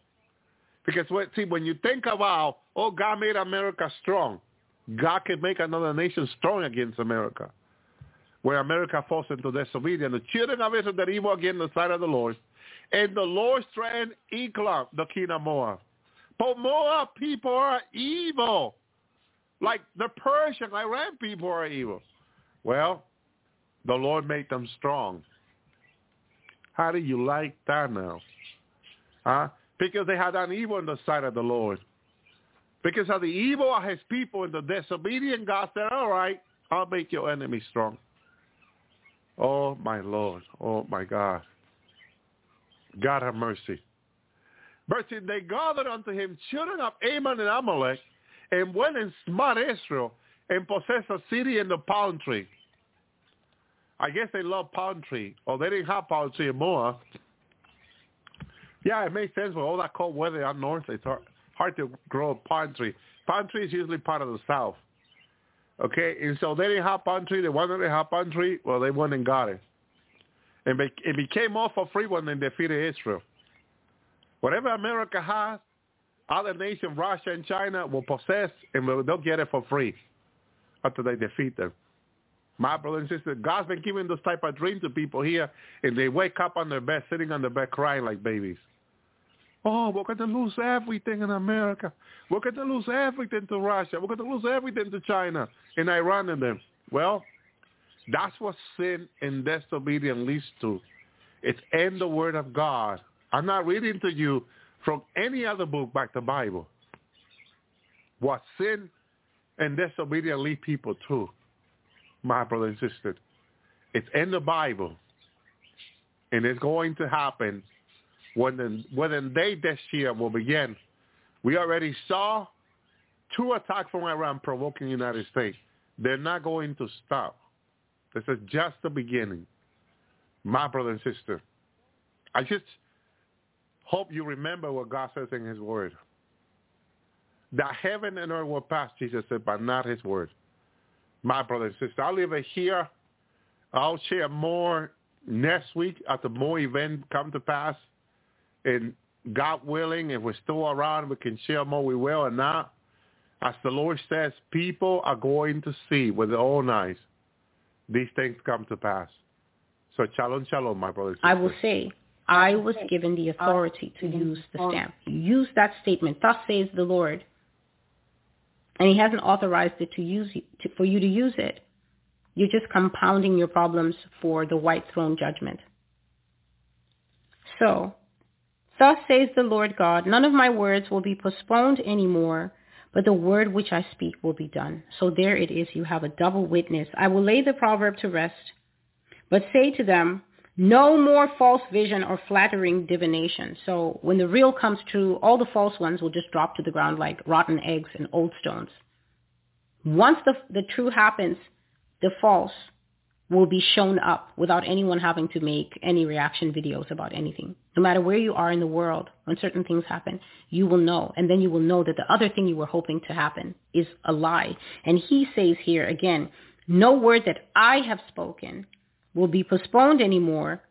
Because see, when you think about, oh, God made America strong, God can make another nation strong against America. Where America falls into disobedience. The children of Israel that evil against the sight of the Lord. And the Lord strengthened Eglon, the king of Moab. But Moab people are evil. Like the Persian, Iran people are evil. Well, the Lord made them strong. How do you like that now? Huh? Because they had done evil in the sight of the Lord. Because of the evil of his people and the disobedient, God said, all right, I'll make your enemy strong. Oh, my Lord. Oh, my God. God have mercy. Verse they gathered unto him children of Ammon and Amalek and went and smote Israel and possessed a city and the palm tree. I guess they love palm tree, or they didn't have palm tree in Yeah, it makes sense with all that cold weather up north. It's hard, hard to grow a palm tree. Palm tree is usually part of the south. Okay, and so they didn't have palm tree. They wanted to have palm tree. Well, they went and got it. And it became all for free when they defeated Israel. Whatever America has, other nations, Russia and China, will possess and they'll get it for free after they defeat them. My brother and sister, God's been giving those type of dreams to people here, and they wake up on their bed, sitting on their bed, crying like babies. Oh, we're going to lose everything in America. We're going to lose everything to Russia. We're going to lose everything to China and Iran and them. Well, that's what sin and disobedience leads to. It's in the Word of God. I'm not reading to you from any other book but the Bible. What sin and disobedience lead people to, my brother and sister. It's in the Bible. And it's going to happen when the, when the day this year will begin. We already saw two attacks from Iran provoking the United States. They're not going to stop. This is just the beginning. My brother and sister, I just hope you remember what God says in his word. That heaven and earth will pass, Jesus said, but not his word. My brother and sister, I'll leave it here. I'll share more next week after more events come to pass. And God willing, if we're still around, we can share more. We will or not. As the Lord says, people are going to see with their own eyes these things come to pass. So shalom, shalom, my brothers. I will say, I was given the authority to use the stamp. use that statement. Thus says the Lord. And he hasn't authorized it to use to, for you to use it. You're just compounding your problems for the white throne judgment. So, thus says the Lord God, none of my words will be postponed anymore but the word which I speak will be done. So there it is. You have a double witness. I will lay the proverb to rest, but say to them, no more false vision or flattering divination. So when the real comes true, all the false ones will just drop to the ground like rotten eggs and old stones. Once the, the true happens, the false will be shown up without anyone having to make any reaction videos about anything. No matter where you are in the world, when certain things happen, you will know. And then you will know that the other thing you were hoping to happen is a lie. And he says here again, no word that I have spoken will be postponed anymore,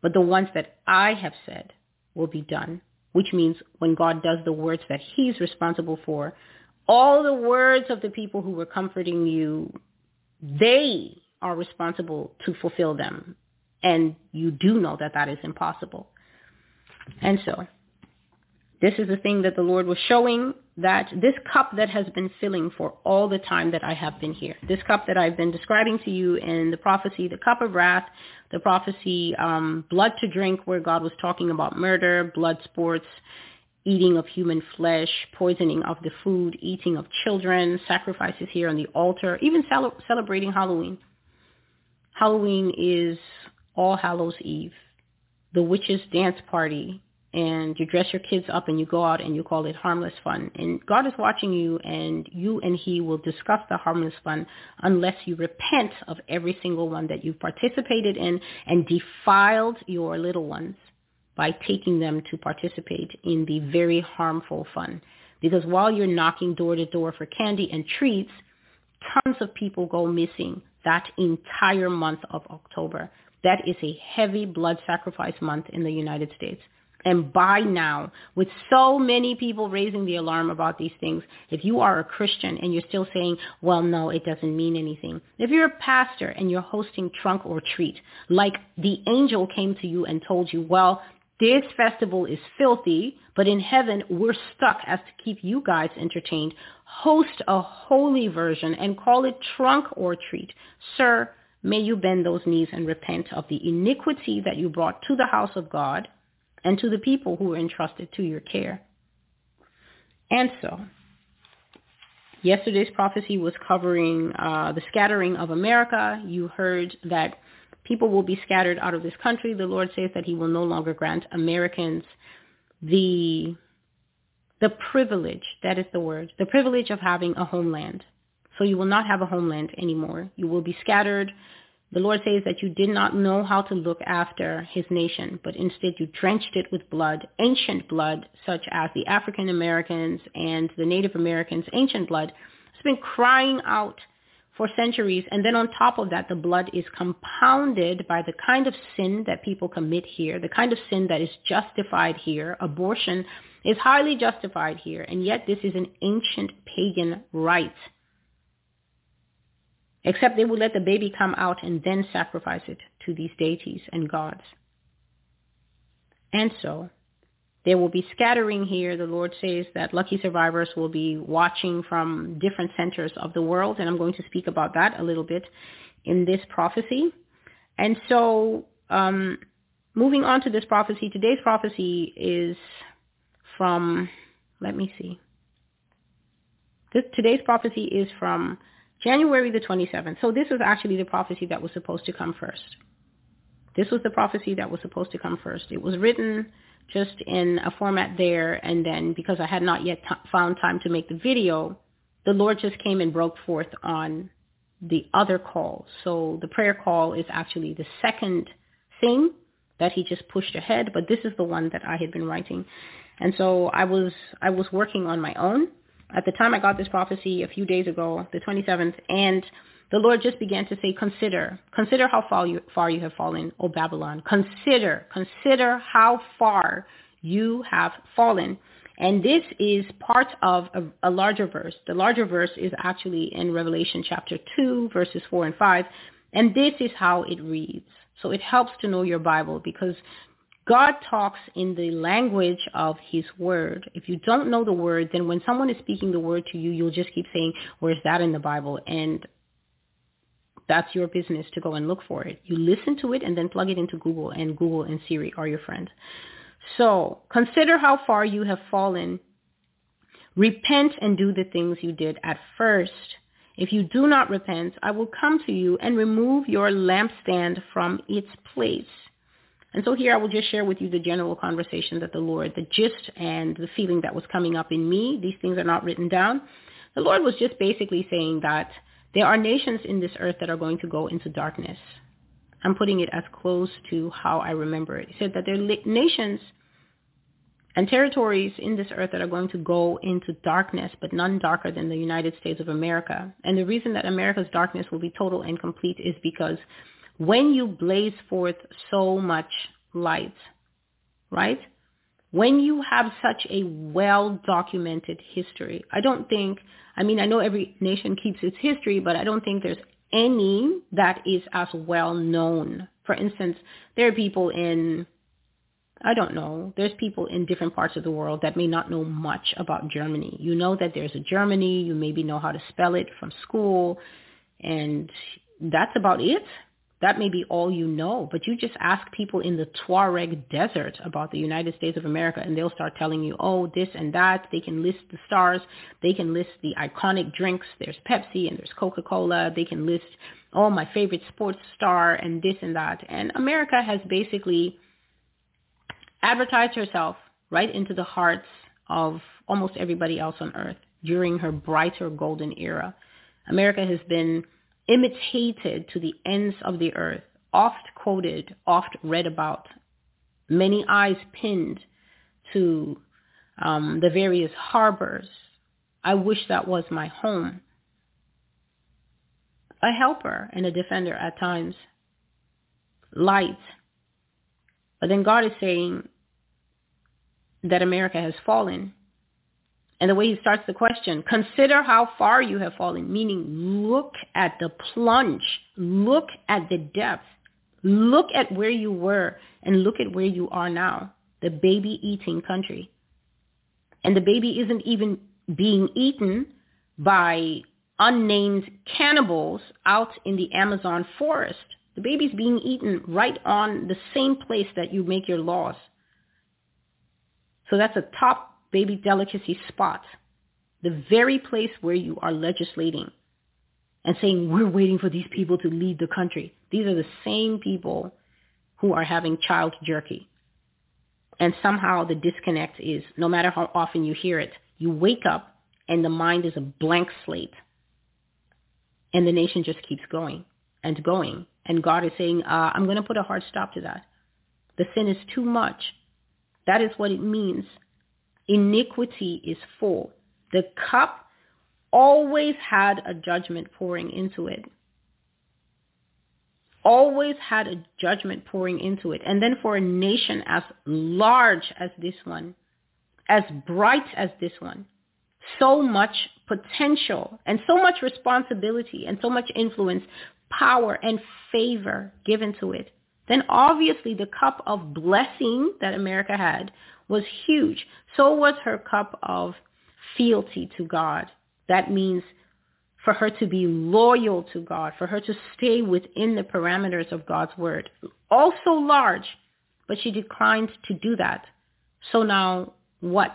but the ones that I have said will be done. Which means when God does the words that he's responsible for, all the words of the people who were comforting you, they are responsible to fulfill them. And you do know that that is impossible. And so this is the thing that the Lord was showing that this cup that has been filling for all the time that I have been here, this cup that I've been describing to you in the prophecy, the cup of wrath, the prophecy, um, blood to drink, where God was talking about murder, blood sports, eating of human flesh, poisoning of the food, eating of children, sacrifices here on the altar, even cel- celebrating Halloween. Halloween is All Hallows Eve, the witches' dance party, and you dress your kids up and you go out and you call it harmless fun. And God is watching you and you and he will discuss the harmless fun unless you repent of every single one that you've participated in and defiled your little ones by taking them to participate in the very harmful fun. Because while you're knocking door to door for candy and treats, tons of people go missing that entire month of October. That is a heavy blood sacrifice month in the United States. And by now, with so many people raising the alarm about these things, if you are a Christian and you're still saying, well, no, it doesn't mean anything. If you're a pastor and you're hosting trunk or treat, like the angel came to you and told you, well, this festival is filthy, but in heaven we're stuck as to keep you guys entertained. Host a holy version and call it trunk or treat. Sir, may you bend those knees and repent of the iniquity that you brought to the house of God and to the people who are entrusted to your care. And so, yesterday's prophecy was covering uh, the scattering of America. You heard that people will be scattered out of this country. The Lord says that he will no longer grant Americans the the privilege, that is the word, the privilege of having a homeland. So you will not have a homeland anymore. You will be scattered The Lord says that you did not know how to look after his nation, but instead you drenched it with blood, ancient blood, such as the African Americans and the Native Americans, ancient blood, has been crying out for centuries. And then on top of that, the blood is compounded by the kind of sin that people commit here, the kind of sin that is justified here. Abortion is highly justified here. And yet this is an ancient pagan rite except they would let the baby come out and then sacrifice it to these deities and gods. And so there will be scattering here. The Lord says that lucky survivors will be watching from different centers of the world, and I'm going to speak about that a little bit in this prophecy. And so um, moving on to this prophecy, today's prophecy is from, let me see. This, today's prophecy is from January the 27th. So this was actually the prophecy that was supposed to come first. This was the prophecy that was supposed to come first. It was written just in a format there, and then because I had not yet t- found time to make the video, the Lord just came and broke forth on the other call. So the prayer call is actually the second thing that he just pushed ahead, but this is the one that I had been writing. And so I was I was working on my own at the time I got this prophecy a few days ago, the 27th, and the Lord just began to say, consider, consider how far you, far you have fallen, O Babylon. Consider, consider how far you have fallen. And this is part of a, a, larger verse. The larger verse is actually in Revelation chapter 2, verses 4 and 5. And this is how it reads. So it helps to know your Bible because God talks in the language of his word. If you don't know the word, then when someone is speaking the word to you, you'll just keep saying, where's that in the Bible? And that's your business to go and look for it. You listen to it and then plug it into Google, and Google and Siri are your friends. So consider how far you have fallen. Repent and do the things you did at first. If you do not repent, I will come to you and remove your lampstand from its place. And so here I will just share with you the general conversation that the Lord, the gist and the feeling that was coming up in me. These things are not written down. The Lord was just basically saying that there are nations in this earth that are going to go into darkness. I'm putting it as close to how I remember it. He said that there are nations and territories in this earth that are going to go into darkness, but none darker than the United States of America. And the reason that America's darkness will be total and complete is because when you blaze forth so much light, right? When you have such a well-documented history, I don't think, I mean, I know every nation keeps its history, but I don't think there's any that is as well known. For instance, there are people in, I don't know, there's people in different parts of the world that may not know much about Germany. You know that there's a Germany, you maybe know how to spell it from school, and that's about it that may be all you know, but you just ask people in the Tuareg desert about the United States of America and they'll start telling you, oh, this and that. They can list the stars. They can list the iconic drinks. There's Pepsi and there's Coca-Cola. They can list, oh, my favorite sports star and this and that. And America has basically advertised herself right into the hearts of almost everybody else on earth during her brighter golden era. America has been imitated to the ends of the earth, oft quoted, oft read about, many eyes pinned to um, the various harbors. I wish that was my home. A helper and a defender at times. Light. But then God is saying that America has fallen and the way he starts the question, consider how far you have fallen, meaning look at the plunge, look at the depth, look at where you were and look at where you are now, the baby eating country. And the baby isn't even being eaten by unnamed cannibals out in the Amazon forest. The baby's being eaten right on the same place that you make your laws. So that's a top baby delicacy spot, the very place where you are legislating and saying, we're waiting for these people to lead the country. These are the same people who are having child jerky. And somehow the disconnect is, no matter how often you hear it, you wake up and the mind is a blank slate. And the nation just keeps going and going And God is saying, uh, I'm going to put a hard stop to that. The sin is too much. That is what it means. Iniquity is full. The cup always had a judgment pouring into it. Always had a judgment pouring into it. And then for a nation as large as this one, as bright as this one, so much potential and so much responsibility and so much influence, power and favor given to it, then obviously the cup of blessing that America had was huge. So was her cup of fealty to God. That means for her to be loyal to God, for her to stay within the parameters of God's word. Also large, but she declined to do that. So now what?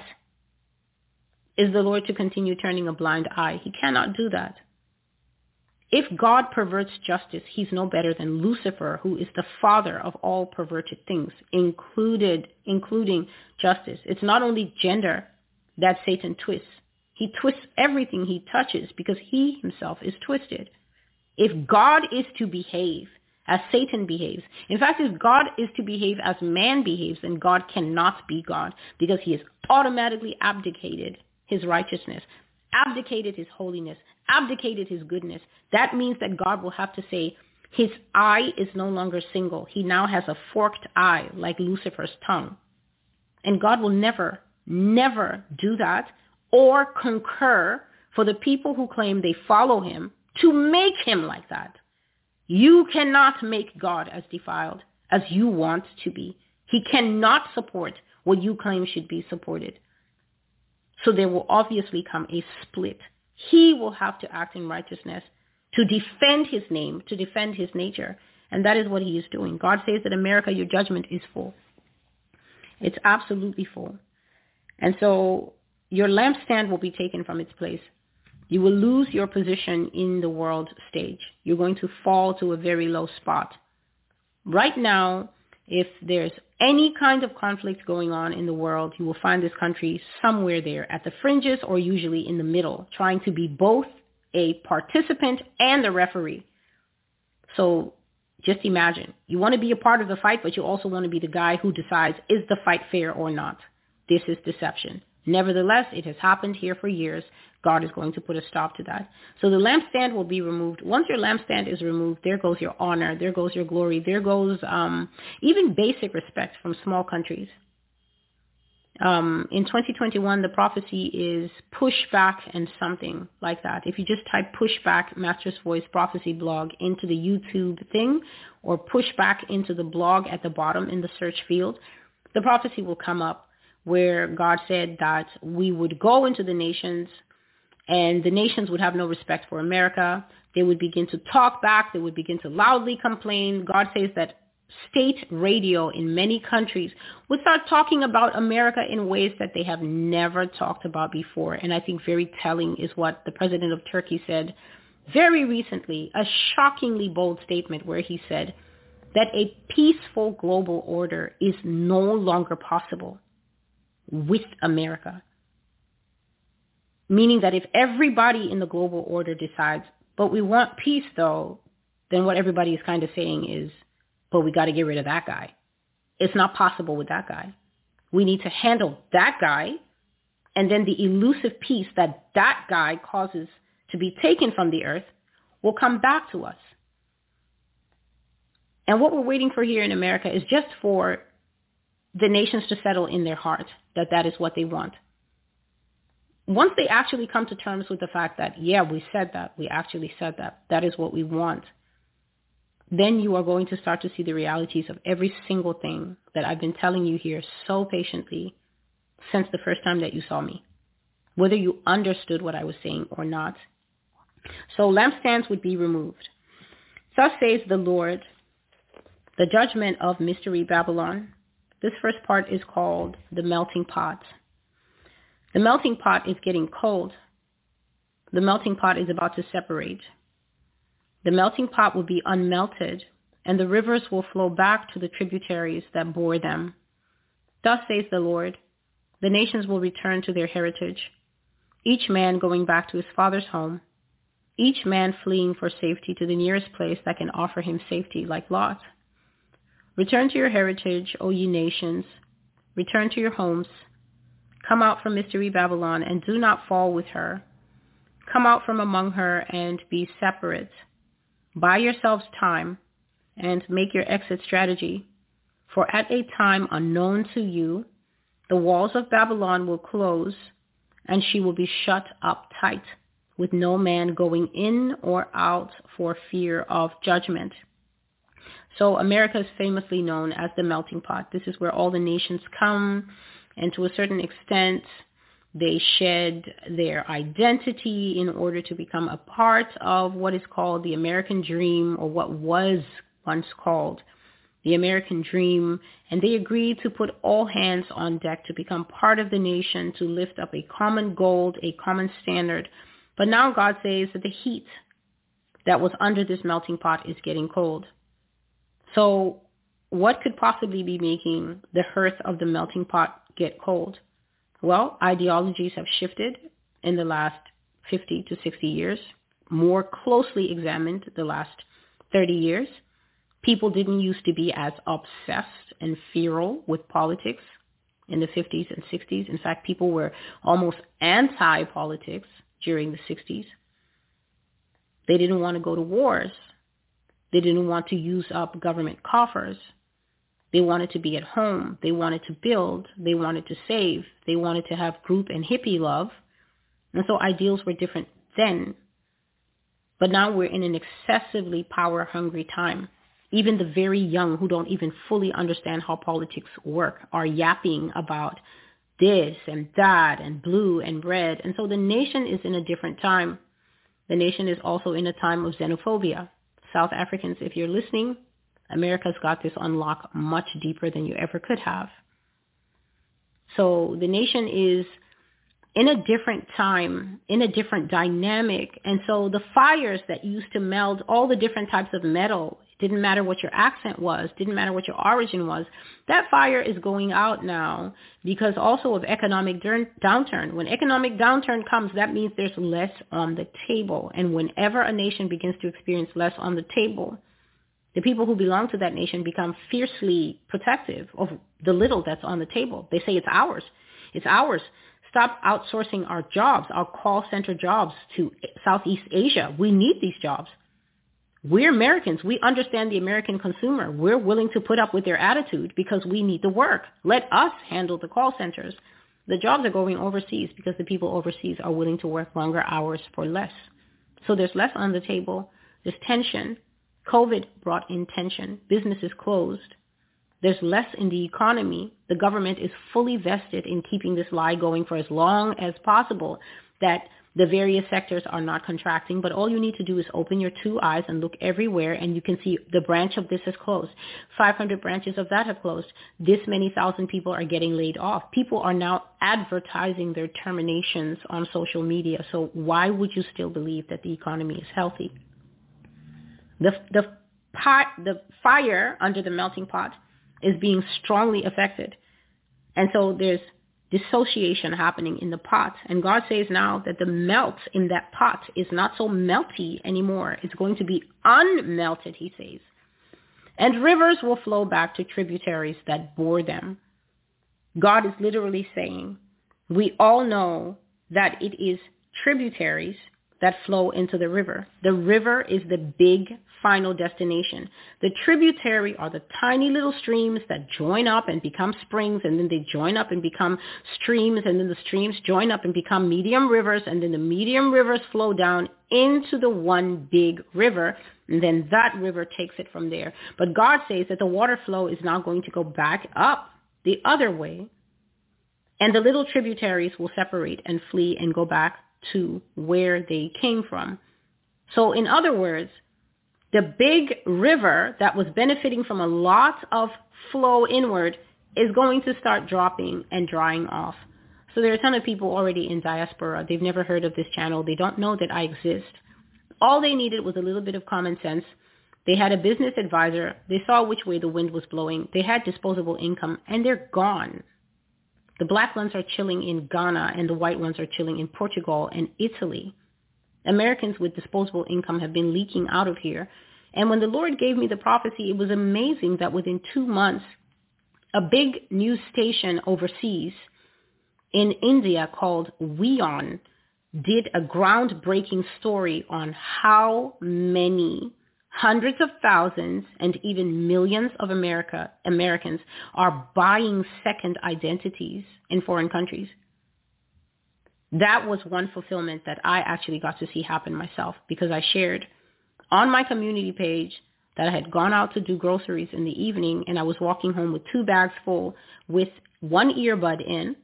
Is the Lord to continue turning a blind eye? He cannot do that. If God perverts justice, he's no better than Lucifer, who is the father of all perverted things, included, including justice. It's not only gender that Satan twists. He twists everything he touches because he himself is twisted. If God is to behave as Satan behaves, in fact, if God is to behave as man behaves, then God cannot be God because he has automatically abdicated his righteousness, abdicated his holiness, abdicated his goodness. That means that God will have to say, his eye is no longer single. He now has a forked eye like Lucifer's tongue. And God will never, never do that or concur for the people who claim they follow him to make him like that. You cannot make God as defiled as you want to be. He cannot support what you claim should be supported. So there will obviously come a split. He will have to act in righteousness to defend his name, to defend his nature. And that is what he is doing. God says that America, your judgment is full. It's absolutely full. And so your lampstand will be taken from its place. You will lose your position in the world stage. You're going to fall to a very low spot. Right now, if there's any kind of conflict going on in the world, you will find this country somewhere there at the fringes or usually in the middle, trying to be both a participant and a referee. So just imagine, you want to be a part of the fight, but you also want to be the guy who decides, is the fight fair or not? This is deception. Nevertheless, it has happened here for years. God is going to put a stop to that. So the lampstand will be removed. Once your lampstand is removed, there goes your honor, there goes your glory, there goes um, even basic respect from small countries. Um, in 2021, the prophecy is pushback and something like that. If you just type pushback Master's Voice prophecy blog into the YouTube thing or pushback into the blog at the bottom in the search field, the prophecy will come up where God said that we would go into the nations and the nations would have no respect for America. They would begin to talk back. They would begin to loudly complain. God says that state radio in many countries would start talking about America in ways that they have never talked about before. And I think very telling is what the president of Turkey said very recently, a shockingly bold statement where he said that a peaceful global order is no longer possible with America. Meaning that if everybody in the global order decides, but we want peace though, then what everybody is kind of saying is, but we got to get rid of that guy. It's not possible with that guy. We need to handle that guy and then the elusive peace that that guy causes to be taken from the earth will come back to us. And what we're waiting for here in America is just for the nations to settle in their heart that that is what they want. Once they actually come to terms with the fact that, yeah, we said that, we actually said that, that is what we want, then you are going to start to see the realities of every single thing that I've been telling you here so patiently since the first time that you saw me, whether you understood what I was saying or not. So lampstands would be removed. Thus says the Lord, the judgment of mystery Babylon, this first part is called the melting pot. The melting pot is getting cold. The melting pot is about to separate. The melting pot will be unmelted, and the rivers will flow back to the tributaries that bore them. Thus says the Lord, the nations will return to their heritage, each man going back to his father's home. each man fleeing for safety to the nearest place that can offer him safety, like Lot. Return to your heritage, O ye nations. Return to your homes. Come out from Mystery Babylon and do not fall with her. Come out from among her and be separate. Buy yourselves time and make your exit strategy. For at a time unknown to you, the walls of Babylon will close and she will be shut up tight with no man going in or out for fear of judgment. So America is famously known as the melting pot. This is where all the nations come and to a certain extent they shed their identity in order to become a part of what is called the American dream or what was once called the American dream, and they agreed to put all hands on deck to become part of the nation, to lift up a common goal, a common standard. But now God says that the heat that was under this melting pot is getting cold. So what could possibly be making the hearth of the melting pot get cold? Well, ideologies have shifted in the last 50 to 60 years, more closely examined the last 30 years. People didn't used to be as obsessed and feral with politics in the 50s and 60s. In fact, people were almost anti-politics during the 60s. They didn't want to go to wars. They didn't want to use up government coffers. They wanted to be at home. They wanted to build. They wanted to save. They wanted to have group and hippie love. And so ideals were different then. But now we're in an excessively power-hungry time. Even the very young who don't even fully understand how politics work are yapping about this and that and blue and red. And so the nation is in a different time. The nation is also in a time of xenophobia. South Africans, if you're listening, America's got this unlock much deeper than you ever could have. So the nation is in a different time, in a different dynamic. And so the fires that used to meld all the different types of metal, didn't matter what your accent was, didn't matter what your origin was, that fire is going out now because also of economic downturn. When economic downturn comes, that means there's less on the table. And whenever a nation begins to experience less on the table, the people who belong to that nation become fiercely protective of the little that's on the table. They say it's ours. It's ours. Stop outsourcing our jobs, our call center jobs to Southeast Asia. We need these jobs. We're Americans. We understand the American consumer. We're willing to put up with their attitude because we need the work. Let us handle the call centers. The jobs are going overseas because the people overseas are willing to work longer hours for less. So there's less on the table. There's tension. COVID brought in tension. Businesses closed. There's less in the economy. The government is fully vested in keeping this lie going for as long as possible that the various sectors are not contracting, but all you need to do is open your two eyes and look everywhere and you can see the branch of this has closed. 500 branches of that have closed. This many thousand people are getting laid off. People are now advertising their terminations on social media. So why would you still believe that the economy is healthy? The, the, pot, the fire under the melting pot is being strongly affected. And so there's dissociation happening in the pot. And God says now that the melt in that pot is not so melty anymore. It's going to be unmelted, he says. And rivers will flow back to tributaries that bore them. God is literally saying, we all know that it is tributaries that flow into the river. The river is the big final destination. The tributary are the tiny little streams that join up and become springs and then they join up and become streams and then the streams join up and become medium rivers and then the medium rivers flow down into the one big river and then that river takes it from there. But God says that the water flow is now going to go back up the other way and the little tributaries will separate and flee and go back to where they came from. So in other words, the big river that was benefiting from a lot of flow inward is going to start dropping and drying off. So there are a ton of people already in diaspora. They've never heard of this channel. They don't know that I exist. All they needed was a little bit of common sense. They had a business advisor. They saw which way the wind was blowing. They had disposable income, and they're gone. The black ones are chilling in Ghana and the white ones are chilling in Portugal and Italy. Americans with disposable income have been leaking out of here. And when the Lord gave me the prophecy, it was amazing that within two months, a big news station overseas in India called WION did a groundbreaking story on how many hundreds of thousands and even millions of America, Americans are buying second identities in foreign countries. That was one fulfillment that I actually got to see happen myself because I shared on my community page that I had gone out to do groceries in the evening and I was walking home with two bags full with one earbud in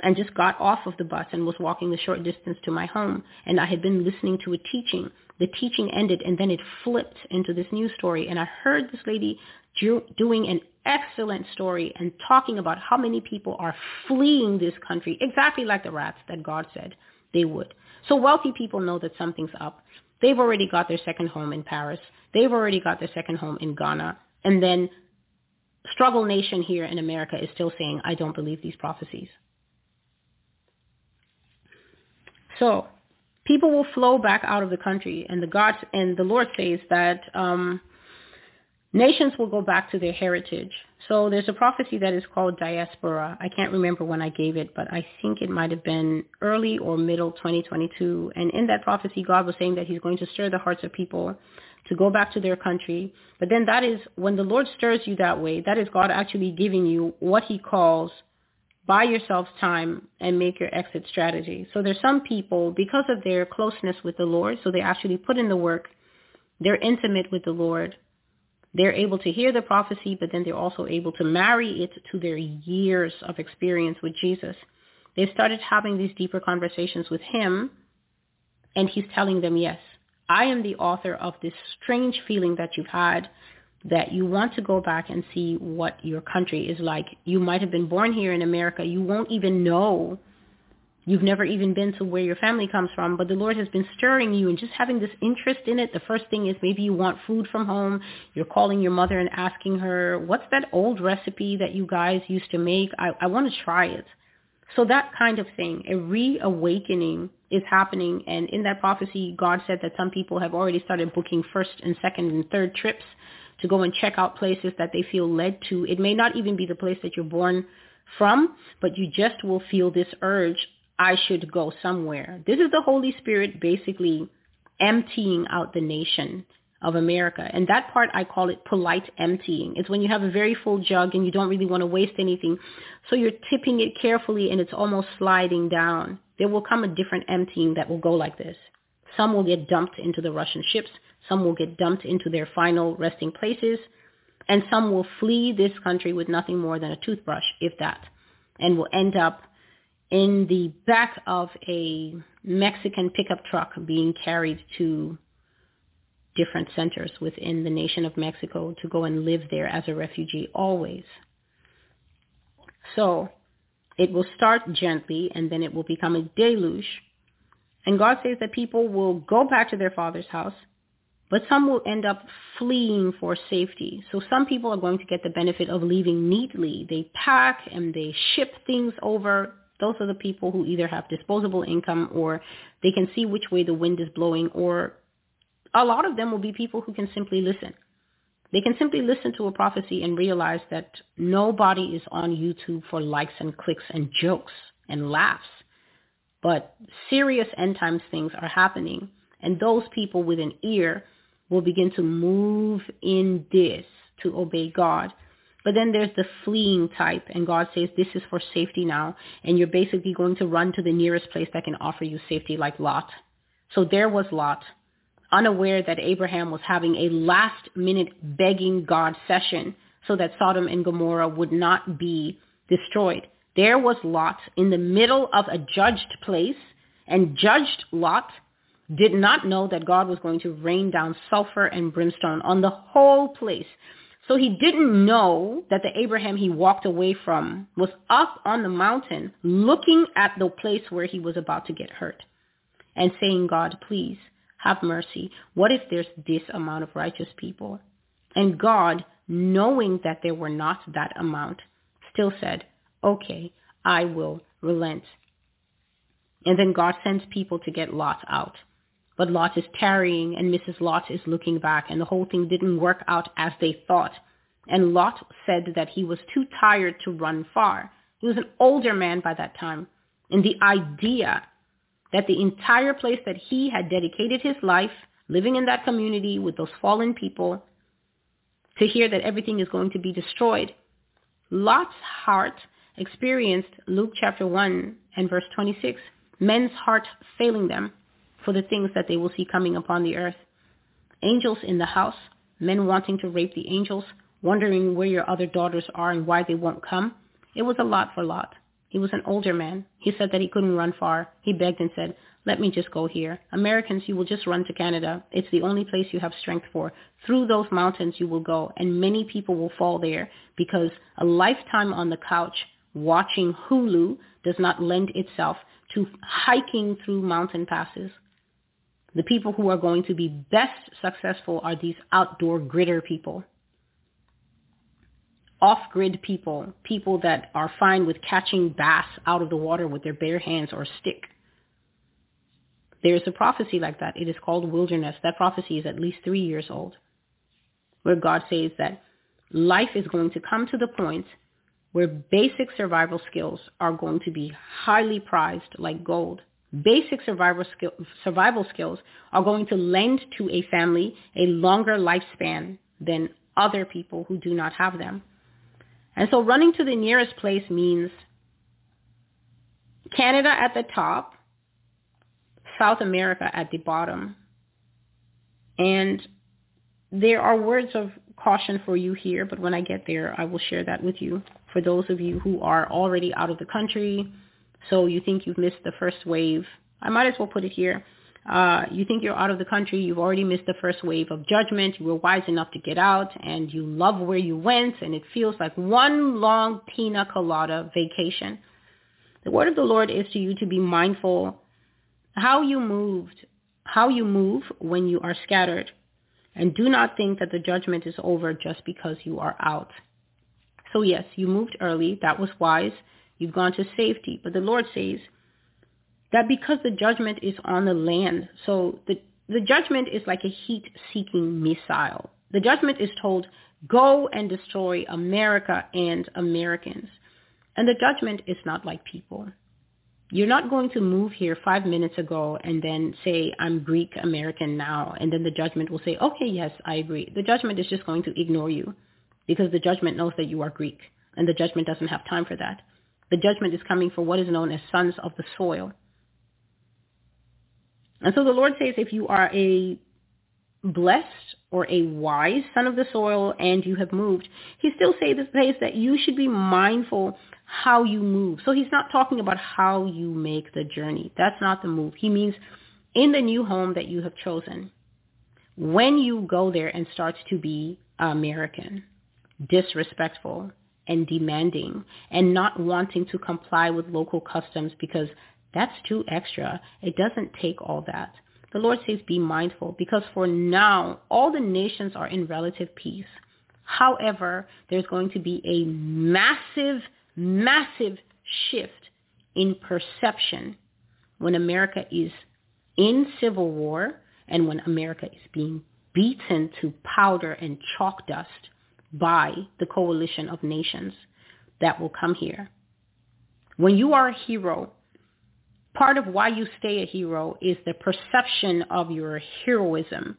and just got off of the bus and was walking the short distance to my home. And I had been listening to a teaching. The teaching ended and then it flipped into this news story. And I heard this lady doing an excellent story and talking about how many people are fleeing this country, exactly like the rats that God said they would. So wealthy people know that something's up. They've already got their second home in Paris. They've already got their second home in Ghana. And then struggle nation here in America is still saying, I don't believe these prophecies. So people will flow back out of the country, and the God and the Lord says that um, nations will go back to their heritage. So there's a prophecy that is called diaspora. I can't remember when I gave it, but I think it might have been early or middle 2022. And in that prophecy, God was saying that he's going to stir the hearts of people to go back to their country. But then that is when the Lord stirs you that way, that is God actually giving you what he calls buy yourselves time and make your exit strategy. So there's some people, because of their closeness with the Lord, so they actually put in the work, they're intimate with the Lord, they're able to hear the prophecy, but then they're also able to marry it to their years of experience with Jesus. They've started having these deeper conversations with him, and he's telling them, yes, I am the author of this strange feeling that you've had that you want to go back and see what your country is like. You might have been born here in America. You won't even know. You've never even been to where your family comes from, but the Lord has been stirring you and just having this interest in it. The first thing is maybe you want food from home. You're calling your mother and asking her, what's that old recipe that you guys used to make? I, I want to try it. So that kind of thing, a reawakening is happening. And in that prophecy, God said that some people have already started booking first and second and third trips to go and check out places that they feel led to. It may not even be the place that you're born from, but you just will feel this urge, I should go somewhere. This is the Holy Spirit basically emptying out the nation of America. And that part, I call it polite emptying. It's when you have a very full jug and you don't really want to waste anything. So you're tipping it carefully and it's almost sliding down. There will come a different emptying that will go like this. Some will get dumped into the Russian ships. Some will get dumped into their final resting places. And some will flee this country with nothing more than a toothbrush, if that, and will end up in the back of a Mexican pickup truck being carried to different centers within the nation of Mexico to go and live there as a refugee always. So it will start gently and then it will become a deluge. And God says that people will go back to their father's house but some will end up fleeing for safety. So some people are going to get the benefit of leaving neatly. They pack and they ship things over. Those are the people who either have disposable income or they can see which way the wind is blowing or a lot of them will be people who can simply listen. They can simply listen to a prophecy and realize that nobody is on YouTube for likes and clicks and jokes and laughs. But serious end times things are happening. And those people with an ear will begin to move in this to obey God. But then there's the fleeing type, and God says this is for safety now, and you're basically going to run to the nearest place that can offer you safety, like Lot. So there was Lot, unaware that Abraham was having a last-minute begging God session so that Sodom and Gomorrah would not be destroyed. There was Lot in the middle of a judged place, and judged Lot did not know that God was going to rain down sulfur and brimstone on the whole place. So he didn't know that the Abraham he walked away from was up on the mountain looking at the place where he was about to get hurt and saying, God, please have mercy. What if there's this amount of righteous people? And God, knowing that there were not that amount, still said, okay, I will relent. And then God sends people to get Lot out. But Lot is tarrying and Mrs. Lot is looking back and the whole thing didn't work out as they thought. And Lot said that he was too tired to run far. He was an older man by that time. And the idea that the entire place that he had dedicated his life, living in that community with those fallen people, to hear that everything is going to be destroyed. Lot's heart experienced Luke chapter 1 and verse 26, men's heart failing them for the things that they will see coming upon the earth. Angels in the house, men wanting to rape the angels, wondering where your other daughters are and why they won't come. It was a lot for Lot. He was an older man. He said that he couldn't run far. He begged and said, let me just go here. Americans, you will just run to Canada. It's the only place you have strength for. Through those mountains you will go, and many people will fall there because a lifetime on the couch watching Hulu does not lend itself to hiking through mountain passes. The people who are going to be best successful are these outdoor gritter people. Off-grid people, people that are fine with catching bass out of the water with their bare hands or stick. There's a prophecy like that. It is called wilderness. That prophecy is at least three years old, where God says that life is going to come to the point where basic survival skills are going to be highly prized like gold basic survival, skill, survival skills are going to lend to a family a longer lifespan than other people who do not have them. And so running to the nearest place means Canada at the top, South America at the bottom. And there are words of caution for you here, but when I get there, I will share that with you. For those of you who are already out of the country, so you think you've missed the first wave. I might as well put it here. Uh, you think you're out of the country, you've already missed the first wave of judgment, you were wise enough to get out, and you love where you went, and it feels like one long pina colada vacation. The word of the Lord is to you to be mindful how you moved, how you move when you are scattered, and do not think that the judgment is over just because you are out. So yes, you moved early, that was wise. You've gone to safety. But the Lord says that because the judgment is on the land, so the, the judgment is like a heat-seeking missile. The judgment is told, go and destroy America and Americans. And the judgment is not like people. You're not going to move here five minutes ago and then say, I'm Greek American now. And then the judgment will say, okay, yes, I agree. The judgment is just going to ignore you because the judgment knows that you are Greek. And the judgment doesn't have time for that. The judgment is coming for what is known as sons of the soil. And so the Lord says if you are a blessed or a wise son of the soil and you have moved, he still says that you should be mindful how you move. So he's not talking about how you make the journey. That's not the move. He means in the new home that you have chosen, when you go there and start to be American, disrespectful, and demanding and not wanting to comply with local customs because that's too extra. It doesn't take all that. The Lord says be mindful because for now all the nations are in relative peace. However, there's going to be a massive, massive shift in perception when America is in civil war and when America is being beaten to powder and chalk dust by the coalition of nations that will come here. When you are a hero, part of why you stay a hero is the perception of your heroism.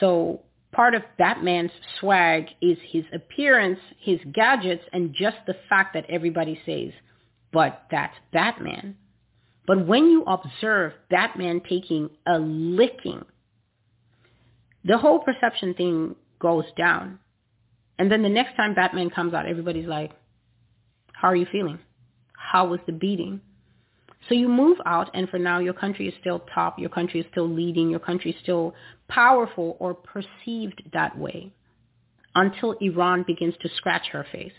So part of Batman's swag is his appearance, his gadgets, and just the fact that everybody says, but that's Batman. But when you observe Batman taking a licking the whole perception thing goes down. And then the next time Batman comes out, everybody's like, how are you feeling? How was the beating? So you move out and for now your country is still top, your country is still leading, your country is still powerful or perceived that way until Iran begins to scratch her face.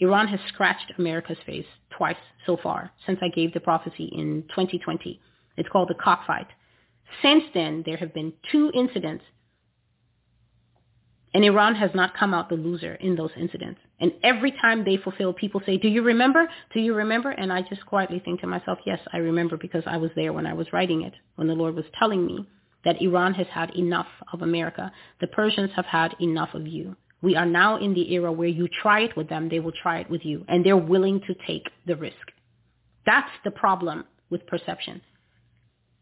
Iran has scratched America's face twice so far since I gave the prophecy in 2020. It's called the cockfight. Since then, there have been two incidents and Iran has not come out the loser in those incidents. And every time they fulfill, people say, do you remember? Do you remember? And I just quietly think to myself, yes, I remember because I was there when I was writing it, when the Lord was telling me that Iran has had enough of America. The Persians have had enough of you. We are now in the era where you try it with them, they will try it with you, and they're willing to take the risk. That's the problem with perception.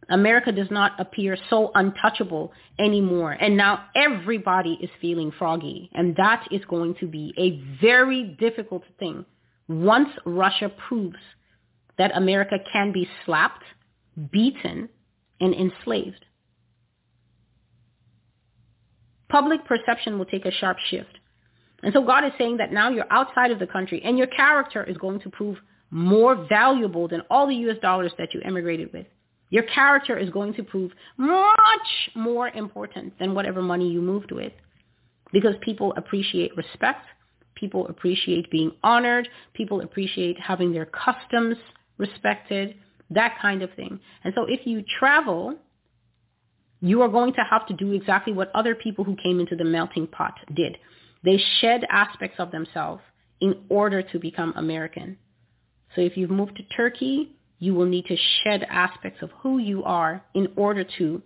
America does not appear so untouchable anymore. And now everybody is feeling froggy. And that is going to be a very difficult thing once Russia proves that America can be slapped, beaten, and enslaved. Public perception will take a sharp shift. And so God is saying that now you're outside of the country and your character is going to prove more valuable than all the US dollars that you emigrated with. Your character is going to prove much more important than whatever money you moved with because people appreciate respect. People appreciate being honored. People appreciate having their customs respected, that kind of thing. And so if you travel, you are going to have to do exactly what other people who came into the melting pot did. They shed aspects of themselves in order to become American. So if you've moved to Turkey, you will need to shed aspects of who you are in order to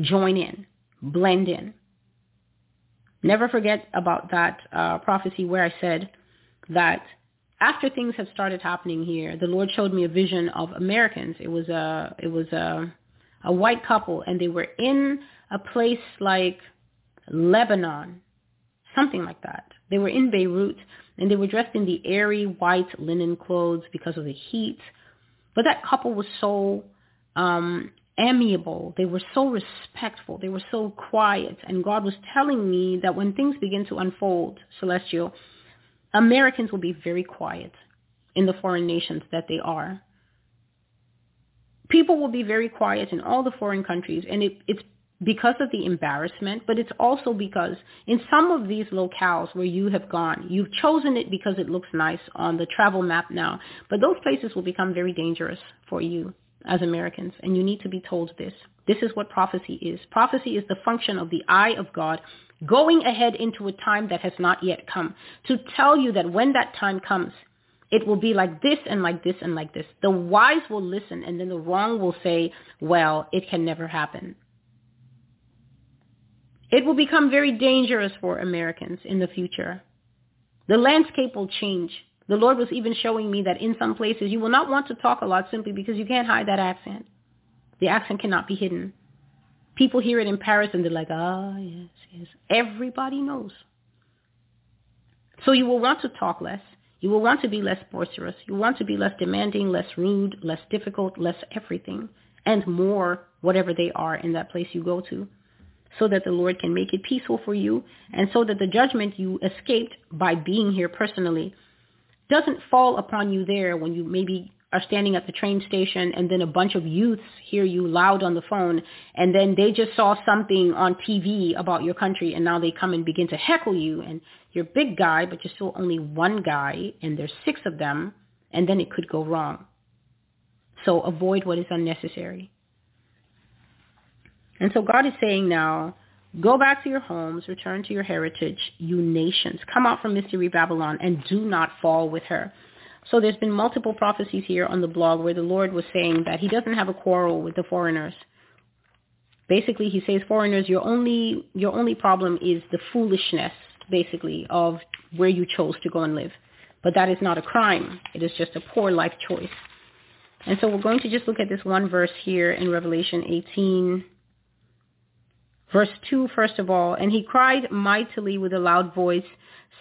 join in, blend in. Never forget about that uh, prophecy where I said that after things had started happening here, the Lord showed me a vision of Americans. It was a it was a a white couple, and they were in a place like Lebanon, something like that. They were in Beirut, and they were dressed in the airy white linen clothes because of the heat. But that couple was so um, amiable. They were so respectful. They were so quiet. And God was telling me that when things begin to unfold, Celestial, Americans will be very quiet in the foreign nations that they are. People will be very quiet in all the foreign countries, and it, it's because of the embarrassment, but it's also because in some of these locales where you have gone, you've chosen it because it looks nice on the travel map now, but those places will become very dangerous for you as Americans, and you need to be told this. This is what prophecy is. Prophecy is the function of the eye of God going ahead into a time that has not yet come to tell you that when that time comes, it will be like this and like this and like this. The wise will listen and then the wrong will say, well, it can never happen. It will become very dangerous for Americans in the future. The landscape will change. The Lord was even showing me that in some places you will not want to talk a lot simply because you can't hide that accent. The accent cannot be hidden. People hear it in Paris and they're like, ah, yes, yes. Everybody knows. So you will want to talk less. You will want to be less boisterous. You want to be less demanding, less rude, less difficult, less everything, and more whatever they are in that place you go to so that the Lord can make it peaceful for you and so that the judgment you escaped by being here personally doesn't fall upon you there when you maybe are standing at the train station and then a bunch of youths hear you loud on the phone and then they just saw something on TV about your country and now they come and begin to heckle you and you're a big guy but you're still only one guy and there's six of them and then it could go wrong. So avoid what is unnecessary. And so God is saying now, go back to your homes, return to your heritage, you nations. Come out from Mystery Babylon and do not fall with her. So there's been multiple prophecies here on the blog where the Lord was saying that he doesn't have a quarrel with the foreigners. Basically, he says, foreigners, your only, your only problem is the foolishness, basically, of where you chose to go and live. But that is not a crime. It is just a poor life choice. And so we're going to just look at this one verse here in Revelation 18, Verse 2, first of all, and he cried mightily with a loud voice,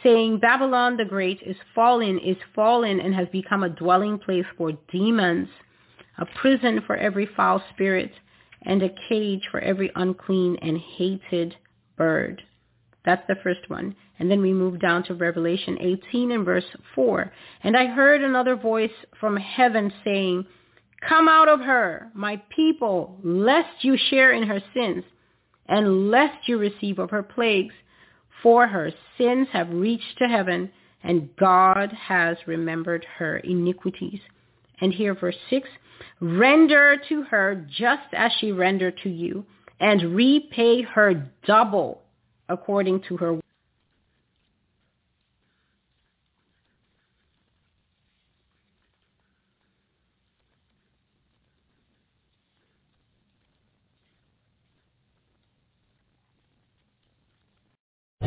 saying, Babylon the Great is fallen, is fallen, and has become a dwelling place for demons, a prison for every foul spirit, and a cage for every unclean and hated bird. That's the first one. And then we move down to Revelation 18 and verse 4. And I heard another voice from heaven saying, Come out of her, my people, lest you share in her sins and lest you receive of her plagues, for her sins have reached to heaven, and God has remembered her iniquities. And here verse 6, render to her just as she rendered to you, and repay her double according to her.